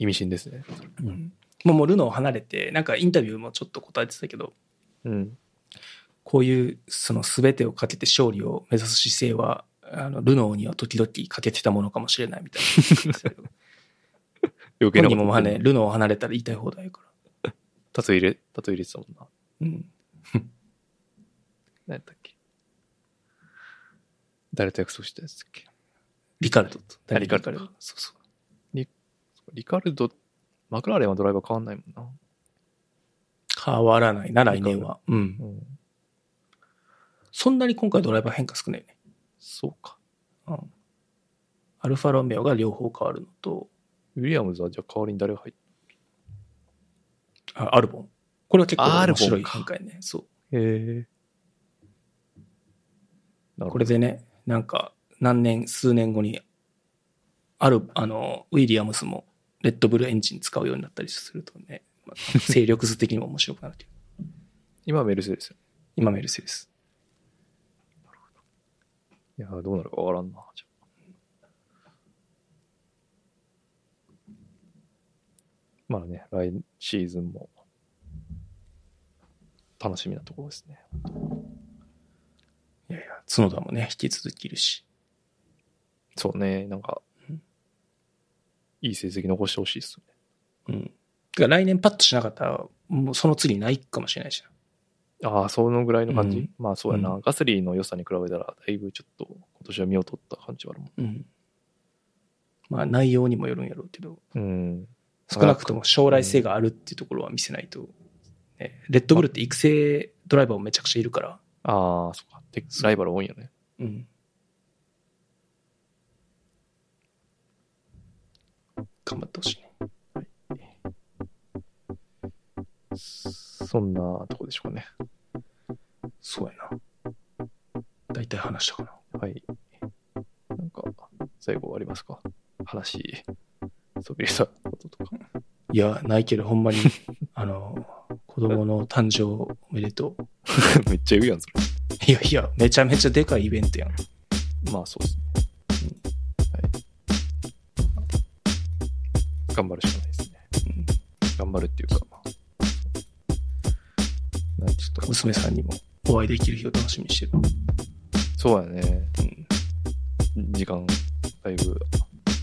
意味深ですね。うん。もうもうルノーを離れて、なんかインタビューもちょっと答えてたけど、うん。こういうその全てをかけて勝利を目指す姿勢は、あの、ルノーには時々欠けてたものかもしれないみたいな。余計なこと本人もまあね、ルノーを離れたら言いたい放題やから。タトゥー入れ、タトゥー入れてたもんな。うん。何やったっけ？誰と約束したやつだっけ？リカルドと。あリカルドそうそう。リカルド、マクラーレンはドライバー変わんないもんな。変わらないな、来年は。うん。うん。そんなに今回ドライバー変化少ないね。そうか。うん。アルファロメオが両方変わるのと、ウィリアムズはじゃあ代わりに誰が入っあアルボン。これは結構面白い変化やね。そう。へえ。これでね、なんか、何年、数年後に、ある、あの、ウィリアムスも、レッドブルエンジン使うようになったりするとね、まあ、勢力図的にも面白くなるという。今はメルセデスよ。今メルセデス。いやー、どうなるかわからんな。じゃまあね、来シーズンも楽しみなところですね。いやいや、角田もね、引き続きいるし。そうね、なんかうん、いい成績残してほしいですね。うん。てか来年パッとしなかったら、もうその次ないかもしれないしな。ああ、そのぐらいの感じ、うんまあそうやな、うガスリーの良さに比べたら、だいぶちょっと今年は身を取った感じはあるもん。うん。まあ内容にもよるんやろうけど、うん。少なくとも将来性があるっていうところは見せないと。ね、レッドブルって育成ドライバーもめちゃくちゃいるから。ああ、そうか。でライバル多いよね。うん。頑張ってほしいね。そんなとこでしょうかね。そうやな。大体話したかな。はい。なんか、最後終わりますか？話、そびれたこととか。いや、ないけど、ほんまに、あの、子供の誕生おめでと めっちゃ言うやん、それ。う。いやいや、めちゃめちゃでかいイベントやん。まあそうですね。はい。頑張るしかないですね。うん頑張るっていうか、まあ。なんちょっと、娘さんにもお会いできる日を楽しみにしてる。そうやね。うん。時間、だいぶ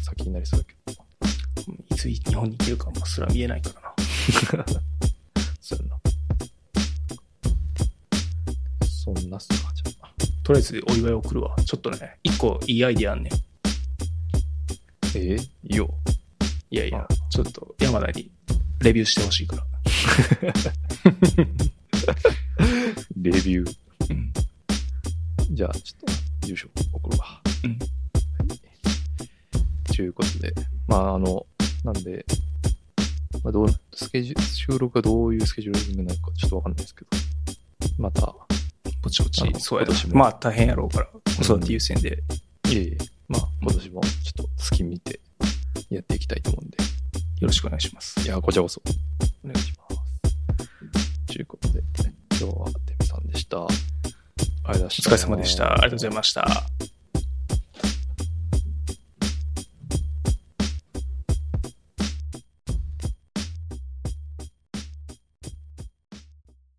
先になりそうだけど。いつ日本に行けるかもすら見えないからな。そうやな。そんなっすか、じゃあ。とりあえずお祝い送るわ。ちょっとね、一個いいアイディアあんねん。え？ー、いいよ。いやいや、ちょっと山田にレビューしてほしいから。レビュー。うん。じゃあ、ちょっと、住所送るわ。うん。はい。ということで、まあ、あの、なんで、まあ、どう、スケジュール、収録がどういうスケジュールになるかちょっとわかんないですけど、また、ぼちぼちそうやなまあ大変やろうから、子育て優先でいえいえ、まあ、今年もちょっと月見てやっていきたいと思うんで、よろしくお願いします。いや、こちらこそ、お願いします。ということで、今日はデミさんでした。ありがとうございました。お疲れ様でした。ありがとうございました。